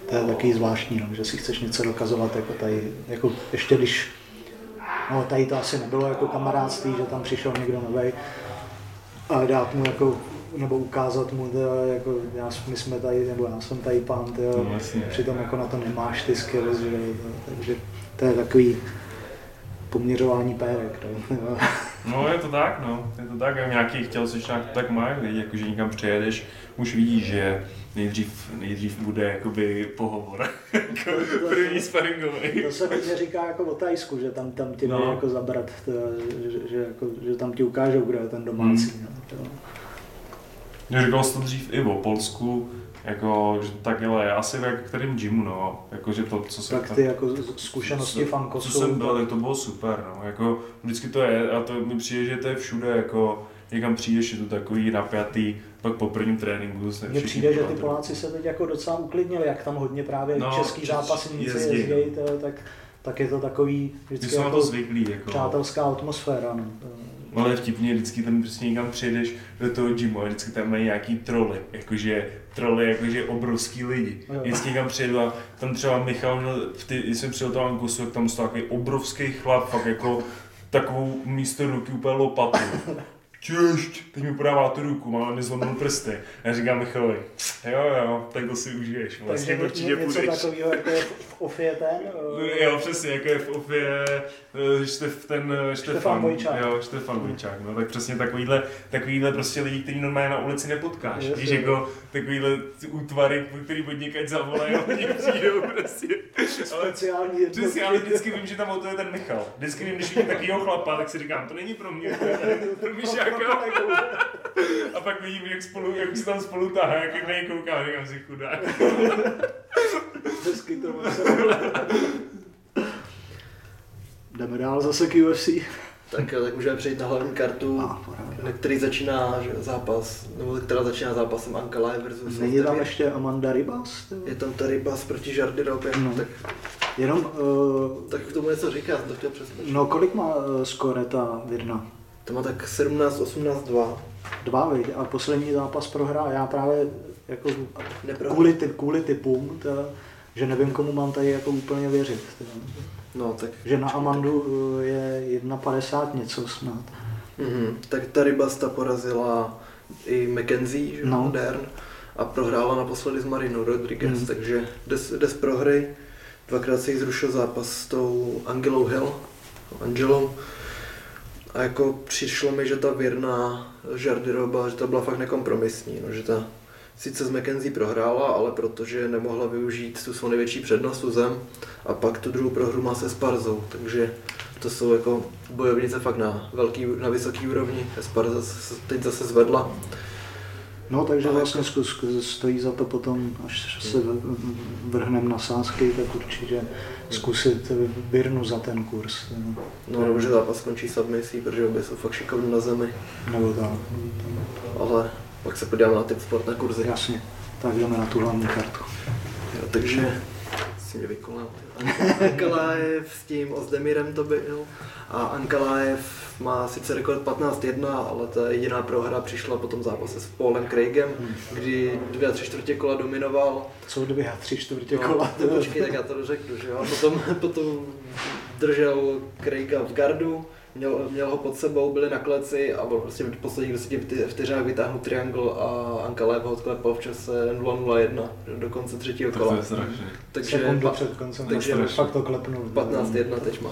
Speaker 1: To je taky zvláštní, no, že si chceš něco dokazovat, jako tady, jako ještě když, no tady to asi nebylo jako kamarádství, že tam přišel někdo nový a dát mu jako, nebo ukázat mu, tyjo, jako já, my jsme tady, nebo já jsem tady pán, tyjo,
Speaker 3: No, jasně.
Speaker 1: přitom jako na to nemáš ty skills, že, to, takže to je takový poměřování pérek, no.
Speaker 3: No je to tak, no. Je to tak, a v nějakých tělocvičnách to tak mají, lidi, jako, že někam přijedeš, už vidíš, že nejdřív, nejdřív bude jakoby pohovor, jako první sparingový.
Speaker 1: To se hodně říká jako o Tajsku, že tam, tam ti
Speaker 3: No.
Speaker 1: jako zabrat, to, že, že, jako, že tam ti ukážou, kdo je ten domácí.
Speaker 3: Hmm.
Speaker 1: No, to.
Speaker 3: Říkal jsi to dřív i o Polsku, jako, že je asi v jak kterém gymu, no. Jako, že to, co jsem
Speaker 1: Tak ty jako zkušenosti
Speaker 3: co,
Speaker 1: fankosu.
Speaker 3: co jsem byl, tak to bylo super, no. Jako, vždycky to je, a to mi přijde, že to je všude, jako, někam přijdeš, je to takový napjatý, pak po prvním tréninku se
Speaker 1: Mně přijde, že ty. Poláci se teď jako docela uklidnili, jak tam hodně právě
Speaker 3: No,
Speaker 1: český zápasníci
Speaker 3: jezdí,
Speaker 1: jezdí,
Speaker 3: no.
Speaker 1: tak, tak je to takový vždycky
Speaker 3: na to
Speaker 1: jako
Speaker 3: zvyklí, jako.
Speaker 1: přátelská atmosféra. No.
Speaker 3: Ale je vtipně vždycky tam prostě někam přijdeš do toho gymu a vždycky tam mají nějaký troly, jakože troly, jakože obrovský lidi.
Speaker 1: Jo.
Speaker 3: Vždycky někam přijedu a tam třeba Michal měl, v ty, když jsem přijel do Angusu, tak tam stál takový obrovský chlap, fakt jako takovou místo ruky úplně lopatu. Češť, teď mi podává tu ruku, mám nezlomil prsty. A já říkám Michalovi, jo jo, tak to si užiješ, vlastně
Speaker 1: Takže
Speaker 3: určitě
Speaker 1: ně, něco
Speaker 3: půjdeš.
Speaker 1: takového, jako je v ofě ten. eh,
Speaker 3: Jo, přesně, jako je v Ofě eh, Štef, ten eh, Štefan,
Speaker 1: Vojčák.
Speaker 3: Jo, Štefan Vojčák, no tak přesně takovýhle, takovýhle prostě lidi, který normálně na ulici nepotkáš.
Speaker 1: Jasně.
Speaker 3: Víš, jako takovýhle útvary, který podnikají zavolají a oni přijdou prostě. Ale
Speaker 1: Speciální jednotky.
Speaker 3: Přesně, ale vždycky vím, že tam o to je ten Michal. Vždycky vím, když vidím takovýho chlapa, tak si říkám, to není pro mě, to je pro Míšáka. Jako. A pak vidím, jak, spolu, jak se tam spolu tahá, jak na něj kouká, říkám si chudák.
Speaker 1: Hezky to Jdeme dál zase k UFC.
Speaker 2: Tak, jo, tak můžeme přejít na hlavní kartu,
Speaker 1: A, pořád.
Speaker 2: na který začíná že, zápas, nebo která začíná zápasem Ankalaev versus
Speaker 1: Není tam ještě Amanda Ribas?
Speaker 2: Je tam tady bas proti Žardyrově,
Speaker 1: No.
Speaker 2: tak,
Speaker 1: Jenom, uh,
Speaker 2: tak k tomu něco říká, jsem to chtěl přeskočit.
Speaker 1: no kolik má uh, skore ta Virna?
Speaker 2: To má tak 17, 18, 2.
Speaker 1: Dva, viď? A poslední zápas prohrál. Já právě jako
Speaker 2: Neprohrál.
Speaker 1: kvůli, ty, kvůli typům, ta, že nevím, komu mám tady jako úplně věřit. teda.
Speaker 2: No, tak,
Speaker 1: Že na Amandu uh, je 1,50 něco snad.
Speaker 2: mhm. tak ta Rybasta porazila i McKenzie, že
Speaker 1: No.
Speaker 2: no. Dern, a prohrála naposledy s Marinou Rodriguez,
Speaker 1: Mhm.
Speaker 2: takže jde z prohry. Dvakrát se jí zrušil zápas s tou Angelou Hill, Angelou. A jako přišlo mi, že ta věrná Žardyroba, že ta byla fakt nekompromisní, no, že ta sice s McKenzie prohrála, ale protože nemohla využít tu svou největší přednost zem a pak tu druhou prohru má se Sparzou, takže to jsou jako bojovnice fakt na, velký, na vysoký úrovni. Esparza se teď zase zvedla.
Speaker 1: No, takže vlastně zkus, stojí za to potom, až se vrhneme na sázky, tak určitě zkusit Birnu za ten kurz. no.
Speaker 2: Nebo že zápas skončí submisí, protože obě jsou fakt šikovní na zemi,
Speaker 1: Nebo tak.
Speaker 2: ale pak se podíváme na typ sport na kurzy.
Speaker 1: Jasně. Tak jdeme na tu hlavní kartu.
Speaker 2: Jo, takže si mě vykolal. Ankalaev s tím Ozdemirem to byl a Ankalaev má sice rekord 15-1, ale ta jediná prohra přišla po tom zápase s Paulem Craigem, kdy dvě a tři čtvrtě kola dominoval.
Speaker 1: Jsou dvě a tři čtvrtě
Speaker 2: No,
Speaker 1: kola.
Speaker 2: to počkej, tak já to dořeknu, že jo. A Potom, potom držel Craiga v gardu, měl, měl ho pod sebou, byli na kleci a byl prostě v posledních deseti vteřinách vytáhnul triangle a Ankalev ho odklepal v čase 0-0-1 do konce třetího
Speaker 3: Tak to
Speaker 2: kola.
Speaker 3: je strašné.
Speaker 2: Takže
Speaker 1: Sekundu
Speaker 2: pa-
Speaker 1: před koncem.
Speaker 2: takže
Speaker 1: fakt to klepnul.
Speaker 2: 15-1 teď má.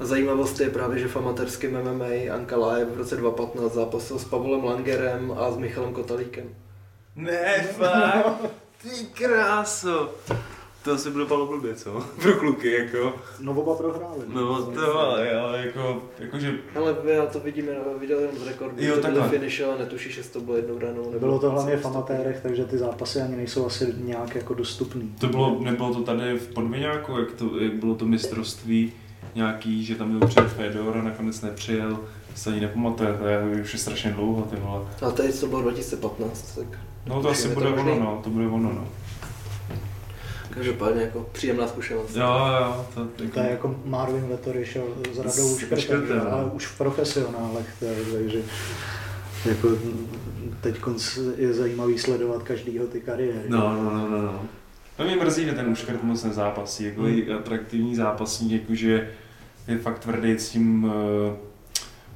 Speaker 2: A zajímavost je právě, že v amatérském MMA Ankalaev v roce 2015 zápasil s Pavlem Langerem a s Michalem Kotalíkem.
Speaker 3: Ne, fakt. Ty kráso. To asi bylo palo blbě, co? Pro kluky, jako.
Speaker 1: No oba prohráli.
Speaker 3: No to ale, ale jako, jakože
Speaker 2: Ale já to vidím, viděl jenom z rekordu,
Speaker 3: Jo,
Speaker 2: že to
Speaker 3: takhle.
Speaker 2: finiše, ale netušíš, jestli to bylo jednou ranou. Nebo
Speaker 1: Bylo to hlavně v amatérech, takže ty zápasy ani nejsou asi nějak jako dostupný.
Speaker 3: To bylo, nebylo to tady v Podviňáku, jak, to, jak bylo to mistrovství nějaký, že tam měl přijet Fedor a nakonec nepřijel, se ani nepamatuje, to je už je strašně dlouho, ty vole.
Speaker 2: A teď to bylo 2015, tak
Speaker 3: No to asi bude ono, no, to bude ono, no.
Speaker 2: Každopádně jako příjemná zkušenost.
Speaker 3: Jo, jo, to,
Speaker 1: To je jako Marvin Vettori šel s radou Škrtem,
Speaker 3: Škrtem,
Speaker 1: že?
Speaker 3: no.
Speaker 1: ale už v profesionálech, to- takže jako teď je zajímavý sledovat každýho ty kariéry.
Speaker 3: No, no, no, no, no. To mě mrzí, že ten Uškrt moc nezápasí, jako
Speaker 1: Hmm.
Speaker 3: hmm. atraktivní zápasník, jakože je fakt tvrdý s tím uh,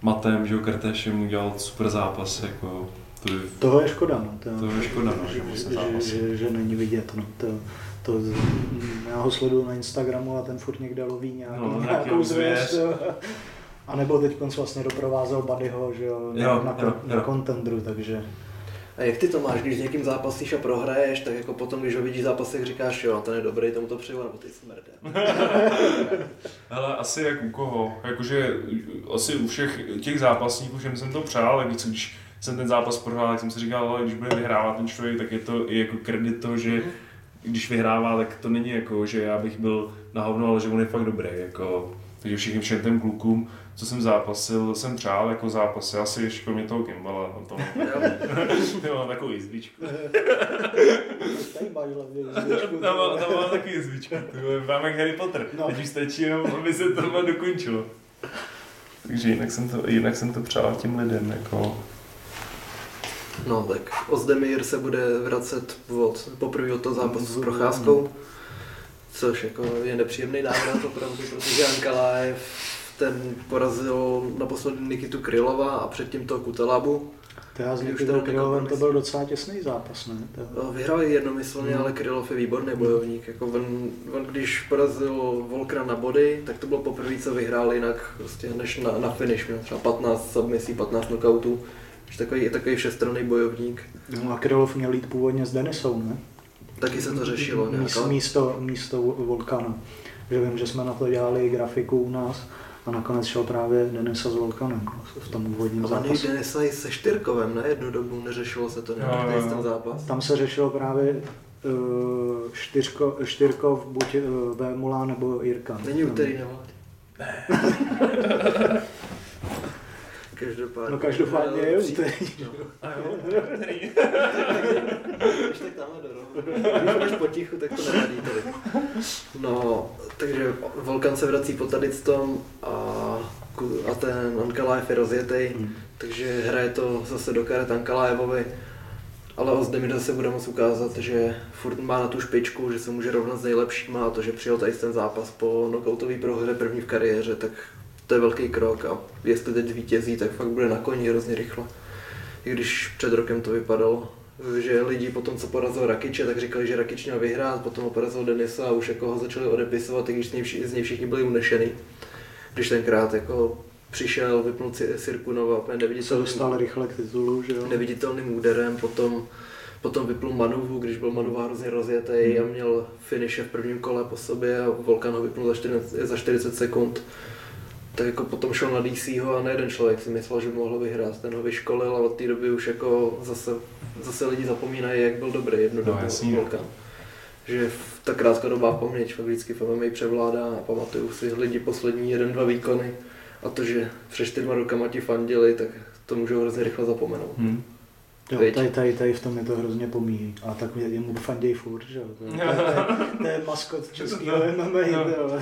Speaker 3: matem, že jo, Krtešem udělal super zápas, jako to je,
Speaker 1: Toho je škoda, no. To,
Speaker 3: To je škoda, no, že
Speaker 1: že, že, že, že, není vidět, no. To, to, já ho sleduju na Instagramu a ten furt někde loví nějaký,
Speaker 3: No,
Speaker 1: nějakou zvěř. A nebo teď vlastně doprovázel Buddyho, že jo, na,
Speaker 3: Jo,
Speaker 1: na,
Speaker 3: jo,
Speaker 1: na
Speaker 3: jo.
Speaker 1: kontendru, takže
Speaker 2: A jak ty to máš, když s někým zápasíš a prohraješ, tak jako potom, když ho vidíš v zápasech, říkáš, jo, ten je dobrý, tomu to přeju, nebo ty smrde.
Speaker 3: Ale asi jak u koho, jakože asi u všech těch zápasníků, všem jsem to přál, víc, když jsem ten zápas prohrál, tak jsem si říkal, ale když bude vyhrávat ten člověk, tak je to i jako kredit toho, že když vyhrává, tak to není jako, že já bych byl na hovno, ale že on je fakt dobrý, jako, takže všichni všem těm klukům, co jsem zápasil, jsem přál jako zápasy, asi ještě kromě toho Kimbala, on to
Speaker 2: Jo.
Speaker 3: mám takovou jizvičku.
Speaker 1: tady máš hlavně zvěřku,
Speaker 3: Tam, má- tam mám taky jizvičku, mám jak Harry Potter,
Speaker 1: No.
Speaker 3: no. teď už stačí jenom, aby se to dokončilo. Takže jinak jsem to, jinak jsem to přál těm lidem, jako,
Speaker 2: No tak Ozdemir se bude vracet od, poprvé od toho zápasu s Procházkou, což jako je nepříjemný návrat opravdu, protože Ankalaev ten porazil naposledy Nikitu Krylova a předtím toho Kutelabu.
Speaker 1: To já s Nikitou
Speaker 2: to
Speaker 1: Krylovem to
Speaker 2: kompromis.
Speaker 1: byl docela těsný zápas, ne? To,
Speaker 2: Vyhrali jednomyslně,
Speaker 1: Hmm.
Speaker 2: ale Krylov je výborný bojovník. Jako on, on, když porazil Volkra na body, tak to bylo poprvé, co vyhrál jinak prostě než na, na finish. Měl třeba 15 submisí, 15 knockoutů. Takže takový, takový všestranný bojovník.
Speaker 1: no a Krylov měl jít původně s Denisou, ne?
Speaker 2: Taky se to řešilo.
Speaker 1: Místo,
Speaker 2: Nějaká,
Speaker 1: místo, místo Volkana. Že vím, že jsme na to dělali grafiku u nás a nakonec šel právě Denisa s Volkanem v tom úvodním
Speaker 2: A
Speaker 1: zápasu.
Speaker 2: Denisa i se Štyrkovem na jednu dobu, neřešilo se to nějak,
Speaker 3: jo,
Speaker 2: ten
Speaker 3: jo.
Speaker 2: zápas.
Speaker 1: Tam se řešilo právě uh, čtyřko, Štyrkov, buď uh, Vémula nebo Jirka.
Speaker 2: Není úterý vládě. Každopádně.
Speaker 1: No každopádně je úterý.
Speaker 2: No.
Speaker 3: A jo, který?
Speaker 2: Když tak tamhle do rohu. Když máš potichu, tak to nevadí tady. No, takže Volkan se vrací po tady tom a, a ten Ankalaev je rozjetej,
Speaker 1: Hmm.
Speaker 2: takže hraje to zase do karet Ankalaevovi. Ale Ozdemir zase bude moct ukázat, že furt má na tu špičku, že se může rovnat s nejlepšíma a to, že přijel tady ten zápas po knockoutový prohře první v kariéře, tak to je velký krok a jestli teď vítězí, tak fakt bude na koni hrozně rychle. I když před rokem to vypadalo, že lidi potom, co porazil Rakiče, tak říkali, že Rakič měl vyhrát, potom ho porazil Denisa a už jako ho začali odepisovat, i když z něj, vši- z něj všichni byli unešený. Když tenkrát jako přišel, vypnul si- Sirkunova, úplně
Speaker 1: Se
Speaker 2: neviditelný,
Speaker 1: dostal rychle k titulu, že jo?
Speaker 2: neviditelným úderem, potom, potom vypnul Manuvu, když byl Manuva hrozně rozjetý a měl finiše v prvním kole po sobě a Volkan ho vypnul za 40, za 40 sekund. Tak jako potom šel na DCho a nejeden člověk si myslel, že mohl vyhrát. Ten ho vyškolil a od té doby už jako zase, zase lidi zapomínají, jak byl dobrý jednu
Speaker 3: No,
Speaker 2: dobu
Speaker 3: jasně.
Speaker 2: Volkan. Že v- ta krátkodobá paměť fakt vždycky v MMA převládá a pamatuju si lidi poslední jeden, dva výkony a to, že před čtyřma rokama ti fandili, tak to můžou hrozně rychle zapomenout.
Speaker 3: Hm.
Speaker 1: Jo, tady, tady, tady v tom je to hrozně pomíjí. A tak mě jemu fanděj furt, že jo. To, je- to, je- to, to maskot českého MMA,
Speaker 3: No.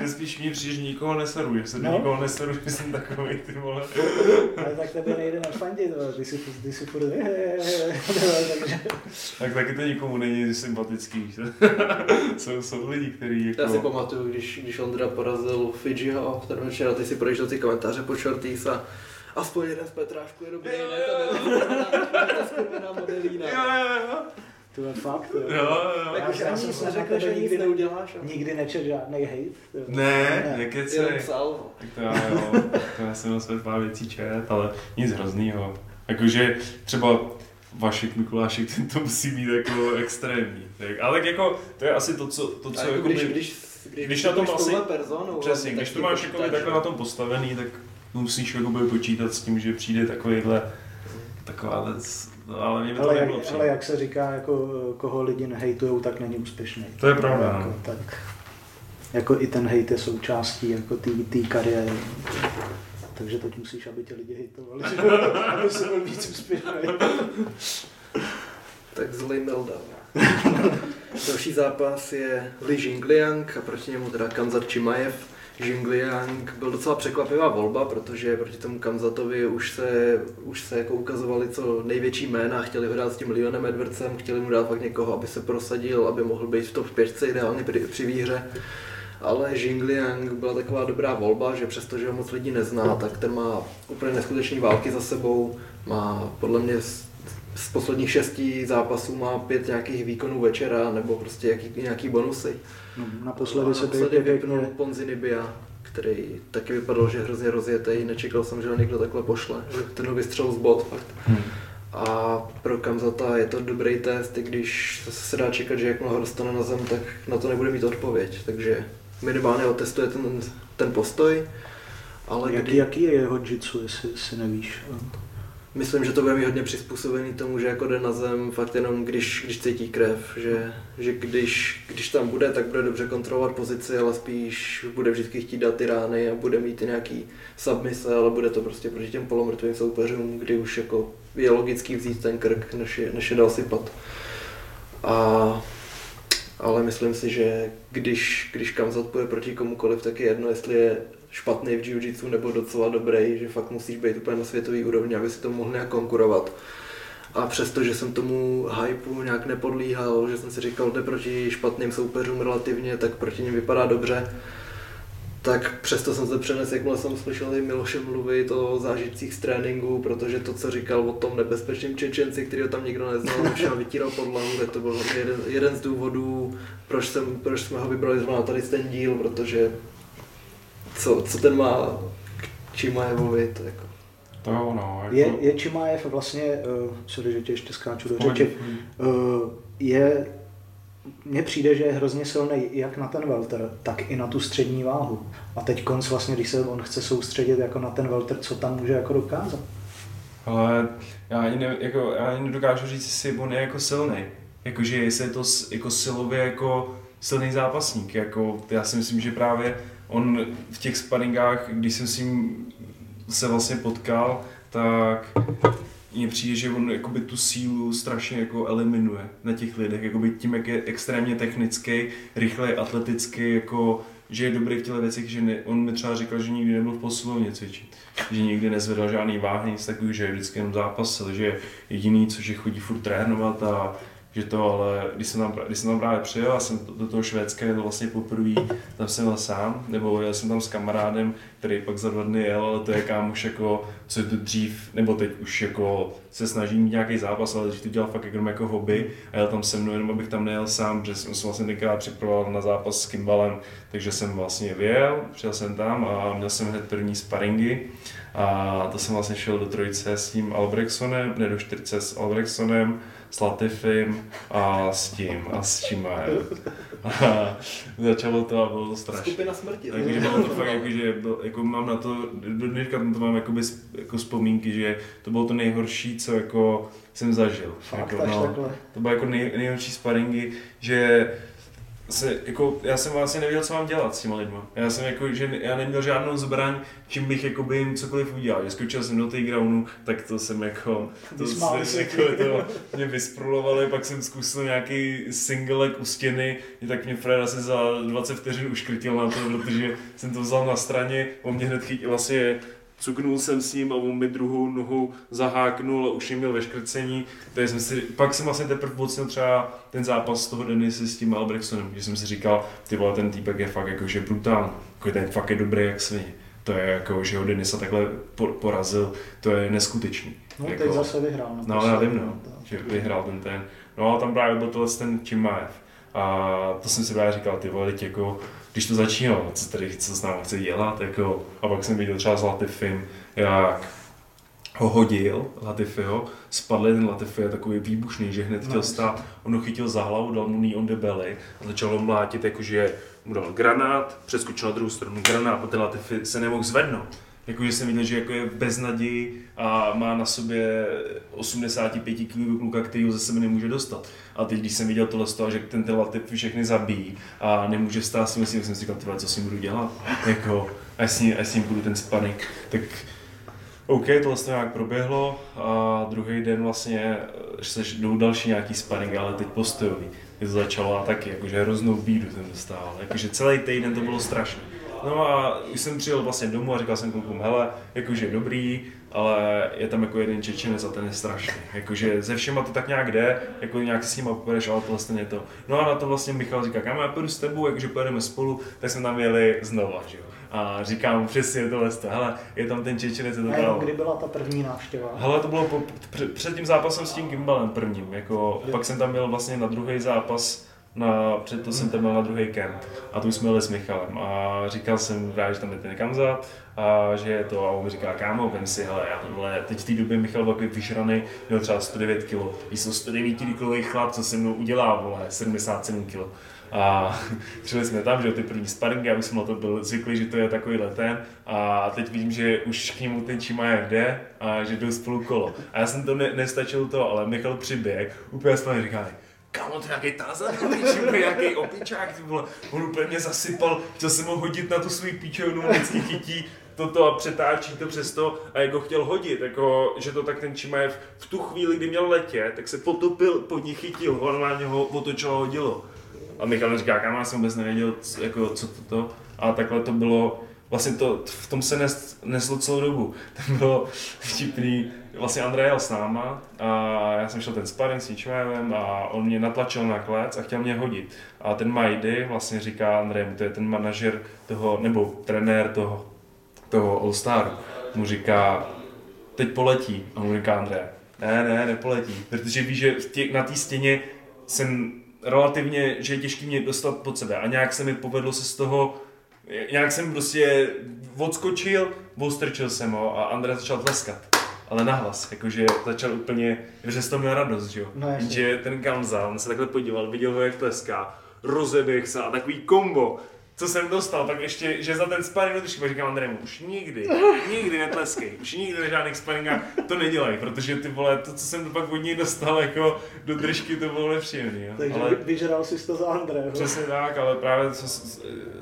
Speaker 3: Je spíš mi přijde, že nikoho neseru, že se do
Speaker 1: No.
Speaker 3: nikoho neseru, že jsem takový ty vole.
Speaker 1: Ale tak tebe nejde na fandit, vole. ty si, ty si furt, takže
Speaker 3: Tak taky to nikomu není sympatický. že? jsou, jsou lidi, kteří jako...
Speaker 2: Já si pamatuju, když, když Ondra porazil Fidžiho ten večer a ty si projížděl ty komentáře po Shorties a aspoň jeden z Petrášku je dobrý,
Speaker 3: Jo,
Speaker 2: ne
Speaker 3: jo,
Speaker 2: ta, ne ta modelína.
Speaker 3: Jo, jo, jo.
Speaker 1: to je fakt. Jo.
Speaker 3: Jo, jo.
Speaker 2: Tak už
Speaker 1: Já
Speaker 2: ani
Speaker 1: jsem
Speaker 2: nic neřekl, že nic
Speaker 1: nikdy-
Speaker 2: neuděláš. a
Speaker 1: Nikdy nečet žádný hate. jo.
Speaker 3: Ne,
Speaker 1: Ne.
Speaker 3: jak je
Speaker 2: Jenom psal.
Speaker 3: Tak to já, jo, to já jsem na své pár věcí čet, ale nic hroznýho. Jakože třeba Vašek Mikulášek, ten to musí být jako extrémní. Tak, ale tak jako, to je asi to, co, to, co
Speaker 2: jako
Speaker 3: jako
Speaker 2: když,
Speaker 3: by-
Speaker 2: když, když,
Speaker 3: když na tom asi-
Speaker 2: personou,
Speaker 3: Přesně, když to máš jako takhle na tom postavený, tak musíš jako by počítat s tím, že přijde takovýhle, taková věc, no, ale mě by to
Speaker 1: Ale jak, ale jak se říká, jako, koho lidi nehejtujou, tak není úspěšný.
Speaker 3: To je pravda,
Speaker 1: Jako,
Speaker 3: no.
Speaker 1: tak, jako i ten hejt je součástí jako té kariéry. Takže teď musíš, aby tě lidi hejtovali, aby se byl víc úspěšný.
Speaker 2: Tak zlej Melda. Další zápas je Li Jingliang a proti němu teda Kamzat Chimaev. Jingliang byl docela překvapivá volba, protože proti tomu Kamzatovi už se, už se jako ukazovali co největší jména, chtěli ho dát s tím Leonem Edwardsem, chtěli mu dát fakt někoho, aby se prosadil, aby mohl být v top 5 ideálně při, při výhře. Ale Jingliang byla taková dobrá volba, že přestože ho moc lidí nezná, tak ten má úplně neskutečné války za sebou, má podle mě z, z posledních šesti zápasů má pět nějakých výkonů večera, nebo prostě jaký, nějaký bonusy.
Speaker 1: No, naposledy se
Speaker 2: naposledy
Speaker 1: pěkně,
Speaker 2: vypnul
Speaker 1: pěkně,
Speaker 2: Ponzi Nibia, který taky vypadal, že hrozně rozjetý, nečekal jsem, že ho někdo takhle pošle, že ten ho vystřelil z bod fakt.
Speaker 3: Hm.
Speaker 2: A pro Kamzata je to dobrý test, i když se dá čekat, že jakmile ho dostane na zem, tak na to nebude mít odpověď. Takže minimálně otestuje ten, ten postoj. Ale
Speaker 1: jaký,
Speaker 2: kdy,
Speaker 1: jaký je jeho jitsu, jestli si nevíš.
Speaker 2: Myslím, že to bude mít hodně přizpůsobený tomu, že jako jde na zem fakt jenom když, když cítí krev, že, že když, když tam bude, tak bude dobře kontrolovat pozici, ale spíš bude vždycky chtít dát ty rány a bude mít i nějaký submise, ale bude to prostě proti těm polomrtvým soupeřům, kdy už jako je logický vzít ten krk, než je, než je dál sypat. A, ale myslím si, že když, když Kamzat půjde proti komukoliv, tak je jedno, jestli je špatný v jiu-jitsu nebo docela dobrý, že fakt musíš být úplně na světový úrovni, aby si to mohl nějak konkurovat. A přesto, že jsem tomu hypeu nějak nepodlíhal, že jsem si říkal, jde proti špatným soupeřům relativně, tak proti ním vypadá dobře, tak přesto jsem se přenesl, jakmile jsem slyšel ty Miloše mluvit o zážitcích z tréninku, protože to, co říkal o tom nebezpečném Čečenci, který ho tam nikdo neznal, všem vytíral podlahu, to byl jeden, jeden z důvodů, proč, jsem, proč jsme ho vybrali zrovna tady ten díl, protože co, co ten má k Čimajevovi, to jako...
Speaker 3: To jo, no. Jako...
Speaker 1: Je, je Čimajev vlastně, uh, sorry, že tě ještě skáču do řeči, uh, je mně přijde, že je hrozně silný jak na ten welter, tak i na tu střední váhu. A teď konc vlastně, když se on chce soustředit jako na ten welter, co tam může jako dokázat?
Speaker 3: Ale já ani, ne, jako, já ani nedokážu říct, jestli on je jako silný. Jakože jestli je to jako silově jako silný zápasník. Jako, já si myslím, že právě on v těch sparingách, když jsem s ním se vlastně potkal, tak mně přijde, že on jakoby tu sílu strašně jako eliminuje na těch lidech, jakoby tím, jak je extrémně technický, rychle, atletický, jako že je dobrý v těle věcech, že ne, on mi třeba říkal, že nikdy nebyl v posilovně cvičit, že nikdy nezvedal žádný váhy, nic takového, že vždycky jenom zápasil, že jediný, co že chodí furt trénovat a že to, ale když jsem tam, když jsem tam právě přijel a jsem do toho Švédska jel vlastně poprvé, tam jsem byl sám, nebo jel jsem tam s kamarádem, který pak za dva dny jel, ale to je kámoš jako, co je to dřív, nebo teď už jako se snaží mít nějaký zápas, ale když to dělal fakt jenom jako hobby a jel tam se mnou, jenom abych tam nejel sám, protože jsem se vlastně tenkrát připravoval na zápas s Kimbalem, takže jsem vlastně vyjel, přijel jsem tam a měl jsem hned první sparingy a to jsem vlastně šel do trojice s tím Albrechtsonem, ne do čtyřce s Albrechtsonem, s Latifim a s tím a s Čimajem. A začalo to a bylo to strašné.
Speaker 2: Skupina smrti.
Speaker 3: Takže bylo to fakt jako, že byl, jako mám na to, do dneška to mám jakoby, jako vzpomínky, že to bylo to nejhorší, co jako jsem zažil.
Speaker 1: Fakt,
Speaker 3: jako, no,
Speaker 1: takhle.
Speaker 3: to bylo jako nej, nejhorší sparingy, že se, jako, já jsem vlastně nevěděl, co mám dělat s těma lidma. Já jsem jako, že já neměl žádnou zbraň, čím bych jako by jim cokoliv udělal. Že skočil jsem do té groundu, tak to jsem jako, to jsem,
Speaker 1: se
Speaker 3: jako, to mě vysprolovali, pak jsem zkusil nějaký singlek u stěny, tak mě Fred asi za 20 vteřin uškrtil na to, protože jsem to vzal na straně, on mě hned chytil vlastně cuknul jsem s ním a on mi druhou nohu zaháknul a už mě měl ve škrcení. Takže jsem si, pak jsem vlastně teprve pocnil třeba ten zápas z toho Denisy s tím Albrechtsonem, že jsem si říkal, ty vole, ten týpek je fakt jakože brutální, jako ten fakt je dobrý jak svině. To je jako, že ho Denisa takhle por- porazil, to je neskutečný.
Speaker 1: No,
Speaker 3: jako,
Speaker 1: teď zase vyhrál.
Speaker 3: No, já vím, no, že vyhrál ten ten. No a tam právě byl tohle ten Čimaev. A to jsem si právě říkal, ty vole, jako, když to začínalo, co tady, co s námi chce dělat, jako, a pak jsem viděl třeba s Latifim, jak ho hodil, Latifiho, spadl ten Latifi je takový výbušný, že hned chtěl
Speaker 1: No,
Speaker 3: stát, on ho chytil za hlavu, dal mu knee on the belly a začal ho mlátit, jakože mu dal granát, přeskočil na druhou stranu granát a ten Latifi se nemohl zvednout. Jakože jsem viděl, že jako je bez naději a má na sobě 85 kg kluka, který ho ze sebe nemůže dostat. A teď, když jsem viděl tohle z toho, že ten Latifi všechny zabíjí a nemůže vstát si myslím, jsem si říkal, co s ním budu dělat? Jako, a s ním, a s ním budu ten spanning. Tak OK, tohle to nějak proběhlo a druhý den vlastně se jdou další nějaký sparring, ale teď postojový. Teď to začalo a taky, jakože hroznou bídu jsem dostával. Jakože celý týden to bylo strašné. No a už jsem přijel vlastně domů a říkal jsem klukům, hele, jakože dobrý, ale je tam jako jeden Čečenec a ten je strašný. Jakože ze všema to tak nějak jde, jako nějak si s ním pojedeš, ale tohle stejně to. No a na to vlastně Michal říká, kam já půjdu s tebou, jakože pojedeme spolu, tak jsme tam jeli znova, že jo. A říkám přesně tohle, hele, je tam ten Čečenec, je to tam.
Speaker 1: kdy byla ta první návštěva?
Speaker 3: Hele, to bylo po, před, před tím zápasem s tím Gimbalem prvním, jako, pak jsem tam měl vlastně na druhý zápas, na, před to jsem tam měl na druhý kemp a tu jsme jeli s Michalem a říkal jsem právě, že tam jdete někam za a že je to a on mi říká, kámo, vem si, hele, já tohle, teď v té době Michal byl takový vyžraný, měl třeba 109 kg, jsem 109 kg chlap, co se mnou udělá, vole, 77 kg. A přijeli jsme tam, že ty první sparingy, já jsem na to byl zvyklý, že to je takový ten. A teď vidím, že už k němu ten Čimajev jde a že jdou spolu kolo. A já jsem to ne, nestačil to, ale Michal přiběh, úplně jsme říkali, Kámo, to nějaký tázan, nějaký opičák, ty vole. On úplně mě zasypal, chtěl jsem ho hodit na tu svůj píčovnu, vždycky chytí toto a přetáčí to přes to a jak ho chtěl hodit, jako, že to tak ten Čimajev v tu chvíli, kdy měl letět, tak se potopil, pod ní chytil, normálně ho otočilo a hodilo. A Michal mi říká, kámo, já jsem vůbec nevěděl, co, jako, co to, to. A takhle to bylo, vlastně to, v tom se nes, neslo celou dobu. To bylo vtipný, vlastně Andrej jel s náma a já jsem šel ten sparring s Ničmajevem a on mě natlačil na klec a chtěl mě hodit. A ten Majdy vlastně říká Andrej, to je ten manažer toho, nebo trenér toho, toho All Staru, mu říká, teď poletí. A mu říká Andrej, ne, ne, nepoletí, protože ví, že tě, na té stěně jsem relativně, že je těžký mě dostat pod sebe a nějak se mi povedlo se z toho, nějak jsem prostě odskočil, ostrčil jsem ho a Andrej začal tleskat. Ale nahlas, jakože začal úplně, že z toho měl radost, že jo.
Speaker 1: No.
Speaker 3: Jenže ten Gamza, on se takhle podíval, viděl ho, jak tleská, rozeběh se a takový kombo, co jsem dostal, tak ještě, že za ten sparring pak říkám Andrému, už nikdy, nikdy netleskej, už nikdy na žádných sparingách to nedělej, protože ty vole, to, co jsem pak od něj dostal jako do držky, to bylo nepříjemný, jo.
Speaker 1: Takže
Speaker 3: Ale,
Speaker 1: vyžral si to za Andrého.
Speaker 3: Přesně tak, ale právě co,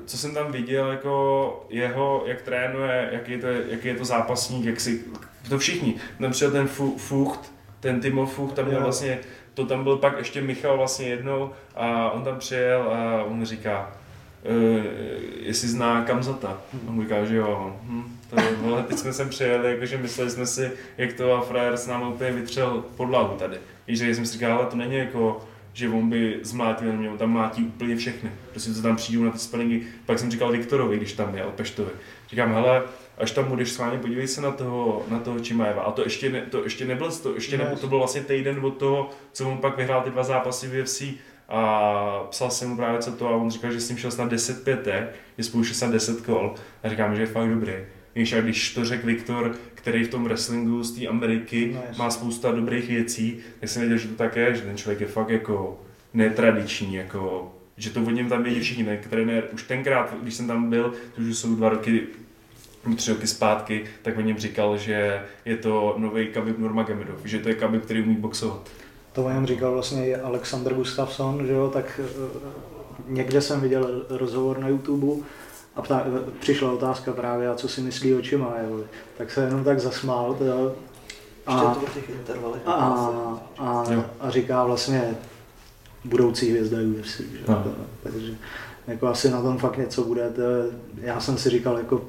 Speaker 3: co jsem tam viděl, jako jeho, jak trénuje, jaký je to, jaký je to zápasník, jak si, to všichni, tam ten Fu- Fucht, ten Timo Fucht, tam měl vlastně, to tam byl pak ještě Michal vlastně jednou a on tam přijel a on říká, Uh, jestli zná Kamzata. On mu říká, že jo. Hm, to je, vole, teď jsme sem přijeli, jakože mysleli jsme si, jak to a frajer s námi úplně vytřel podlahu tady. Víš, že jsem si říkal, ale to není jako, že on by zmlátil jenom mě, on tam mlátí úplně všechny. Prostě co tam přijdou na ty sparingy. Pak jsem říkal Viktorovi, když tam jel, Peštovi. Říkám, hele, až tam budeš s vámi, podívej se na toho, na toho Čimaeva. A to ještě, ne, to ještě nebyl, to, ještě
Speaker 1: No,
Speaker 3: ne, to byl vlastně týden od toho, co on pak vyhrál ty dva zápasy v UFC a psal jsem mu právě co to a on říkal, že s ním šel snad 10 pětek, že spolu šel snad 10 kol a říkám, že je fakt dobrý. Víš, a když to řekl Viktor, který v tom wrestlingu z té Ameriky
Speaker 1: No,
Speaker 3: má spousta dobrých věcí, tak jsem věděl, že to tak je, že ten člověk je fakt jako netradiční, jako že to o něm tam vědí všichni, ten trenér, už tenkrát, když jsem tam byl, to už jsou dva roky, tři roky zpátky, tak o něm říkal, že je to nový Khabib Nurmagomedov, že to je Khabib, který umí boxovat.
Speaker 1: To o něm říkal vlastně i Alexander Gustafsson, že jo, tak eh, někde jsem viděl rozhovor na YouTube a ptá, přišla otázka právě, a co si myslí o Chimaevovi. Tak se jenom tak zasmál teda, a, a, a,
Speaker 3: Jo.
Speaker 1: a říká vlastně budoucí hvězda UFC, že?
Speaker 3: No.
Speaker 1: Takže jako asi na tom fakt něco bude. To, já jsem si říkal jako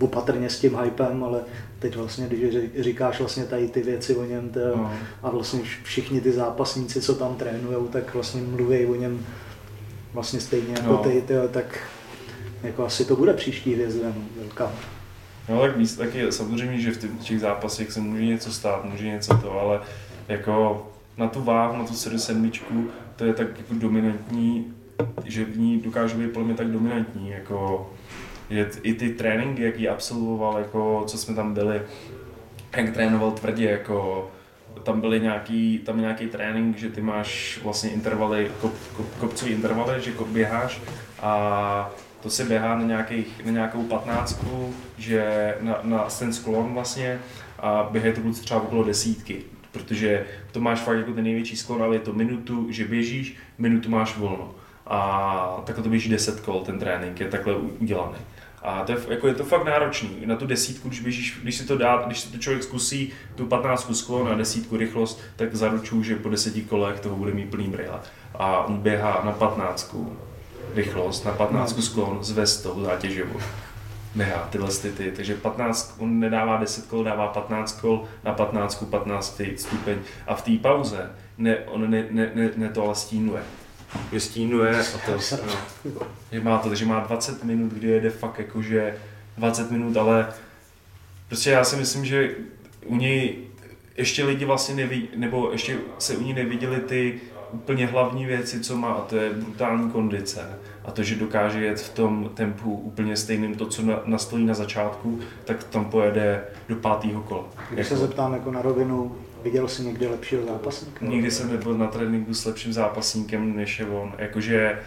Speaker 1: opatrně s tím hypem, ale teď vlastně, když říkáš vlastně tady ty věci o něm, to,
Speaker 3: No.
Speaker 1: a vlastně vš- všichni ty zápasníci, co tam trénujou, tak vlastně mluví o něm vlastně stejně jako
Speaker 3: No.
Speaker 1: ty, ty, tak jako asi to bude příští hvězda, no, velká.
Speaker 3: No tak víc, tak je samozřejmě, že v těch- zápasech se může něco stát, může něco to, ale jako na tu váhu, na tu 7 to je tak jako dominantní, že v ní dokáže být podle mě tak dominantní, jako t- i ty tréninky, jaký absolvoval, jako co jsme tam byli, jak trénoval tvrdě, jako tam byly nějaký, tam je nějaký trénink, že ty máš vlastně intervaly, kop, kop, kopcový intervaly, že kop, běháš a to se běhá na, nějakých, na nějakou patnáctku, že na, na ten sklon vlastně a běhají to třeba okolo desítky, protože to máš fakt jako ten největší sklon, ale je to minutu, že běžíš, minutu máš volno. A takhle to běží 10 kol, ten trénink je takhle udělaný. A to je, jako je to fakt náročný. Na tu desítku, když běžíš, když si to dá, když si to člověk zkusí, tu 15 sklon a desítku rychlost, tak zaručuju, že po deseti kolech toho bude mít plný brýle. A on běhá na 15 rychlost, na 15 sklon s vestou zátěžovou. Běhá tyhle ty, ty, takže 15, on nedává 10 kol, dává 15 kol, na 15 15 stupeň a v té pauze ne, on ne, ne, ne, ne to ale stínuje. Že stínuje a to, no, že má to, takže má 20 minut, kdy jede fakt jakože 20 minut, ale prostě já si myslím, že u něj ještě lidi vlastně neví, nebo ještě se u ní neviděli ty úplně hlavní věci, co má, a to je brutální kondice. A to, že dokáže jet v tom tempu úplně stejným to, co na, nastojí na začátku, tak tam pojede do pátého kola.
Speaker 1: Když se zeptám jako na rovinu, viděl jsi někdy lepšího zápasníka?
Speaker 3: Nikdy jsem nebyl na tréninku s lepším zápasníkem než je on. Jakože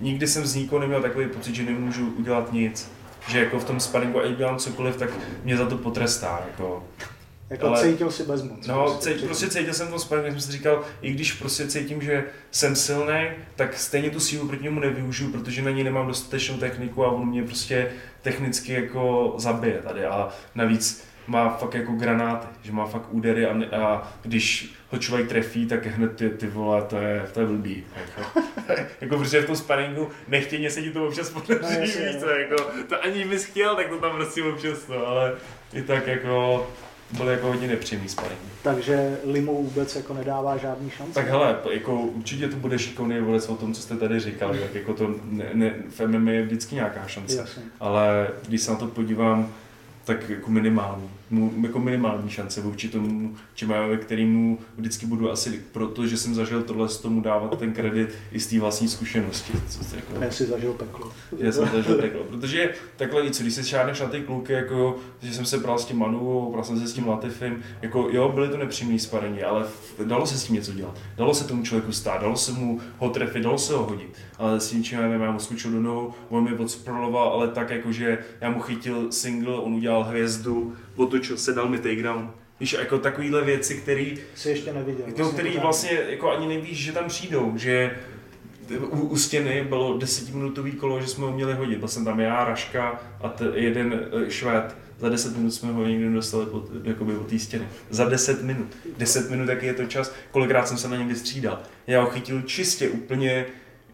Speaker 3: nikdy jsem z nikoho neměl takový pocit, že nemůžu udělat nic. Že jako v tom sparingu, ať dělám cokoliv, tak mě za to potrestá. Jako.
Speaker 1: Jako
Speaker 3: ale-
Speaker 1: cítil si bezmoc.
Speaker 3: No, cí, prostě cítil jsem to sparingu, jsem si říkal, i když prostě cítím, že jsem silný, tak stejně tu sílu proti němu nevyužiju, protože na ní nemám dostatečnou techniku a on mě prostě technicky jako zabije tady. A navíc má fakt jako granáty, že má fakt údery a, ne- a když ho člověk trefí, tak hned ty, ty vole, to je, to je blbý. Jako, jako protože v tom sparingu nechtěně se ti to občas podaří,
Speaker 1: No,
Speaker 3: víš
Speaker 1: no.
Speaker 3: co, jako, to ani bys chtěl, tak to tam prostě občas, no, ale i tak jako byl jako hodně nepříjemný sparing.
Speaker 1: Takže Limu vůbec jako nedává žádný šance?
Speaker 3: Tak hele, jako určitě to bude šikovný volec o tom, co jste tady říkali, tak jako to ne, ne, v MMA je vždycky nějaká šance.
Speaker 1: Jasně.
Speaker 3: Ale když se na to podívám, tak jako minimální, mu, jako minimální šance vůči tomu ve kterému vždycky budu asi, protože jsem zažil tohle, z tomu dávat ten kredit i z té vlastní zkušenosti.
Speaker 1: Co jako, Já si zažil peklo.
Speaker 3: Já jsem zažil peklo, protože takhle víc, když se šáneš na ty kluky, jako, že jsem se bral s tím Manu, bral jsem se s tím Latifem, jako jo, byly to nepřímý sparení, ale dalo se s tím něco dělat. Dalo se tomu člověku stát, dalo se mu ho trefit, dalo se ho hodit. Ale s tím nevím, já mu skočil do nohou, on mi odsproloval, ale tak jako, že já mu chytil single, on udělal hvězdu, otočil se, dal mi takedown. Víš, jako takovýhle věci, které...
Speaker 1: Si ještě neviděl.
Speaker 3: No, který vlastně jako ani nevíš, že tam přijdou, že u, u stěny bylo desetiminutový kolo, že jsme ho měli hodit. Byl jsem tam já, Raška a t- jeden uh, Švéd. Za 10 minut jsme ho někdy dostali pod, jakoby od té stěny. Za 10 minut. 10 minut, jaký je to čas, kolikrát jsem se na něm vystřídal. Já ho chytil čistě úplně,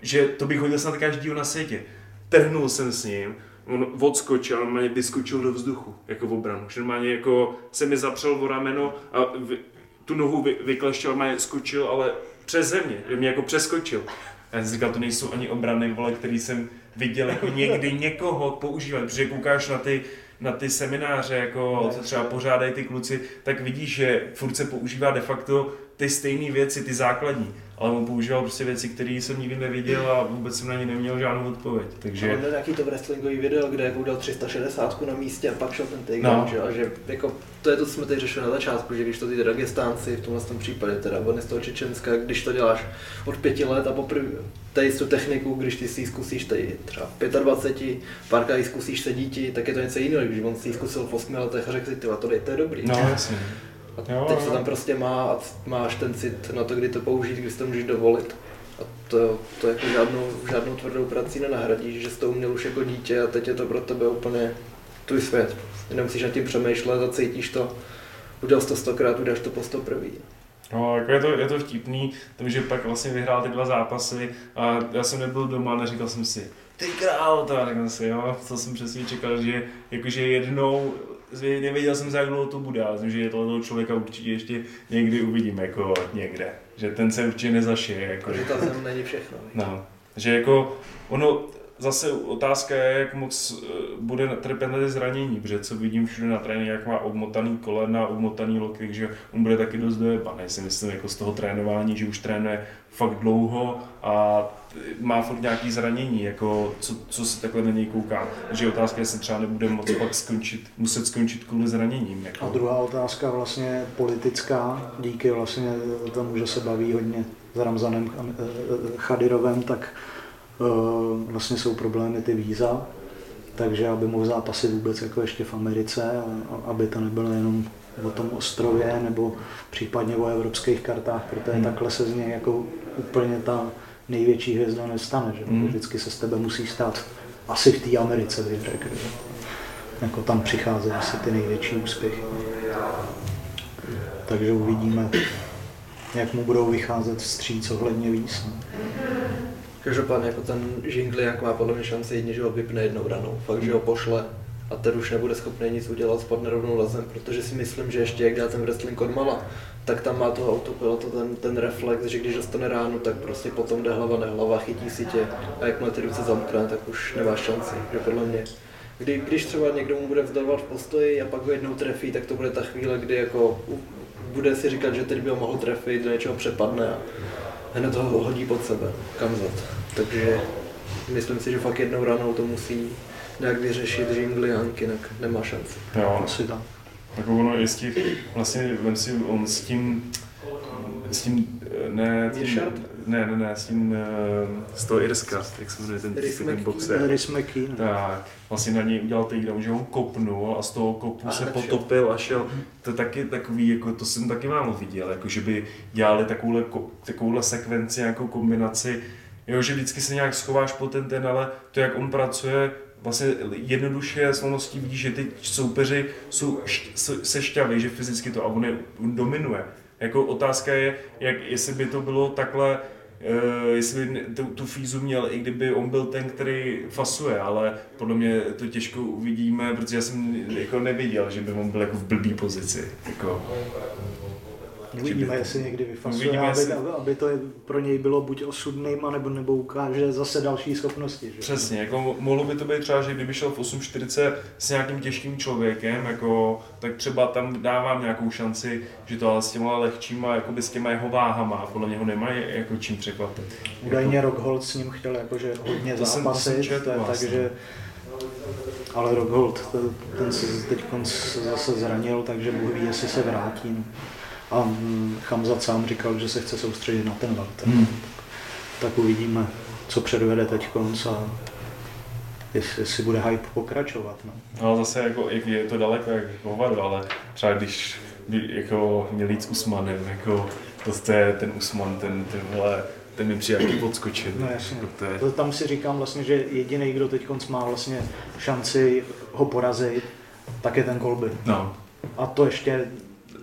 Speaker 3: že to bych hodil snad každýho na světě. Trhnul jsem s ním, on odskočil, normálně vyskočil do vzduchu, jako v obranu. Že normálně jako se mi zapřel o rameno a vy, tu nohu vy, vykleštil, normálně skočil, ale přes země, mě jako přeskočil. A já jsem říkal, to nejsou ani obrany, vole, který jsem viděl jako někdy někoho používat, protože koukáš na ty, na ty semináře, jako co třeba pořádají ty kluci, tak vidíš, že furt se používá de facto ty stejné věci, ty základní ale on používal prostě věci, které jsem nikdy neviděl a vůbec jsem na ně neměl žádnou odpověď. Takže...
Speaker 2: Ale nějaký to wrestlingový video, kde jako dal 360 na místě a pak šel ten takedown, no. že? A že jako, to je to, co jsme teď řešili na začátku, že když to ty Dagestánci, v tomhle tom případě, teda on z toho Čečenska, když to děláš od pěti let a poprvé tady tu techniku, když ty si ji zkusíš tady třeba v 25, párkrát ji zkusíš se díti, tak je to něco jiného, když on si ji zkusil v 8 letech a řekl si, je, to je dobrý.
Speaker 3: No, jasně.
Speaker 2: A jo, teď se tam prostě má a máš ten cit na to, kdy to použít, kdy si to můžeš dovolit. A to, to jako žádnou, žádnou tvrdou prací nenahradíš, že jsi to uměl už jako dítě a teď je to pro tebe úplně tvůj svět. Nemusíš nad tím přemýšlet a cítíš to. Udělal jsi to stokrát, uděláš to po sto prvý.
Speaker 3: No, jako je to, je to vtipný, že pak vlastně vyhrál ty dva zápasy a já jsem nebyl doma, neříkal jsem si, ty král, to řekl jsem si, jo, to jsem přesně čekal, že jakože jednou nevěděl jsem, za jak dlouho to bude, ale že toho člověka určitě ještě někdy uvidím, jako někde. Že ten se určitě nezašije. Jako,
Speaker 2: že ta zem není všechno.
Speaker 3: No, že jako ono, zase otázka je, jak moc eh, bude trpět zranění, protože co vidím všude na tréninku, jak má obmotaný kolena, obmotaný loky, že on bude taky dost dojebaný, si myslím, jako z toho trénování, že už trénuje fakt dlouho a má furt nějaký zranění, jako co, co se takhle na něj kouká. Takže otázka je, jestli třeba nebude moc pak skončit, muset skončit kvůli zraněním. Jako.
Speaker 1: A druhá otázka vlastně politická, díky vlastně tomu, že se baví hodně s Ramzanem Chadirovem, tak vlastně jsou problémy ty víza, takže aby mohl zápasit vůbec jako ještě v Americe, aby to nebylo jenom o tom ostrově nebo případně o evropských kartách, protože hmm. takhle se z něj jako úplně ta největší hvězda nestane, že mm. vždycky se z tebe musí stát asi v té Americe, bych řekl. Jako tam přicházejí asi ty největší úspěchy. Takže uvidíme, jak mu budou vycházet vstříc ohledně víc.
Speaker 2: Každopádně jako ten jak má podle mě šanci jedině, že ho vypne jednou ranou. Fakt, že ho pošle a ten už nebude schopný nic udělat, spadne rovnou na zem, protože si myslím, že ještě jak dá ten wrestling od mala, tak tam má toho autopilota ten, ten reflex, že když dostane ránu, tak prostě potom jde hlava nehlava, chytí si tě a jakmile ty ruce zamkne, tak už nemáš šanci, že podle mě. Kdy, když třeba někdo mu bude vzdorovat v postoji a pak ho jednou trefí, tak to bude ta chvíle, kdy jako bude si říkat, že teď by ho mohl trefit, do něčeho přepadne a hned ho hodí pod sebe, kamzat. Takže myslím si, že fakt jednou ranou to musí nějak vyřešit Jingliang, jinak nemá šanci.
Speaker 3: Jo, asi tak. Tak ono je z těch, vlastně vem si, on s tím, s tím, ne, tím, ne, ne, ne, s tím, z toho Irska, jak se jmenuje ten, ten boxer.
Speaker 1: Rhys McKee.
Speaker 3: Tak, vlastně na něj udělal takedown, že ho kopnul a z toho kopu a se potopil a šel. To je taky takový, jako to jsem taky málo viděl, jako že by dělali takovouhle, takovouhle sekvenci, nějakou kombinaci, jo, že vždycky se nějak schováš po ten ten, ale to, jak on pracuje, vlastně jednoduše slavností vidíš, že ty soupeři jsou, se šťaví, že fyzicky to a on, je, on dominuje. Jako otázka je, jak, jestli by to bylo takhle, Uh, jestli by tu, tu fízu měl, i kdyby on byl ten, který fasuje, ale podle mě to těžko uvidíme, protože já jsem jako neviděl, že by on byl jako v blbý pozici. Jako.
Speaker 1: Uvidíme, jestli někdy vyfasuje,
Speaker 3: Uvidíme,
Speaker 1: aby,
Speaker 3: jestli-
Speaker 1: aby, to pro něj bylo buď osudným, anebo nebo ukáže zase další schopnosti. Že?
Speaker 3: Přesně, jako mo- mohlo by to být třeba, že kdyby šel v 8.40 s nějakým těžkým člověkem, jako, tak třeba tam dávám nějakou šanci, že to ale s těma lehčíma, jakoby s těma jeho váhama, podle něho nemají jako čím překvapit.
Speaker 1: Údajně Rockhold s ním chtěl jakože hodně
Speaker 3: To jsem- to jsem
Speaker 1: zápasit,
Speaker 3: četl
Speaker 1: to je
Speaker 3: vlastně.
Speaker 1: takže ale Rockhold, ten se teď zase zranil, takže Bůh ví, jestli se vrátí. A Chamzat sám říkal, že se chce soustředit na ten welter.
Speaker 3: Hmm.
Speaker 1: Tak uvidíme, co předvede teď konc a jestli, jestli bude hype pokračovat. No.
Speaker 3: No ale zase jako, jak je to daleko jak hovado, ale třeba když by jako měl jít s Usmanem, jako to je ten Usman, ten, ten vole, ten mi přijde jaký odskočit.
Speaker 1: No jasně.
Speaker 3: Jako to je,
Speaker 1: To, tam si říkám vlastně, že jediný, kdo teď má vlastně šanci ho porazit, tak je ten Kolby.
Speaker 3: no,
Speaker 1: A to ještě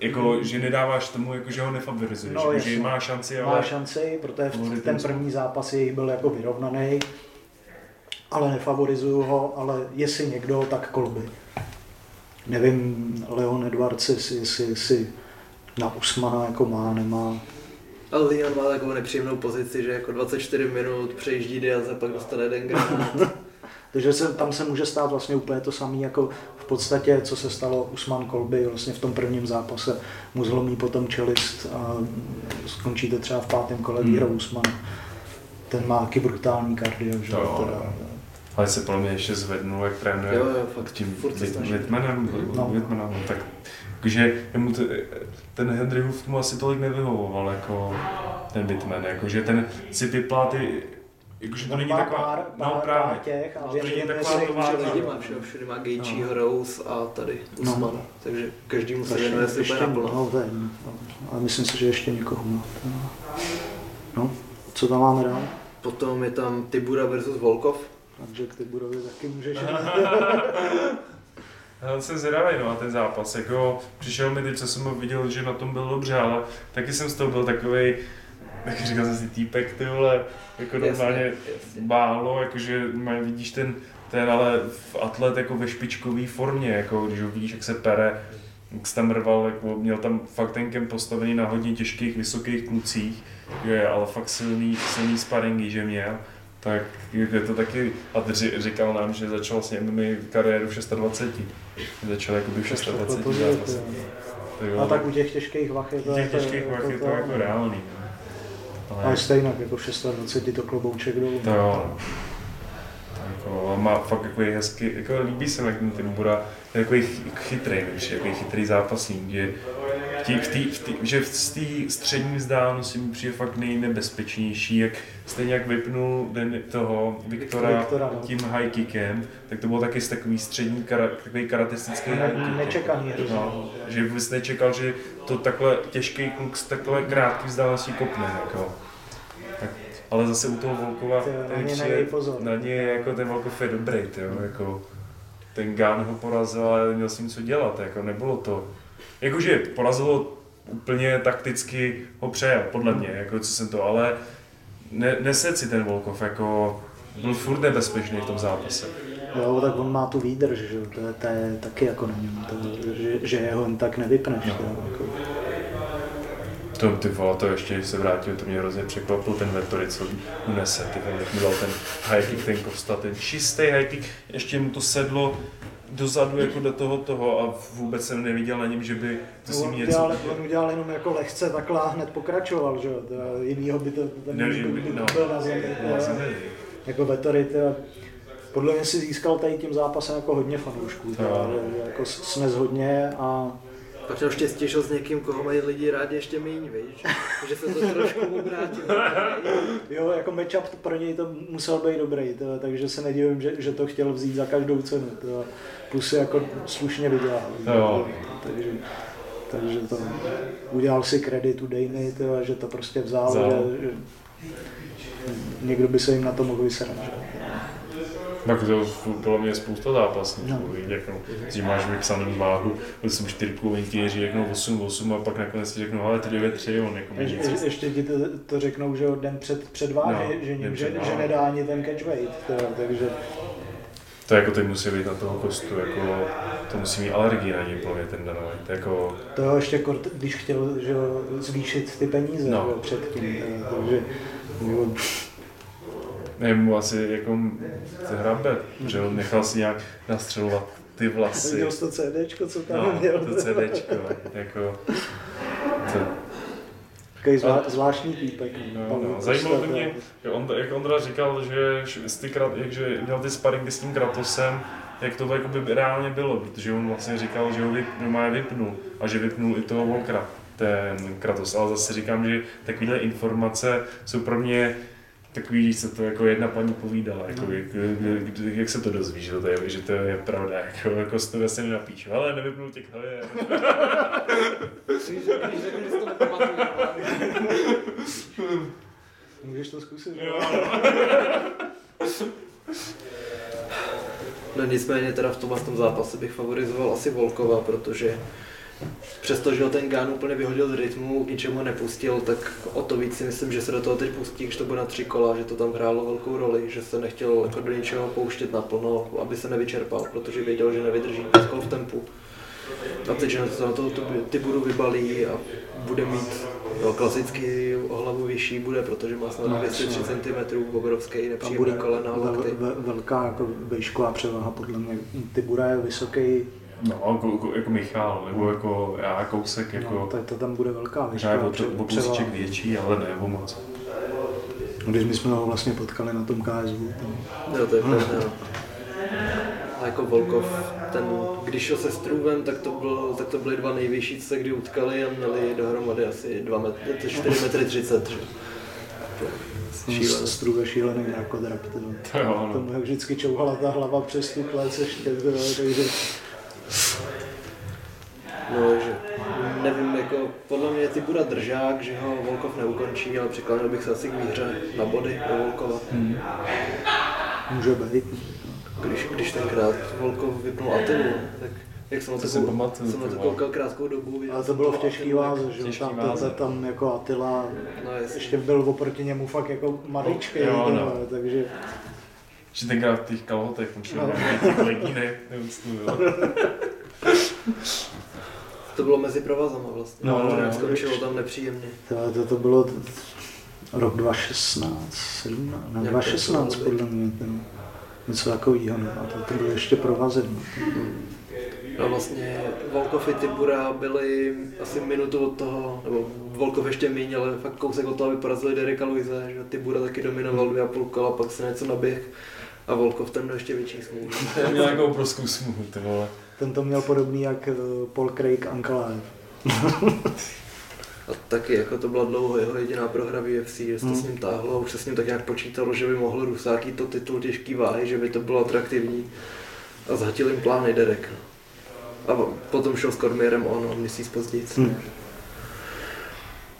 Speaker 3: jako, že nedáváš tomu, jako, že ho nefavorizuješ,
Speaker 1: No,
Speaker 3: jako, že má šanci, ale...
Speaker 1: má šanci, protože v ten
Speaker 3: ten-
Speaker 1: první zápas jejich byl jako vyrovnaný, ale nefavorizuju ho, ale jestli někdo, tak Kolby. Nevím, Leon Edwards, jestli, jestli, jestli na Usmana jako má, nemá.
Speaker 2: Ale Leon má takovou nepříjemnou pozici, že jako 24 minut přejíždí Diaz a pak dostane jeden granát.
Speaker 1: Takže se, tam se může stát vlastně úplně to samé, jako v podstatě, co se stalo Usman Kolby vlastně v tom prvním zápase. Mu zlomí potom čelist a skončí to třeba v pátém kole
Speaker 3: Hmm.
Speaker 1: výhrou Usmana. Ten má taky brutální kardio, že
Speaker 3: To jo,
Speaker 1: teda.
Speaker 3: Ale se podle mě ještě zvednul, jak trénuje
Speaker 2: Jo, jo, fakt,
Speaker 3: tím. Whitmanem,
Speaker 1: No.
Speaker 3: Whitmanem, no, tak takže jemu to, ten Henry Hoof mu asi tolik nevyhovoval, jako ten Whitman, jakože ten si vyplá ty, jakože to není taková,
Speaker 1: pár,
Speaker 3: no
Speaker 1: pár,
Speaker 3: právě,
Speaker 1: pár těch a
Speaker 3: No, to není taková továrna.
Speaker 2: Lidi má všude, všude má Gaethje,
Speaker 1: No.
Speaker 2: Rose a tady
Speaker 1: No.
Speaker 2: Usman. Takže každému se věnuje úplně naplno.
Speaker 1: no, to je, no, ale myslím si, že ještě někoho má. No, co tam máme dál?
Speaker 2: Potom je tam Tibura versus Volkov.
Speaker 1: Takže k Tiburovi taky můžeš.
Speaker 3: Já jsem zvědavý no, na ten zápas, jako přišel mi teď, co jsem ho viděl, že na tom byl dobře, ale taky jsem z toho byl takový, jak říkal jsem si týpek, ty vole, jako
Speaker 2: Jasně,
Speaker 3: normálně
Speaker 2: jasně.
Speaker 3: bálo, jakože má- vidíš ten, ten ale v atlet jako ve špičkové formě, jako když ho vidíš, jak se pere, jak se tam rval, jako měl tam fakt ten kemp postavený na hodně těžkých, vysokých klucích, je, ale fakt silný, silný sparingy, že měl. Tak je to taky, a říkal nám, že začal vlastně MMA kariéru v 26. Začal jakoby v 26
Speaker 1: To- to-
Speaker 3: zápase.
Speaker 1: to-
Speaker 3: Tak jo,
Speaker 1: A tak u těch těžkých vach je to...
Speaker 3: těch
Speaker 1: jako-
Speaker 3: těžkých vach je to jako reálný. no.
Speaker 1: Ale
Speaker 3: Ale
Speaker 1: stejně, jako v 26 to klobouček dolů.
Speaker 3: to jo. Jako, má fakt jako hezky, jako líbí se mi, jak ten Timura je takový chy- chytrý, víš, takový chytrý zápasník, že v tý, v tý, v tý, že z té střední vzdálenosti mi přijde fakt nejnebezpečnější, jak stejně jak vypnul den toho Viktora,
Speaker 1: Viktora, no.
Speaker 3: tím high kickem, tak to bylo taky z takový střední, kara, takový karatistický high kick.
Speaker 1: Nečekaný hrozně.
Speaker 3: No, že vůbec nečekal, že to takhle těžký kluk z takhle krátký vzdálenosti kopne. Jako. Ale zase u toho Volkova,
Speaker 1: na
Speaker 3: ten
Speaker 1: ně
Speaker 3: přijde-
Speaker 1: nedej pozor.
Speaker 3: na ně jako ten Volkov je dobrý, tyjo, jako ten Gán ho porazil, ale měl s ním co dělat, jako nebylo to. Jakože porazilo úplně takticky ho přejel, podle mě, jako co jsem to, ale ne, nesed si ten Volkov, jako byl furt nebezpečný v tom zápase.
Speaker 1: Jo, tak on má tu výdrž, že to, je- to je taky jako na něm, to, že, že jeho jen tak nevypneš.
Speaker 3: No.
Speaker 1: To.
Speaker 3: To, ty vole, to ještě, když se vrátím, to mě hrozně překvapil ten Vettori, co unese, ty vole, jak dal ten high kick, ten Kosta, ten čistý high kick, ještě mu to sedlo dozadu jako do toho toho a vůbec jsem neviděl na něm, že by to s
Speaker 1: on,
Speaker 3: ním něco...
Speaker 1: udělal, on udělal jenom jako lehce takhle a hned pokračoval, že jo, jinýho by to ten
Speaker 3: Ne,
Speaker 1: by,
Speaker 3: no.
Speaker 1: byl na zemi.
Speaker 3: Nevěděl.
Speaker 1: jako Vettori, podle mě si získal tady tím zápasem jako hodně fanoušků, že jako snes hodně a
Speaker 2: Pak měl štěstí, že s někým, koho mají lidi rádi ještě méně, víš? Že se to trošku obrátilo.
Speaker 1: jo, jako matchup pro něj to musel být dobrý, tyjo, takže se nedivím, že, že to chtěl vzít za každou cenu, tyjo. plus si jako slušně vydělal.
Speaker 3: Jo.
Speaker 1: Takže, takže to udělal si kredit u Dejny, tyjo, že to prostě vzal,
Speaker 3: Vzal.
Speaker 1: že, že někdo by se jim na to mohl vysrat. Že?
Speaker 3: Tak to bylo mě spousta zápasníků,
Speaker 1: No.
Speaker 3: no. jako, že máš vypsanou váhu, byl jsem čtyřku, oni ti řeknou 8, 8 a pak nakonec ti řeknou, ale ty 9, 3, on jako
Speaker 1: Je, je, ještě ti to, to řeknou, že den před, před váhy,
Speaker 3: No,
Speaker 1: že,
Speaker 3: den
Speaker 1: ním, že, že nedá ani ten catch weight, tyjo, takže
Speaker 3: To jako teď musí být na toho kostu, jako to musí mít alergii na něj plně ten danový. To jako,
Speaker 1: To jo, ještě kort, když chtěl že zvýšit ty peníze
Speaker 3: No.
Speaker 1: předtím, eh, takže
Speaker 3: nevím, mu asi jako se hrabe, že on nechal si nějak nastřelovat ty vlasy.
Speaker 1: jsi to CDčko, co tam
Speaker 3: No,
Speaker 1: měl.
Speaker 3: to CDčko, jako, to,
Speaker 1: Takový zvlá, zvláštní týpek.
Speaker 3: No, no. Zajímalo by mě, jak, on, jak Ondra říkal, že, ty, krat- jak, že měl ty sparingy s tím Kratosem, jak to jako by reálně bylo, protože on vlastně říkal, že ho vyp, normálně vypnul a že vypnul i toho Volkra, ten Kratos. Ale zase říkám, že takovéhle informace jsou pro mě takový, se to jako jedna paní povídala, jako,
Speaker 1: No.
Speaker 3: jak, jak, jak, se to dozví, že to je, že to je pravda, jako, jako si to vlastně nenapíšu, ale nevypnul tě
Speaker 2: nepamatuju.
Speaker 1: Můžeš to zkusit?
Speaker 3: Jo,
Speaker 2: No nicméně teda v tomhle tom zápase bych favorizoval asi Volkova, protože přestože ho ten Gán úplně vyhodil z rytmu, ničemu nepustil, tak o to víc si myslím, že se do toho teď pustí, když to bude na tři kola, že to tam hrálo velkou roli, že se nechtěl jako do ničeho pouštět naplno, aby se nevyčerpal, protože věděl, že nevydrží pět kol v tempu. A teď, že se na to ty budu vybalí a bude mít jo, klasicky o hlavu vyšší bude, protože má snad
Speaker 1: No,
Speaker 2: 203
Speaker 1: jasně.
Speaker 2: cm, obrovský, nepříjemný
Speaker 1: bude
Speaker 2: kolena,
Speaker 1: vel,
Speaker 2: lokty.
Speaker 1: ve, velká jako výšková převaha, podle mě. Tybura je vysoký,
Speaker 3: No, jako, jako, jako Michal, nebo jako já, kousek, jako...
Speaker 1: no, tak to tam bude velká
Speaker 3: je
Speaker 1: výšková
Speaker 3: o to- kousíček větší, ale ne o moc.
Speaker 1: Když my jsme ho vlastně potkali na tom KSV, tam,
Speaker 2: Jo, to je pravda. no. A jako Volkov, ten, když šel se Struvem, tak to, byl, tak to byly dva nejvyšší, co se kdy utkali a měli dohromady asi 2 metry, 4 metry 30. Že? To.
Speaker 1: Struve šílený jako drap. tyjo.
Speaker 3: To jo, no.
Speaker 1: Tomu jak vždycky čouhala ta hlava přes tu klec ještě, tyjo, takže
Speaker 2: No, že nevím, jako podle mě ty bude držák, že ho Volkov neukončí, ale přiklánil bych se asi k výhře na body do Volkova.
Speaker 1: může být.
Speaker 2: Když, když tenkrát Volkov vypnul Atilu, tak jak jsem na
Speaker 3: To si pamatuju,
Speaker 2: jsem na to koukal krátkou dobu. viděl
Speaker 1: Ale to bylo v těžký váze, že
Speaker 3: Těžký
Speaker 1: tam,
Speaker 3: váze.
Speaker 1: tam, jako Attila
Speaker 2: No
Speaker 1: ještě byl oproti němu fakt jako maličký,
Speaker 3: Jo, no.
Speaker 1: takže
Speaker 3: Že tenkrát v těch kalhotech, tam šel
Speaker 1: No.
Speaker 3: těch jo.
Speaker 2: To bylo mezi provazama vlastně.
Speaker 3: No, no,
Speaker 2: to
Speaker 3: no.
Speaker 2: skončilo tam nepříjemně.
Speaker 1: to, to, to bylo t- rok 2016, 17, ne,
Speaker 2: Jak
Speaker 1: 2016
Speaker 2: to bylo
Speaker 1: podle mě, tyjo. něco takového, no. a to, to bylo ještě provazy. No.
Speaker 2: No vlastně Volkov i Tibura byli asi minutu od toho, nebo Volkov ještě méně, ale fakt kousek od toho, aby porazili Dereka Luise, že Tibura taky dominoval dvě a půl kola, pak se něco naběh a Volkov ten měl ještě větší smůlu.
Speaker 3: To měl nějakou obrovskou smůlu, ty vole.
Speaker 1: Ten to měl podobný jak eh, Paul Craig Ankalaev.
Speaker 2: A taky jako to byla dlouho jeho jediná prohra v UFC, že se to
Speaker 1: Hmm.
Speaker 2: s ním táhlo a už se s ním tak nějak počítalo, že by mohl Rusáký to titul těžký váhy, že by to bylo atraktivní. A zhatil jim plány Derek. A potom šel s Kormierem on, o měsíc později.
Speaker 1: Hmm.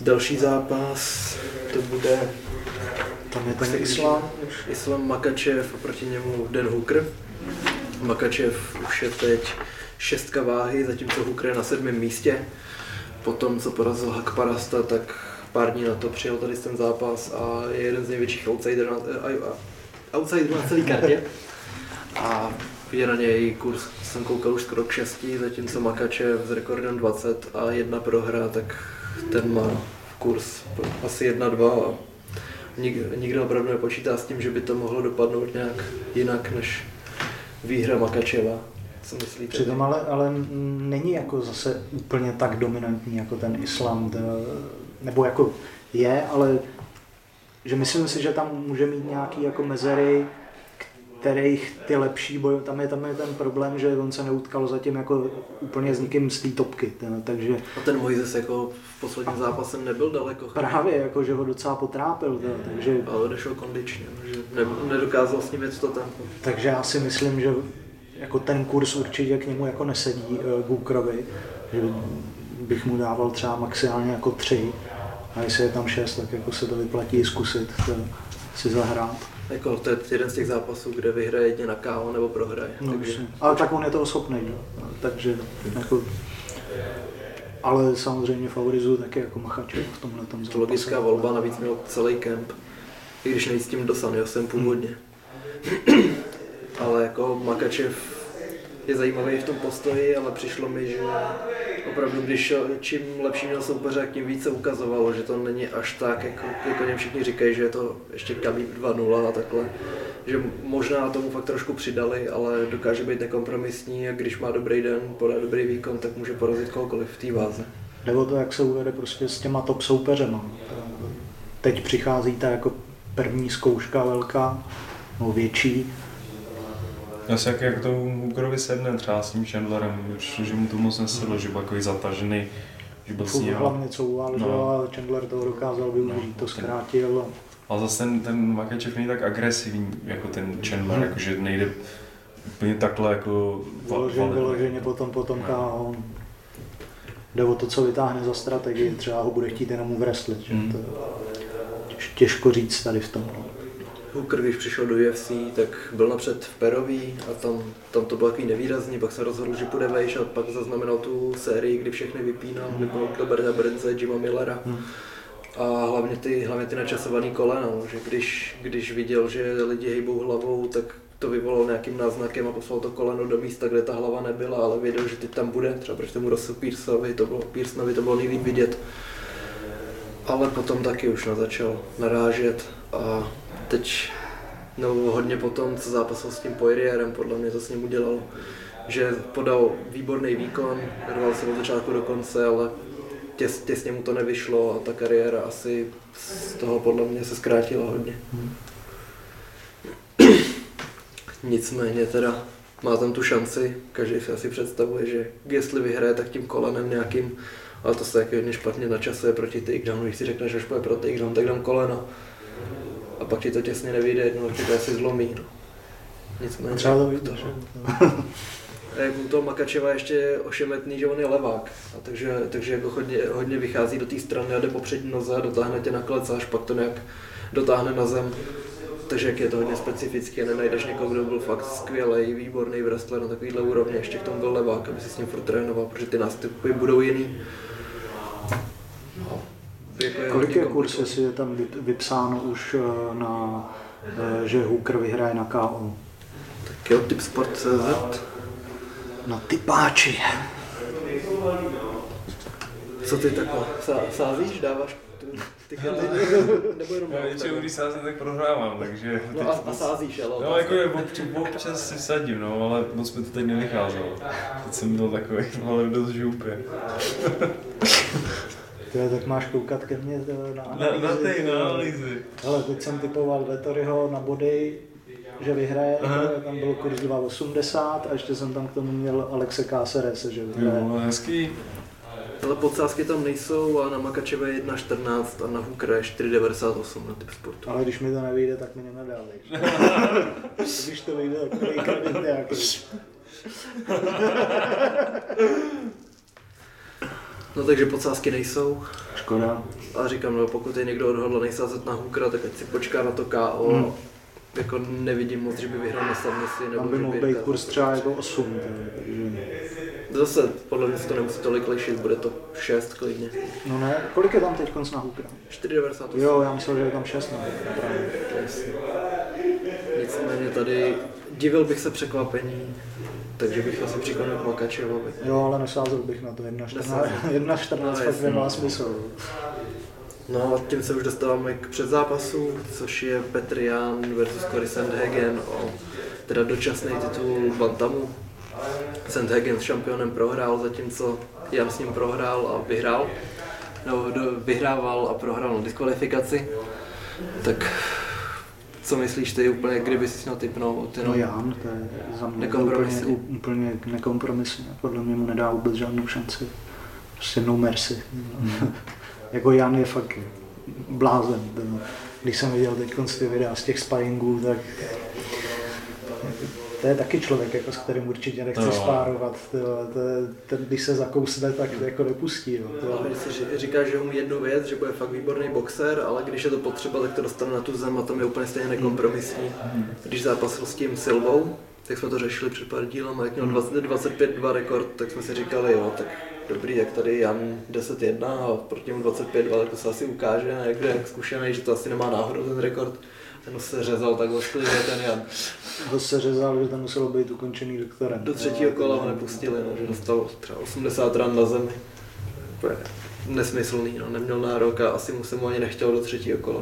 Speaker 2: Další zápas, to bude
Speaker 1: Tam je ten Islám.
Speaker 2: Islam Makačev a proti němu Dan Hooker. Makačev už je teď šestka váhy, zatímco Hooker je na sedmém místě. Potom, co porazil Hakparasta, tak pár dní na to přijel tady ten zápas a je jeden z největších outsiderů na, a- outsiderů na celé kartě. A je na něj kurz, jsem koukal už skoro k 6, zatímco Makačev s rekordem 20 a jedna prohra, tak ten má kurz asi 1-2 a nik, nikdo opravdu nepočítá s tím, že by to mohlo dopadnout nějak jinak než výhra Makačeva. Co myslíte?
Speaker 1: Přitom ale, ale není jako zase úplně tak dominantní jako ten islám, to, nebo jako je, ale že myslím si, že tam může mít nějaký jako mezery, kterých ty lepší boj, tam je, tam je ten problém, že on se neutkal zatím jako úplně s nikým z té topky, ten, takže
Speaker 2: A ten Mojzes jako v posledním zápase nebyl daleko.
Speaker 1: právě jako, že ho docela potrápil, ten, takže,
Speaker 2: Ale odešel kondičně, no, že ne, nedokázal s ním jet to tempo.
Speaker 1: takže já si myslím, že jako ten kurz určitě k němu jako nesedí uh, Gukrovi, že bych mu dával třeba maximálně jako tři a jestli je tam šest, tak jako se to vyplatí zkusit to, si zahrát.
Speaker 2: Jako to je jeden z těch zápasů, kde vyhraje jedně na KO nebo prohraje.
Speaker 1: No,
Speaker 2: takže.
Speaker 1: Ale tak on je toho schopný, že? takže jako, ale samozřejmě favorizuju taky jako Machačev v tomhle tom
Speaker 2: to logická volba, navíc měl celý kemp. I když nejít s tím do Sanyosem původně. ale jako Makačev je zajímavý v tom postoji, ale přišlo mi, že opravdu, když čím lepší měl soupeře, tím více ukazovalo, že to není až tak, jako, jako něm všichni říkají, že je to ještě Khabib 2.0 a takhle. Že možná tomu fakt trošku přidali, ale dokáže být nekompromisní a když má dobrý den, podá dobrý výkon, tak může porazit kohokoliv v té váze.
Speaker 1: Jde o to, jak se uvede prostě s těma top soupeřema. Teď přichází ta jako první zkouška velká, no větší,
Speaker 3: Asi jak, jak to Hookerovi sedne třeba s tím Chandlerem, že mu to moc nesedlo, že byl takový zatažený, že byl s ním.
Speaker 1: hlavně couval,
Speaker 3: No.
Speaker 1: no. a Chandler toho dokázal využít, to zkrátil.
Speaker 3: Ale zase ten, ten Makačev není tak agresivní jako ten Chandler,
Speaker 1: Hmm.
Speaker 3: jakože nejde úplně takhle jako
Speaker 1: Vyloženě, vyloženě potom, potom KO. Jde o to, co vytáhne za strategii, třeba ho bude chtít jenom uvreslit, že
Speaker 3: Hmm.
Speaker 1: to těžko říct tady v tom. no.
Speaker 2: Hooker, když přišel do UFC, tak byl napřed v Perový a tam, tam to bylo takový nevýrazný, pak se rozhodl, že půjde vejš a pak zaznamenal tu sérii, kdy všechny vypínal, kdy byl Gilberta Brenze, Jima Millera. A hlavně ty, hlavně ty načasované kolena, že když, když viděl, že lidi hejbou hlavou, tak to vyvolalo nějakým náznakem a poslal to koleno do místa, kde ta hlava nebyla, ale věděl, že teď tam bude, třeba proti tomu Rossu Pearsovi, to bylo, Pearsonovi to bylo nejlíp vidět. Ale potom taky už na začal narážet a teď no hodně potom, co zápasil s tím Poirierem, podle mě to s ním udělal, že podal výborný výkon, rval se od začátku do konce, ale těs, těsně mu to nevyšlo a ta kariéra asi z toho podle mě se zkrátila hodně. Nicméně teda má tam tu šanci, každý si asi představuje, že jestli vyhraje, tak tím kolenem nějakým, ale to se taky hodně špatně načasuje proti takedownu, když si řekneš, že půjde pro takedown, tak dám koleno. A pak ti to těsně nevyjde, jednou ti to asi zlomí. No. Nicméně,
Speaker 1: Třeba to vyjde, že?
Speaker 2: a jak u toho Makačeva ještě je ošemetný, že on je levák, a takže, takže jako hodně, hodně vychází do té strany a jde po přední noze a dotáhne tě na klec a až pak to nějak dotáhne na zem. Takže jak je to hodně specifické, nenajdeš někoho, kdo byl fakt skvělý, výborný wrestler na takovýhle úrovni, ještě k tomu byl levák, aby si s ním furt trénoval, protože ty nástupy budou jiný. No, jako
Speaker 1: Kolik je kurz, jestli je tam vyp- vypsáno už eh, na, eh, že Hooker vyhraje na KO?
Speaker 2: Tak jo, tipsport.cz.
Speaker 1: Na typáči.
Speaker 2: Co ty takhle sá, sázíš, dáváš ty- tikety? Nebo jenom
Speaker 3: Já většinou, když sázím, tak prohrávám, takže...
Speaker 2: No a, a sázíš, ale
Speaker 3: No jako je, občas, občas si sadím, no, ale moc mi to teď nevycházelo. Teď jsem byl takový, ale dost žoupě.
Speaker 1: Tyhle, tak máš koukat ke mně eh, na
Speaker 3: Na, na
Speaker 1: analýzy,
Speaker 3: ty, na analýzy.
Speaker 1: Hele, teď jsem typoval Vettoriho na body, že vyhraje,
Speaker 3: Aha.
Speaker 1: tam byl kurz 2,80 a ještě jsem tam k tomu měl Alexe Cácerese, že vyhraje.
Speaker 3: Jo, hezký.
Speaker 2: Ale podsázky tam nejsou a na Makačeve je 1,14 a na je 4,98 na typ sportu.
Speaker 1: Ale když mi to nevyjde, tak mi nenadávej. když to vyjde, tak kredit nějaký.
Speaker 2: No takže podsázky nejsou.
Speaker 1: Škoda.
Speaker 2: A říkám, no, pokud je někdo odhodlaný sázet na Hookera, tak ať si počká na to KO.
Speaker 1: Hmm.
Speaker 2: Jako nevidím moc, že by vyhrál na submisi, nebo
Speaker 1: Tam by
Speaker 2: že
Speaker 1: mohl být kurz třeba jako 8. Takže...
Speaker 2: Zase, podle mě se to nemusí tolik lišit, bude to 6 klidně.
Speaker 1: No ne, kolik je tam teď konc na Hookera?
Speaker 2: 4,98.
Speaker 1: Jo, já myslel, že je tam 6. No, právě.
Speaker 2: Jasně. Nicméně tady divil bych se překvapení, takže bych asi přikonal k Makačevovi.
Speaker 1: Jo, ale nesázel bych na to 1.14.
Speaker 2: Nesázel.
Speaker 1: 1.14
Speaker 2: No,
Speaker 1: fakt nemá smysl.
Speaker 2: No a tím se už dostáváme k předzápasu, což je Petr Jan versus Cory Sandhagen o teda dočasný titul Bantamu. Sandhagen s šampionem prohrál, zatímco Jan s ním prohrál a vyhrál. No, do, vyhrával a prohrál na diskvalifikaci. Tak co myslíš ty úplně, kdyby si měl typnout?
Speaker 1: No Jan, to je za mě to
Speaker 2: Nekompromisní.
Speaker 1: úplně, úplně nekompromisně. Podle mě mu nedá vůbec žádnou šanci. Prostě no mercy. jako Jan je fakt blázen. Ten, když jsem viděl teď ty videa z těch sparingů, tak to je taky člověk, jako, s kterým určitě nechci
Speaker 3: No.
Speaker 1: spárovat. To je, ten, když se zakousne, tak to jako nepustí. Jo. To,
Speaker 2: No, když si ří- říká, že umí jednu věc, že bude fakt výborný boxer, ale když je to potřeba, tak to dostane na tu zem a tam je úplně stejně nekompromisní. Když zápasil s tím Silvou, tak jsme to řešili před pár dílem a jak měl 20, 25-2 rekord, tak jsme si říkali, jo, tak dobrý, jak tady Jan 10-1 a proti němu 25-2, tak to se asi ukáže, jak, jak zkušený, že to asi nemá náhodou ten rekord. Ten se řezal tak ošklivě ten Jan.
Speaker 1: To se řezal, že to muselo být ukončený doktorem.
Speaker 2: Do třetího kola ho nepustili, no, že dostal třeba 80 ran na zemi. Nesmyslný, no, neměl nárok a asi mu se mu ani nechtěl do třetího kola.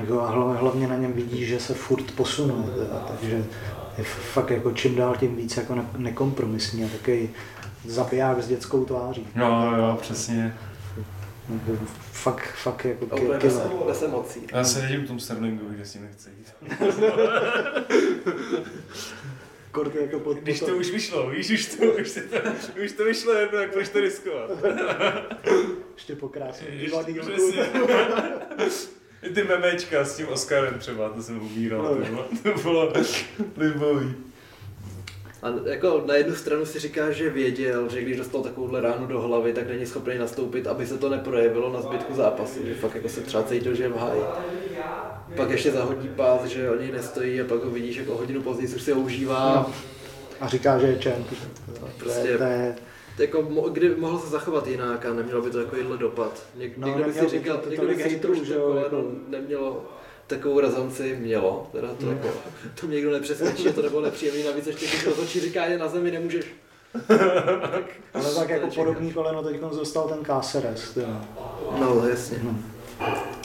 Speaker 1: Jako a hlavně, hlavně na něm vidí, že se furt posunul, teda, takže je fakt jako čím dál tím víc jako ne- nekompromisní a takový zabiják s dětskou tváří.
Speaker 3: Jo, jo, přesně.
Speaker 1: Jako Fakt, fakt jako
Speaker 2: A úplně
Speaker 1: ki-
Speaker 2: bez, bez emocí.
Speaker 3: Já se vidím v tom Sterlingu, že s ním nechci jít.
Speaker 1: Kort jako pod,
Speaker 3: Když to už vyšlo, víš, už to, už to, už to vyšlo jedno, jak proč to riskovat.
Speaker 1: ještě po krásném
Speaker 3: Ještě-. I ty memečka s tím Oscarem třeba, to jsem ubíral, to bylo, to bylo libový.
Speaker 2: A jako na jednu stranu si říká, že věděl, že když dostal takovouhle ránu do hlavy, tak není schopný nastoupit, aby se to neprojevilo na zbytku zápasu, že fakt jako se třeba cítil, že je v háji. Pak ještě zahodí pás, že o něj nestojí a pak ho vidíš jako hodinu později, už si ho užívá.
Speaker 1: No. A říká, že je champ. To
Speaker 2: Prostě-
Speaker 1: to je,
Speaker 2: Jako, mo- kdy mohl se zachovat jinak a nemělo by to takovýhle dopad. Něk,
Speaker 1: No,
Speaker 2: někdo by si říkal,
Speaker 1: to
Speaker 2: někdo by si říkal, že to
Speaker 1: jako-
Speaker 2: nemělo takovou razanci mělo, teda to, jako, to mě někdo nepřesvědčí, že to nebylo nepříjemný, navíc ještě když rozhodčí říká, že na zemi nemůžeš.
Speaker 1: ale tak jako podobný koleno teď dostal ten Cáceres. jo.
Speaker 2: No, jasně.
Speaker 1: No.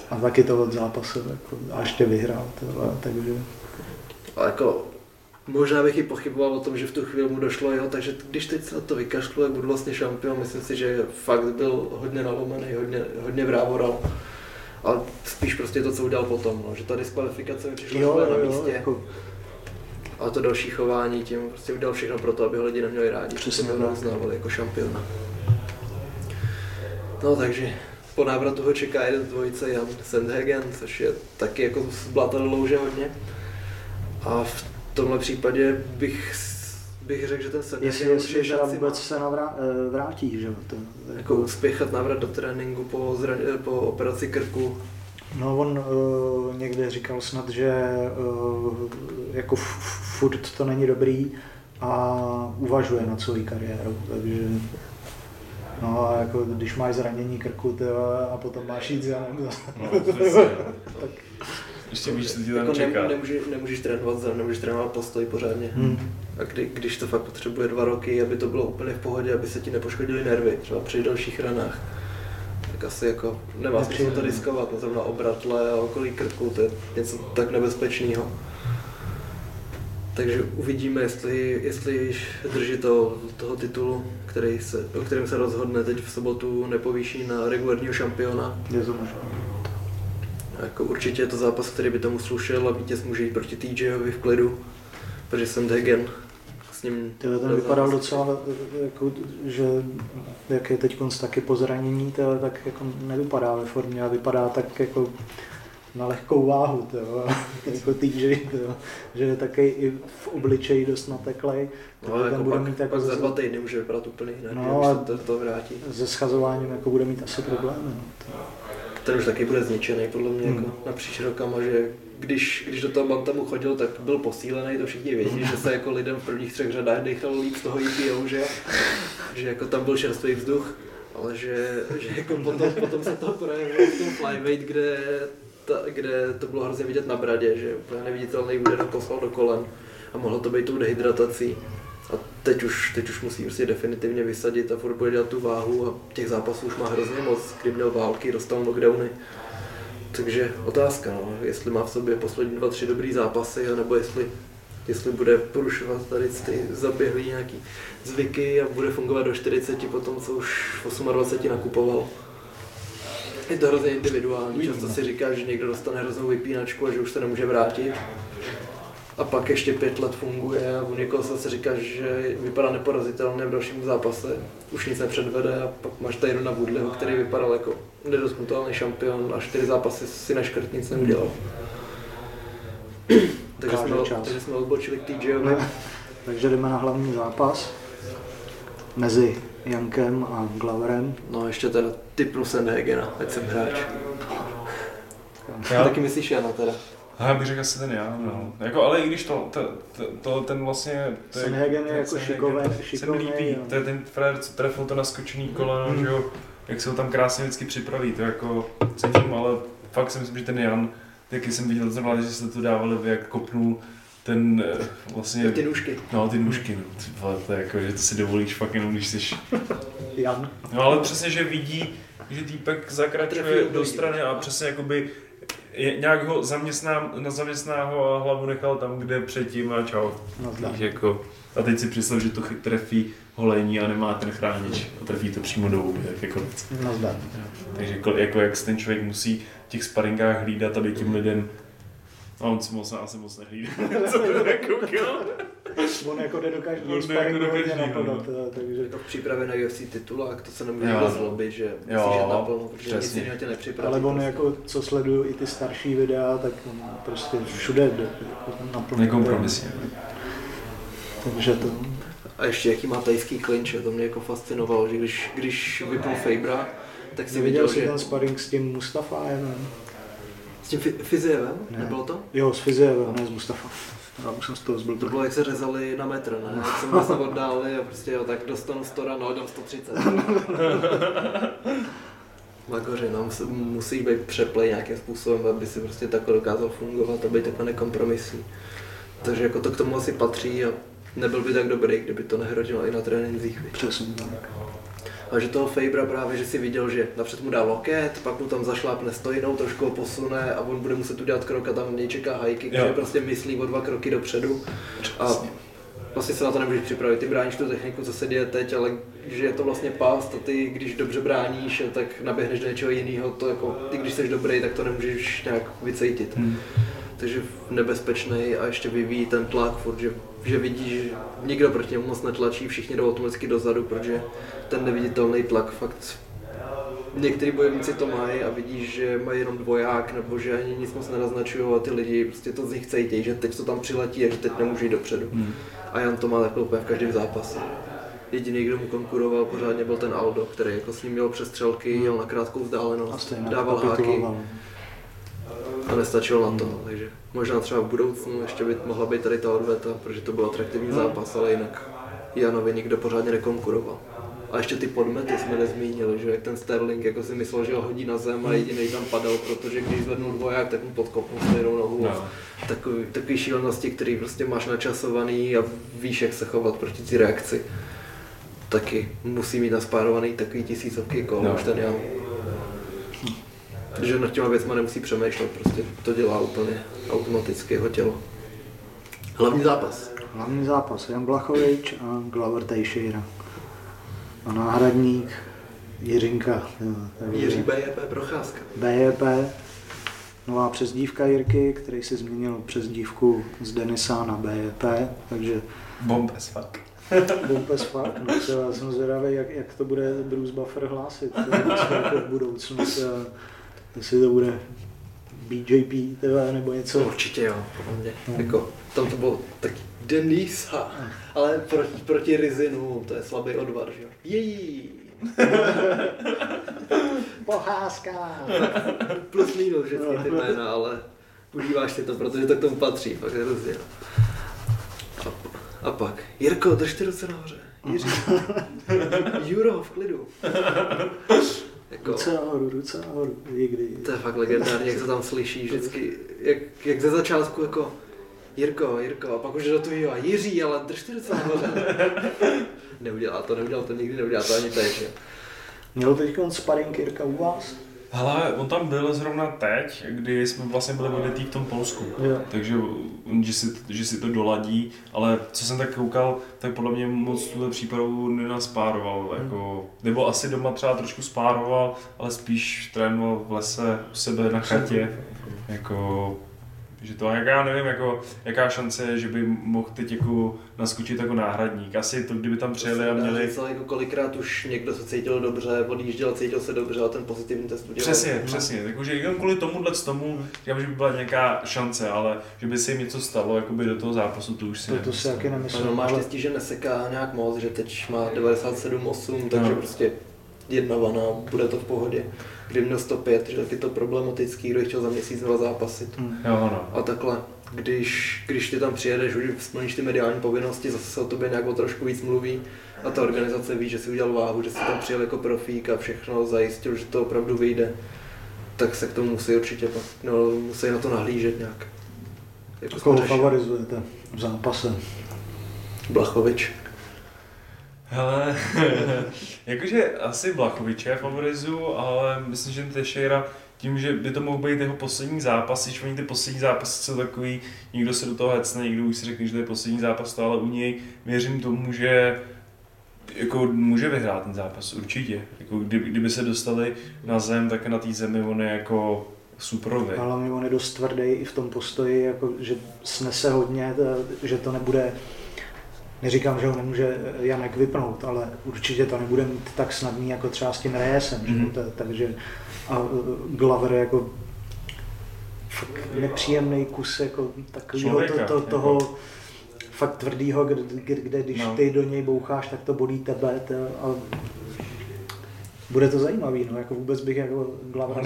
Speaker 1: A taky to od zápasu jako, a ještě vyhrál. vole, takže
Speaker 2: A jako, možná bych i pochyboval o tom, že v tu chvíli mu došlo, jo, takže když teď se na to vykašlu, jak budu vlastně šampion, myslím si, že fakt byl hodně nalomený, hodně, hodně vrávoral. Ale spíš prostě to, co udělal potom, no, že ta diskvalifikace mi přišla
Speaker 1: jo,
Speaker 2: úplně na
Speaker 1: jo,
Speaker 2: místě.
Speaker 1: jako,
Speaker 2: Ale to další chování tím prostě udělal všechno pro to, aby ho lidi neměli rádi,
Speaker 1: Přesně
Speaker 2: že by ho uznávali jako šampiona. No takže po návratu ho čeká jeden dvojice Jan Sandhagen, což je taky jako zblátal louže hodně. A v tomhle případě bych, bych řekl, že ten
Speaker 1: jestli,
Speaker 2: Sandhagen
Speaker 1: jestli teda
Speaker 2: šanci má.
Speaker 1: vůbec se navrá, eh, vrátí, že. To,
Speaker 2: Jako uspěchat návrat do tréninku po, zran, po operaci krku.
Speaker 1: No on uh, někde říkal snad, že uh, jako furt to není dobrý a uvažuje nad svou kariérou, takže no a jako když máš zranění krku tyhle, a potom máš jít za
Speaker 3: No, přesně. Ještě víš, co ti tam
Speaker 2: Jako
Speaker 3: čeká.
Speaker 2: ne, nemůže, nemůžeš trénovat nemůžeš trénovat postoj pořádně.
Speaker 1: hmm.
Speaker 2: A kdy, když to fakt potřebuje dva roky, aby to bylo úplně v pohodě, aby se ti nepoškodily nervy, třeba při dalších ranách, tak asi jako nemá smysl to riskovat, no zrovna obratle a okolí krku, to je něco tak nebezpečného. Takže uvidíme, jestli, jestli drží to, toho titulu, který se, o kterém se rozhodne teď v sobotu, nepovýší na regulárního šampiona.
Speaker 1: Je to
Speaker 2: Jako určitě je to zápas, který by tomu slušel a vítěz může jít proti TJovi v klidu, protože Sandhagen s ním...
Speaker 1: Tyhle ten vypadal docela, jako, že jak je teď taky po zranění, tyhle, tak jako nevypadá ve formě a vypadá tak jako na lehkou váhu, tyjo, jako TJ, tyjo, že je taky i v obličeji dost nateklej.
Speaker 2: No,
Speaker 1: Tyhle,
Speaker 2: jako
Speaker 1: ten bude
Speaker 2: pak,
Speaker 1: mít jako
Speaker 2: pak za dva týdny může vypadat úplně jinak,
Speaker 1: No, a-
Speaker 2: to, to vrátí.
Speaker 1: se schazováním jako bude mít asi problémy. No.
Speaker 2: Ten už taky bude zničený podle mě
Speaker 1: Hmm.
Speaker 2: jako napříč rokama, že když, když do toho Bantamu chodil, tak byl posílený, to všichni vědí, že se jako lidem v prvních třech řadách dechalo líp z toho EPO, že, že jako tam byl čerstvý vzduch, ale že, že jako potom, potom se to projevilo v tom flyweight, kde, ta, kde to bylo hrozně vidět na bradě, že úplně neviditelný úder poslal do kolen a mohlo to být tou dehydratací. A teď už, teď už musí prostě definitivně vysadit a furt bude dělat tu váhu a těch zápasů už má hrozně moc, kdy měl války, dostal knockdowny. Takže otázka, no, jestli má v sobě poslední dva, tři dobrý zápasy, nebo jestli, jestli bude porušovat tady ty zaběhlý nějaký zvyky a bude fungovat do 40 po tom, co už v 28 nakupoval. Je to hrozně individuální, často si říká, že někdo dostane hroznou vypínačku a že už se nemůže vrátit. A pak ještě pět let funguje a u někoho se říká, že vypadá neporazitelně v dalším zápase, už nic nepředvede a pak máš Tyrona Woodleyho, který vypadal jako nedotknutelný šampion a čtyři zápasy si naškrt nic neudělal. takže, jsme, takže jsme odbočili k TJovi.
Speaker 1: Takže jdeme na hlavní zápas mezi Jankem a Gloverem.
Speaker 2: No ještě teda typnu Sandhagena, ať jsem hráč.
Speaker 3: Já,
Speaker 2: Taky myslíš Jana teda?
Speaker 3: Já bych řekl asi ten já, no. Jako, ale i když to, to, to, to ten vlastně... To
Speaker 1: Sandhagen je jako šikovný-
Speaker 3: se mi
Speaker 1: šikovný,
Speaker 3: líbí,
Speaker 1: jo.
Speaker 3: to je ten frér, co trefil to naskočený koleno,
Speaker 1: Hmm.
Speaker 3: že jo, jak se ho tam krásně vždycky připraví, to jako cením, ale fakt si myslím, že ten Jan taky jsem viděl ten že jste to dávali, jak kopnul ten eh, vlastně...
Speaker 2: Ty nůžky.
Speaker 3: No, ty nůžky, no. Ty vole, to je jako, že to si dovolíš fakt jenom, když jsi...
Speaker 1: Jan.
Speaker 3: No ale přesně, že vidí, že týpek zakračuje do strany a přesně jakoby je, nějak ho zaměstná, na zaměstná a hlavu nechal tam, kde předtím a čau.
Speaker 1: No,
Speaker 3: jako, a teď si představ, že to trefí holení a nemá ten chránič a trefí to přímo do huby, tak jako
Speaker 1: Nazdar.
Speaker 3: Takže jako, jako jak ten člověk musí v těch sparingách hlídat, aby tím lidem No, on si moc, asi moc nehlídá, co to nekoukal.
Speaker 1: On jako jde do každého sparingu
Speaker 3: jako do
Speaker 1: hodně
Speaker 3: no.
Speaker 1: eh, takže
Speaker 2: Je to v přípravě na UFC titulák, to se nemůže
Speaker 3: Jo.
Speaker 2: vůbec zlobit, že
Speaker 3: Jo,
Speaker 2: musíš jít naplno, protože nic jiného tě nepřipraví.
Speaker 1: ale on
Speaker 2: prostě.
Speaker 1: jako, co sleduju i ty starší videa, tak on prostě všude jde jako naplno.
Speaker 3: Nekompromisně.
Speaker 1: Takže to,
Speaker 2: A ještě jaký má tajský klinče, to mě jako fascinovalo, že když, když vypnul Fabra, tak si viděl,
Speaker 1: viděl si
Speaker 2: že
Speaker 1: ten sparring s tím Mustafájem?
Speaker 2: S tím Fi- Fizijevem,
Speaker 1: Ne.
Speaker 2: nebylo to?
Speaker 1: Jo, s Fizijevem, ne s Mustafa. Já už jsem z toho zbyl
Speaker 2: To bylo, jak se řezali na metr, ne? Jak jsem vlastně oddálili a prostě jo, tak dostanu 100 ran, no, dám 130. Magoři, no, musí, musí být přeplej nějakým způsobem, aby si prostě takhle dokázal fungovat a být takhle nekompromisní. Takže jako to k tomu asi patří a nebyl by tak dobrý, kdyby to nehrodilo i na trénincích. viď?
Speaker 1: Přesně tak.
Speaker 2: A že toho Fabra právě, že si viděl, že napřed mu dá loket, pak mu tam zašlápne stojinou, trošku ho posune a on bude muset udělat krok a tam něj čeká high kick,
Speaker 3: Jo.
Speaker 2: že prostě myslí o dva kroky dopředu. A vlastně se na to nemůžeš připravit. Ty bráníš tu techniku, co se děje teď, ale že je to vlastně past a ty, když dobře bráníš, tak naběhneš do něčeho jiného, to jako, ty když jsi dobrý, tak to nemůžeš nějak vycejtit.
Speaker 3: Hmm.
Speaker 2: Takže nebezpečný a ještě vyvíjí ten tlak furt, že, že vidí, že nikdo proti němu moc netlačí, všichni jdou automaticky dozadu, protože ten neviditelný tlak fakt Někteří bojovníci to mají a vidíš, že mají jenom dvoják nebo že ani nic moc nenaznačují a ty lidi prostě to z nich cítí, že teď to tam přiletí a že teď nemůže jít dopředu.
Speaker 3: Hmm.
Speaker 2: A Jan to má takhle úplně v každém zápase. Jediný, kdo mu konkuroval pořádně, byl ten Aldo, který jako s ním měl přestřelky, jel na krátkou vzdálenost, dával háky
Speaker 1: kapituloval.
Speaker 2: A nestačilo na to. Takže možná třeba v budoucnu ještě by mohla být tady ta odveta, protože to byl atraktivní zápas, ale jinak Janovi nikdo pořádně nekonkuroval. A ještě ty podmety jsme nezmínili, že jak ten Sterling jako si myslel, že ho hodí na zem a jediný tam padal, protože když zvednul dvoják, tak mu podkopnul stejnou nohu.
Speaker 3: No.
Speaker 2: Takový, takový šílenosti, který prostě máš načasovaný a víš, jak se chovat proti té reakci. Taky musí mít naspárovaný takový tisícovky kol,
Speaker 3: No.
Speaker 2: už ten Jan. Že nad těma věcma nemusí přemýšlet, prostě to dělá úplně automaticky jeho tělo. Hlavní zápas.
Speaker 1: Hlavní zápas Jan Blachovič a Glover Teixeira. A náhradník Jiřinka. jo,
Speaker 2: Jiří BJP Procházka.
Speaker 1: BJP, nová přezdívka Jirky, který si změnil přezdívku z Denisa na BJP, takže
Speaker 3: Bomb as fuck.
Speaker 1: Bumpes fakt, no, to já jsem zvědavý, jak, jak to bude Bruce Buffer hlásit to je jako v budoucnu, jestli to bude BJP TV nebo něco.
Speaker 2: Určitě jo, podle mě.
Speaker 1: No.
Speaker 2: Jako, tam to bylo taky Denisa, ale proti, proti Rizinu, to je slabý odvar, že jo. Její,
Speaker 1: Poházka!
Speaker 2: plus minus všechny ty jména, ale užíváš si to, protože to k tomu patří, fakt hrozně. A, a pak, Jirko, drž ty ruce nahoře. Jiří, Juro, v klidu. Jako,
Speaker 1: Ruce nahoru, ruce nahoru, někdy.
Speaker 2: to je fakt legendární, jak to tam slyší vždycky, jak, jak ze začátku jako Jirko, Jirko, a pak už do toho a Jiří, ale drž ty ruce nahoře. Neudělá to, neudělal to nikdy, neudělá to ani teď.
Speaker 1: Měl teď sparring Jirka u vás?
Speaker 3: Hele, on tam byl zrovna teď, kdy jsme vlastně byli odjetý v tom Polsku.
Speaker 1: Jo.
Speaker 3: Takže on, že si, že si to doladí, ale co jsem tak koukal, tak podle mě moc tuhle přípravu nenaspároval, jako, nebo asi doma třeba trošku spároval, ale spíš trénoval v lese u sebe na chatě, jako, že to, jak já nevím, jako, jaká šance je, že by mohl teď jako naskočit jako náhradník. Asi to, kdyby tam přijeli a měli...
Speaker 2: říct, jako kolikrát už někdo se cítil dobře, odjížděl, cítil se dobře a ten pozitivní test udělal.
Speaker 3: Přesně, přesně. Takže jenom kvůli tomuhle z tomu, říkám, že by byla nějaká šance, ale že by se jim něco stalo jakoby do toho zápasu, to už si
Speaker 1: To, to si
Speaker 3: nemyslím.
Speaker 1: taky nemyslím,
Speaker 2: má
Speaker 1: ale
Speaker 2: štěstí, že neseká nějak moc, že teď má 97,8, takže
Speaker 3: No.
Speaker 2: prostě jedna vana, bude to v pohodě. Kdy měl 105, že tak je to problematický, kdo chtěl za měsíc dva zápasit.
Speaker 1: hm.
Speaker 3: Jo, no.
Speaker 2: A takhle, když, když ty tam přijedeš, už splníš ty mediální povinnosti, zase se o tobě nějak o trošku víc mluví a ta organizace ví, že si udělal váhu, že si tam přijel jako profík a všechno zajistil, že to opravdu vyjde. tak se k tomu musí určitě, no, musí na to nahlížet nějak.
Speaker 1: Jako Koho favorizujete v zápase?
Speaker 2: Blachovič.
Speaker 3: Hele, jakože asi Blachoviče favorizuju, ale myslím, že Teixeira tím, že by to mohl být jeho poslední zápas, když oni ty poslední zápasy jsou takový, někdo se do toho hecne, někdo už si řekne, že to je poslední zápas, ale u něj věřím tomu, že jako může vyhrát ten zápas, určitě. Jako kdyby, kdyby se dostali na zem, tak na té zemi on je jako superový.
Speaker 1: Ale on je dost tvrdý i v tom postoji, jako, že snese hodně, že to nebude Neříkám, že ho nemůže Janek vypnout, ale určitě to nebude mít tak snadný jako třeba s tím Reyesem, mm-hmm. že? takže a Glover jako nepříjemný kus jako takového to, to, jako- toho jako... fakt tvrdýho, kde, kde, kde když no. ty do něj boucháš, tak to bolí tebe to, a bude to zajímavý, no, jako vůbec bych jako Glover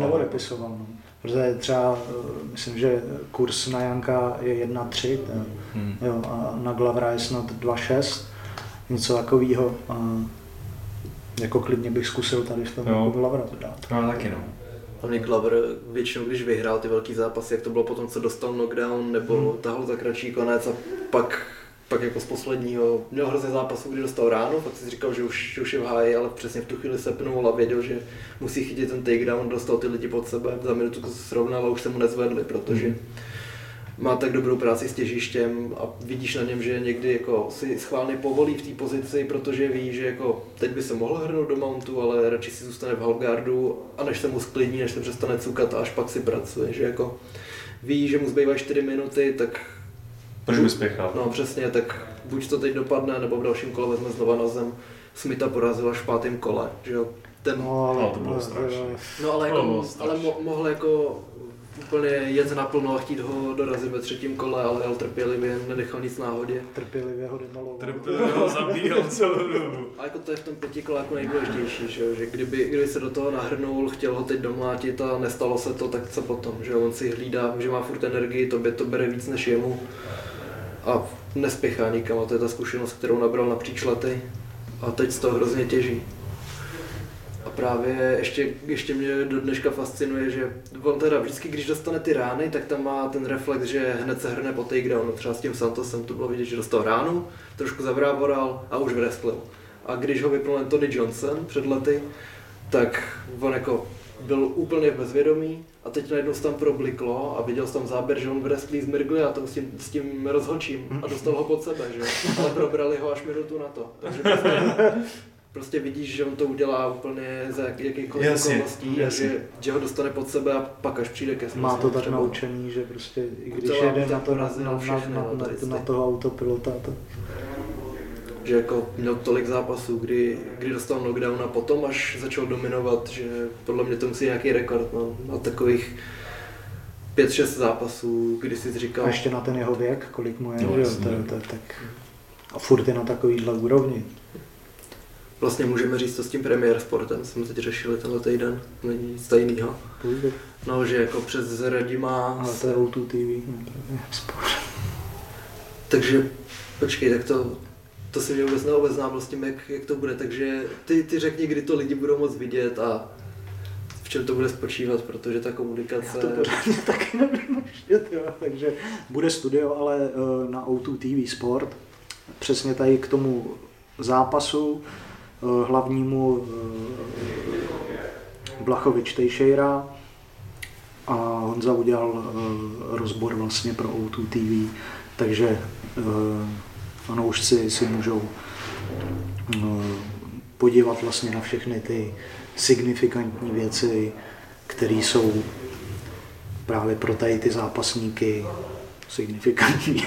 Speaker 1: neodepisoval. No. Protože třeba, e, myslím, že kurz na Janka je 1,3 hmm. jo, a na Glavra je snad 2,6, něco takového jako klidně bych zkusil tady v tom jo. jako Glavra to dát.
Speaker 3: No taky no.
Speaker 2: Hlavně Glover většinou, když vyhrál ty velký zápasy, jak to bylo potom, co dostal knockdown, nebo hmm. tahal za kratší konec a pak, pak jako z posledního, měl hrozně zápasů, kdy dostal ráno, pak si říkal, že už, už je v háji, ale přesně v tu chvíli se pnul a věděl, že musí chytit ten takedown, dostal ty lidi pod sebe, za minutu to se srovnal a už se mu nezvedli, protože hmm. má tak dobrou práci s těžištěm a vidíš na něm, že někdy jako si schválně povolí v té pozici, protože ví, že jako teď by se mohl hrnout do mountu, ale radši si zůstane v halfguardu a než se mu sklidní, než se přestane cukat a až pak si pracuje, že jako ví, že mu zbývají 4 minuty, tak
Speaker 3: proč by spěchal?
Speaker 2: No přesně, tak buď to teď dopadne, nebo v dalším kole vezme znova na zem. Smita porazil až v pátém kole, že jo.
Speaker 3: Ten... No, ale, no, to bylo strašné.
Speaker 2: No ale, jako, ale mo- mohl jako úplně jet naplno a chtít ho dorazit ve třetím kole, ale jel trpělivě, nenechal nic náhodě.
Speaker 1: Trpělivě ho demaloval.
Speaker 3: Trpělivě ho zabíjel celou dobu.
Speaker 2: A jako to je v tom pětikole jako nejdůležitější, že, že kdyby, kdyby se do toho nahrnul, chtěl ho teď domlátit a nestalo se to, tak co potom, že on si hlídá, že má furt energii, tobě to bere víc než jemu a nespěchá nikam a to je ta zkušenost, kterou nabral napříč lety a teď z toho hrozně těží. A právě ještě, ještě mě do dneška fascinuje, že on teda vždycky, když dostane ty rány, tak tam má ten reflex, že hned se hrne po takedownu. Třeba s tím Santosem to bylo vidět, že dostal ránu, trošku zavráboral a už wrestlil. A když ho vypnul Tony Johnson před lety, tak on jako byl úplně bezvědomý a teď najednou se tam probliklo a viděl jsem tam záběr, že on wrestlí z Mirgli a to s tím, s tím rozhočím a dostal ho pod sebe, že ale probrali ho až minutu na to. Takže prostě prostě vidíš, že on to udělá úplně za jakýkoliv okolností, že, že ho dostane pod sebe a pak až přijde ke
Speaker 1: smyslu. Má to tak třeba. naučený, že prostě i když to jede na, to, na, na, na, na, na, na toho autopilota, to...
Speaker 2: Že jako měl tolik zápasů, kdy, kdy dostal knockdown a potom až začal dominovat, že podle mě to musí nějaký rekord no, na takových 5-6 zápasů, kdy jsi říkal...
Speaker 1: A ještě na ten jeho věk, kolik mu je, no, že? To, to, tak... A furt je na takovýhle úrovni.
Speaker 2: Vlastně můžeme říct to s tím Premier Sportem, jsme teď řešili tenhle týden, není nic tajného. No, že jako přes Radima...
Speaker 1: Ale to je O2 TV, sport.
Speaker 2: Takže počkej, tak to, to si mě vůbec neobeznám s tím, jak, jak to bude, takže ty, ty řekni, kdy to lidi budou moc vidět a v čem to bude spočívat, protože ta komunikace...
Speaker 1: Já to pořádně taky nevím takže bude studio, ale eh, na O2 TV Sport, přesně tady k tomu zápasu, Eh, hlavnímu eh, Blachovič Teixeira a Honza udělal rozbor vlastně pro O2 TV, takže fanoušci si můžou podívat vlastně na všechny ty signifikantní věci, které jsou právě pro tady ty zápasníky signifikantní.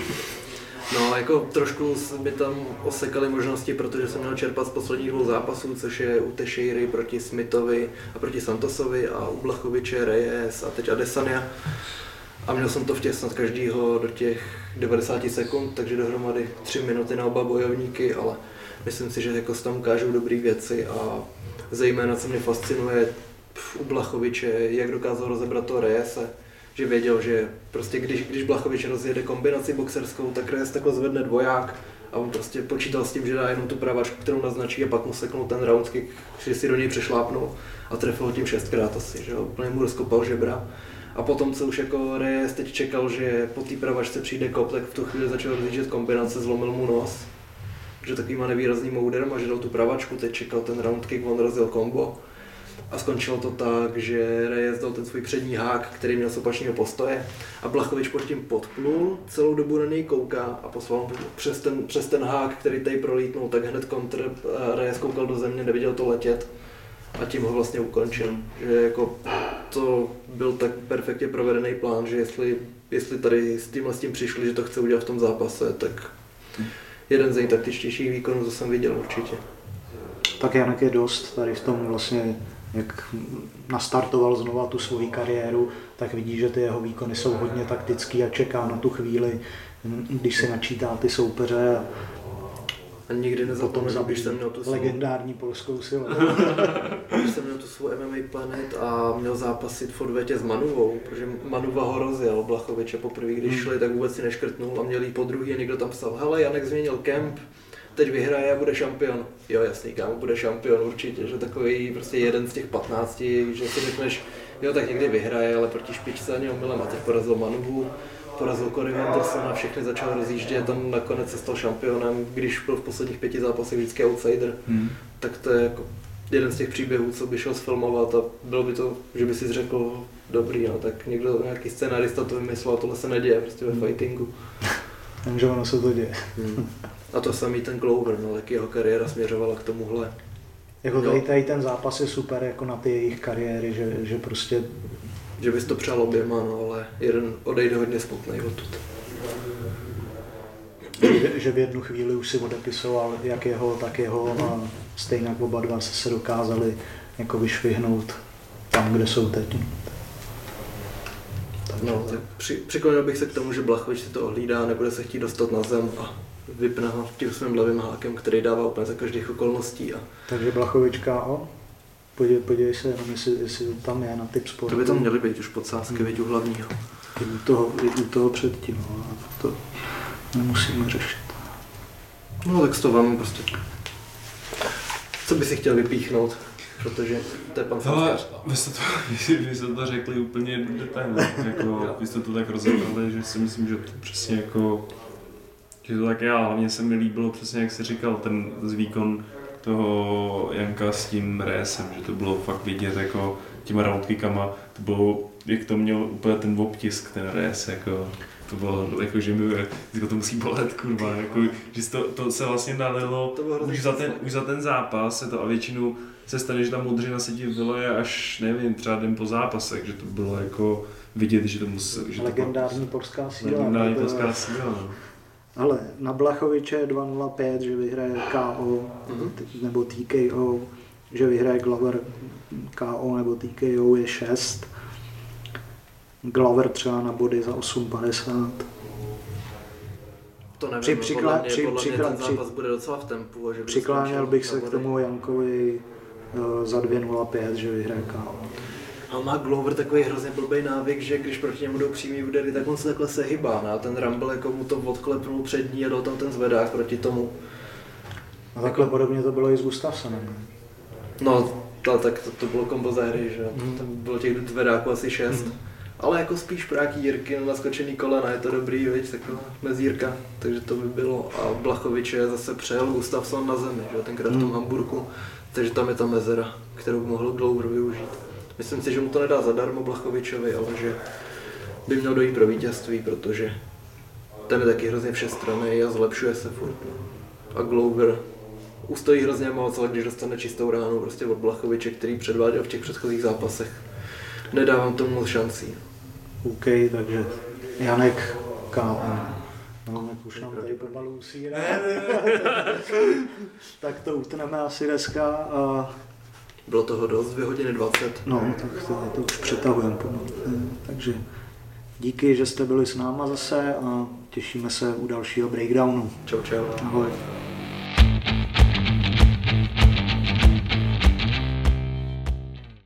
Speaker 2: No, jako trošku by tam osekaly možnosti, protože jsem měl čerpat z posledních dvou zápasů, což je u Teixeiry proti Smithovi a proti Santosovi a u Blachoviče, Reyes a teď Adesania. A měl jsem to vtěsnat každýho do těch 90 sekund, takže dohromady 3 minuty na oba bojovníky, ale myslím si, že jako tam ukážou dobré věci a zejména co mě fascinuje u Blachoviče, jak dokázal rozebrat to Reyese že věděl, že prostě když, když Blachovič rozjede kombinaci boxerskou, tak Reyes takhle zvedne dvoják a on prostě počítal s tím, že dá jenom tu pravačku, kterou naznačí a pak mu seknul ten round kick, že si do něj přešlápnul a trefil ho tím šestkrát asi, že úplně mu rozkopal žebra. A potom, co už jako Reyes teď čekal, že po té pravačce přijde kop, tak v tu chvíli začal rozjíždět kombinace, zlomil mu nos. Že takovýma nevýrazným ouderem a že dal tu pravačku, teď čekal ten round kick, on rozjel kombo. A skončilo to tak, že Reyes dal ten svůj přední hák, který měl z opačného postoje a Blachovič pod tím podplul, celou dobu na něj kouká a poslal přes ten, přes ten hák, který tady prolítnul, tak hned kontr, Reyes koukal do země, neviděl to letět a tím ho vlastně ukončil. Že jako to byl tak perfektně provedený plán, že jestli, jestli tady s tímhle s tím přišli, že to chce udělat v tom zápase, tak jeden z nejtaktičtějších výkonů, co jsem viděl určitě.
Speaker 1: Tak Janek je dost tady v tom vlastně jak nastartoval znova tu svoji kariéru, tak vidí, že ty jeho výkony jsou hodně taktický a čeká na tu chvíli, když si načítá ty soupeře a
Speaker 2: a nikdy nezapomenu, když jsem měl tu
Speaker 1: svou... Legendární polskou silu.
Speaker 2: když jsem měl tu svou MMA Planet a měl zápasit v odvetě s Manuvou, protože Manuva ho rozjel Blachoviče poprvé, když hmm. šli, tak vůbec si neškrtnul a měl jí po druhý a někdo tam psal, hele, Janek změnil kemp, teď vyhraje a bude šampion. Jo, jasný, kámo, bude šampion určitě, že takový prostě jeden z těch 15, že si řekneš, jo, tak někdy vyhraje, ale proti špičce ani omylem a teď porazil Manuvu, porazil Corey Andersona, všechny začal rozjíždět, tam nakonec se stal šampionem, když byl v posledních pěti zápasech vždycky outsider, hmm. tak to je jako jeden z těch příběhů, co by šel sfilmovat a bylo by to, že by si řekl, dobrý, no, tak někdo, nějaký scénarista to vymyslel a tohle se neděje prostě ve hmm. fightingu.
Speaker 1: Takže ono se to děje.
Speaker 2: Hmm. A to samý ten Glover, no, tak jeho kariéra směřovala k tomuhle.
Speaker 1: Jako tady, tady ten zápas je super jako na ty jejich kariéry, že, že prostě...
Speaker 2: Že bys to přál oběma, no, ale jeden odejde hodně smutný odtud.
Speaker 1: Že, že v jednu chvíli už si odepisoval jak jeho, tak jeho a stejně oba dva se, se dokázali jako vyšvihnout tam, kde jsou teď.
Speaker 2: No, tak při, přiklonil bych se k tomu, že Blachovič si to ohlídá, nebude se chtít dostat na zem a vypne ho tím svým levým hákem, který dává úplně za každých okolností. A...
Speaker 1: Takže Blachovič KO? Podívej, podívej se jenom, jestli, jestli to tam je na typ sportu.
Speaker 2: To by tam měly být už podsázky, hmm. u hlavního.
Speaker 1: I u toho, i u toho předtím, no, to nemusíme řešit.
Speaker 2: No tak s to vám prostě... Co by si chtěl vypíchnout? protože to je pan
Speaker 3: Ale vy jste, to, vy jste to řekli úplně detailně, jako, vy jste to tak rozebrali, že si myslím, že to přesně jako, že to tak já, hlavně se mi líbilo přesně, jak jsi říkal, ten výkon toho Janka s tím résem, že to bylo fakt vidět jako těma roundkickama, to bylo, jak to měl úplně ten obtisk, ten rés, jako to bylo jako, že mi jako to musí bolet, kurva, jako, že to, to se vlastně nalilo už za, ten, už za ten zápas se to a většinou se stane, že ta modřina se ti vyleje až, nevím, třeba den po zápasech, že to bylo jako vidět, že to musí... Že
Speaker 1: legendární polská síla.
Speaker 3: Legendární polská síla, no.
Speaker 1: Ale na Blachoviče 2.05, že vyhraje KO mm-hmm. nebo TKO, že vyhraje Glover KO nebo TKO je 6. Glover třeba na body za 8.50.
Speaker 2: To nevím, při, přikla, podle mě, při, podle přikla, mě ten zápas při, bude docela v tempu. Že
Speaker 1: přikláněl bych se k tomu Jankovi uh, za 2.05, že vyhraje KO.
Speaker 2: A má Glover takový hrozně blbý návyk, že když proti němu jdou přímý údery, tak on se takhle sehybá. No? A ten Rumble jako mu to odklepnul přední a dal tam ten zvedák proti tomu.
Speaker 1: A takhle podobně to bylo i s Gustafsonem.
Speaker 2: No, to, tak to, to bylo kombo za hry, že mm. tam bylo těch zvedáků asi šest. Mm. Ale jako spíš nějaký Jirky na naskočený kolena, je to dobrý, viď, taková mezírka, takže to by bylo. A Blachoviče zase přejel Gustafson na zemi, že tenkrát v tom mm. Hamburku, takže tam je ta mezera, kterou mohl Glover využít. Myslím si, že mu to nedá zadarmo Blachovičovi, ale že by měl dojít pro vítězství, protože ten je taky hrozně všestranný a zlepšuje se furt. A Glover ustojí hrozně moc, ale když dostane čistou ránu prostě od Blachoviče, který předváděl v těch předchozích zápasech, nedávám tomu moc šancí.
Speaker 1: OK, takže Janek KO. No, jak už nám tady pomalu usírá. tak to utneme asi dneska. A...
Speaker 2: Bylo toho dost, dvě hodiny 20.
Speaker 1: No, tak to, to už přetahujeme pomalu. Eh, takže díky, že jste byli s náma zase a těšíme se u dalšího breakdownu.
Speaker 2: Čau, čau.
Speaker 1: Ahoj.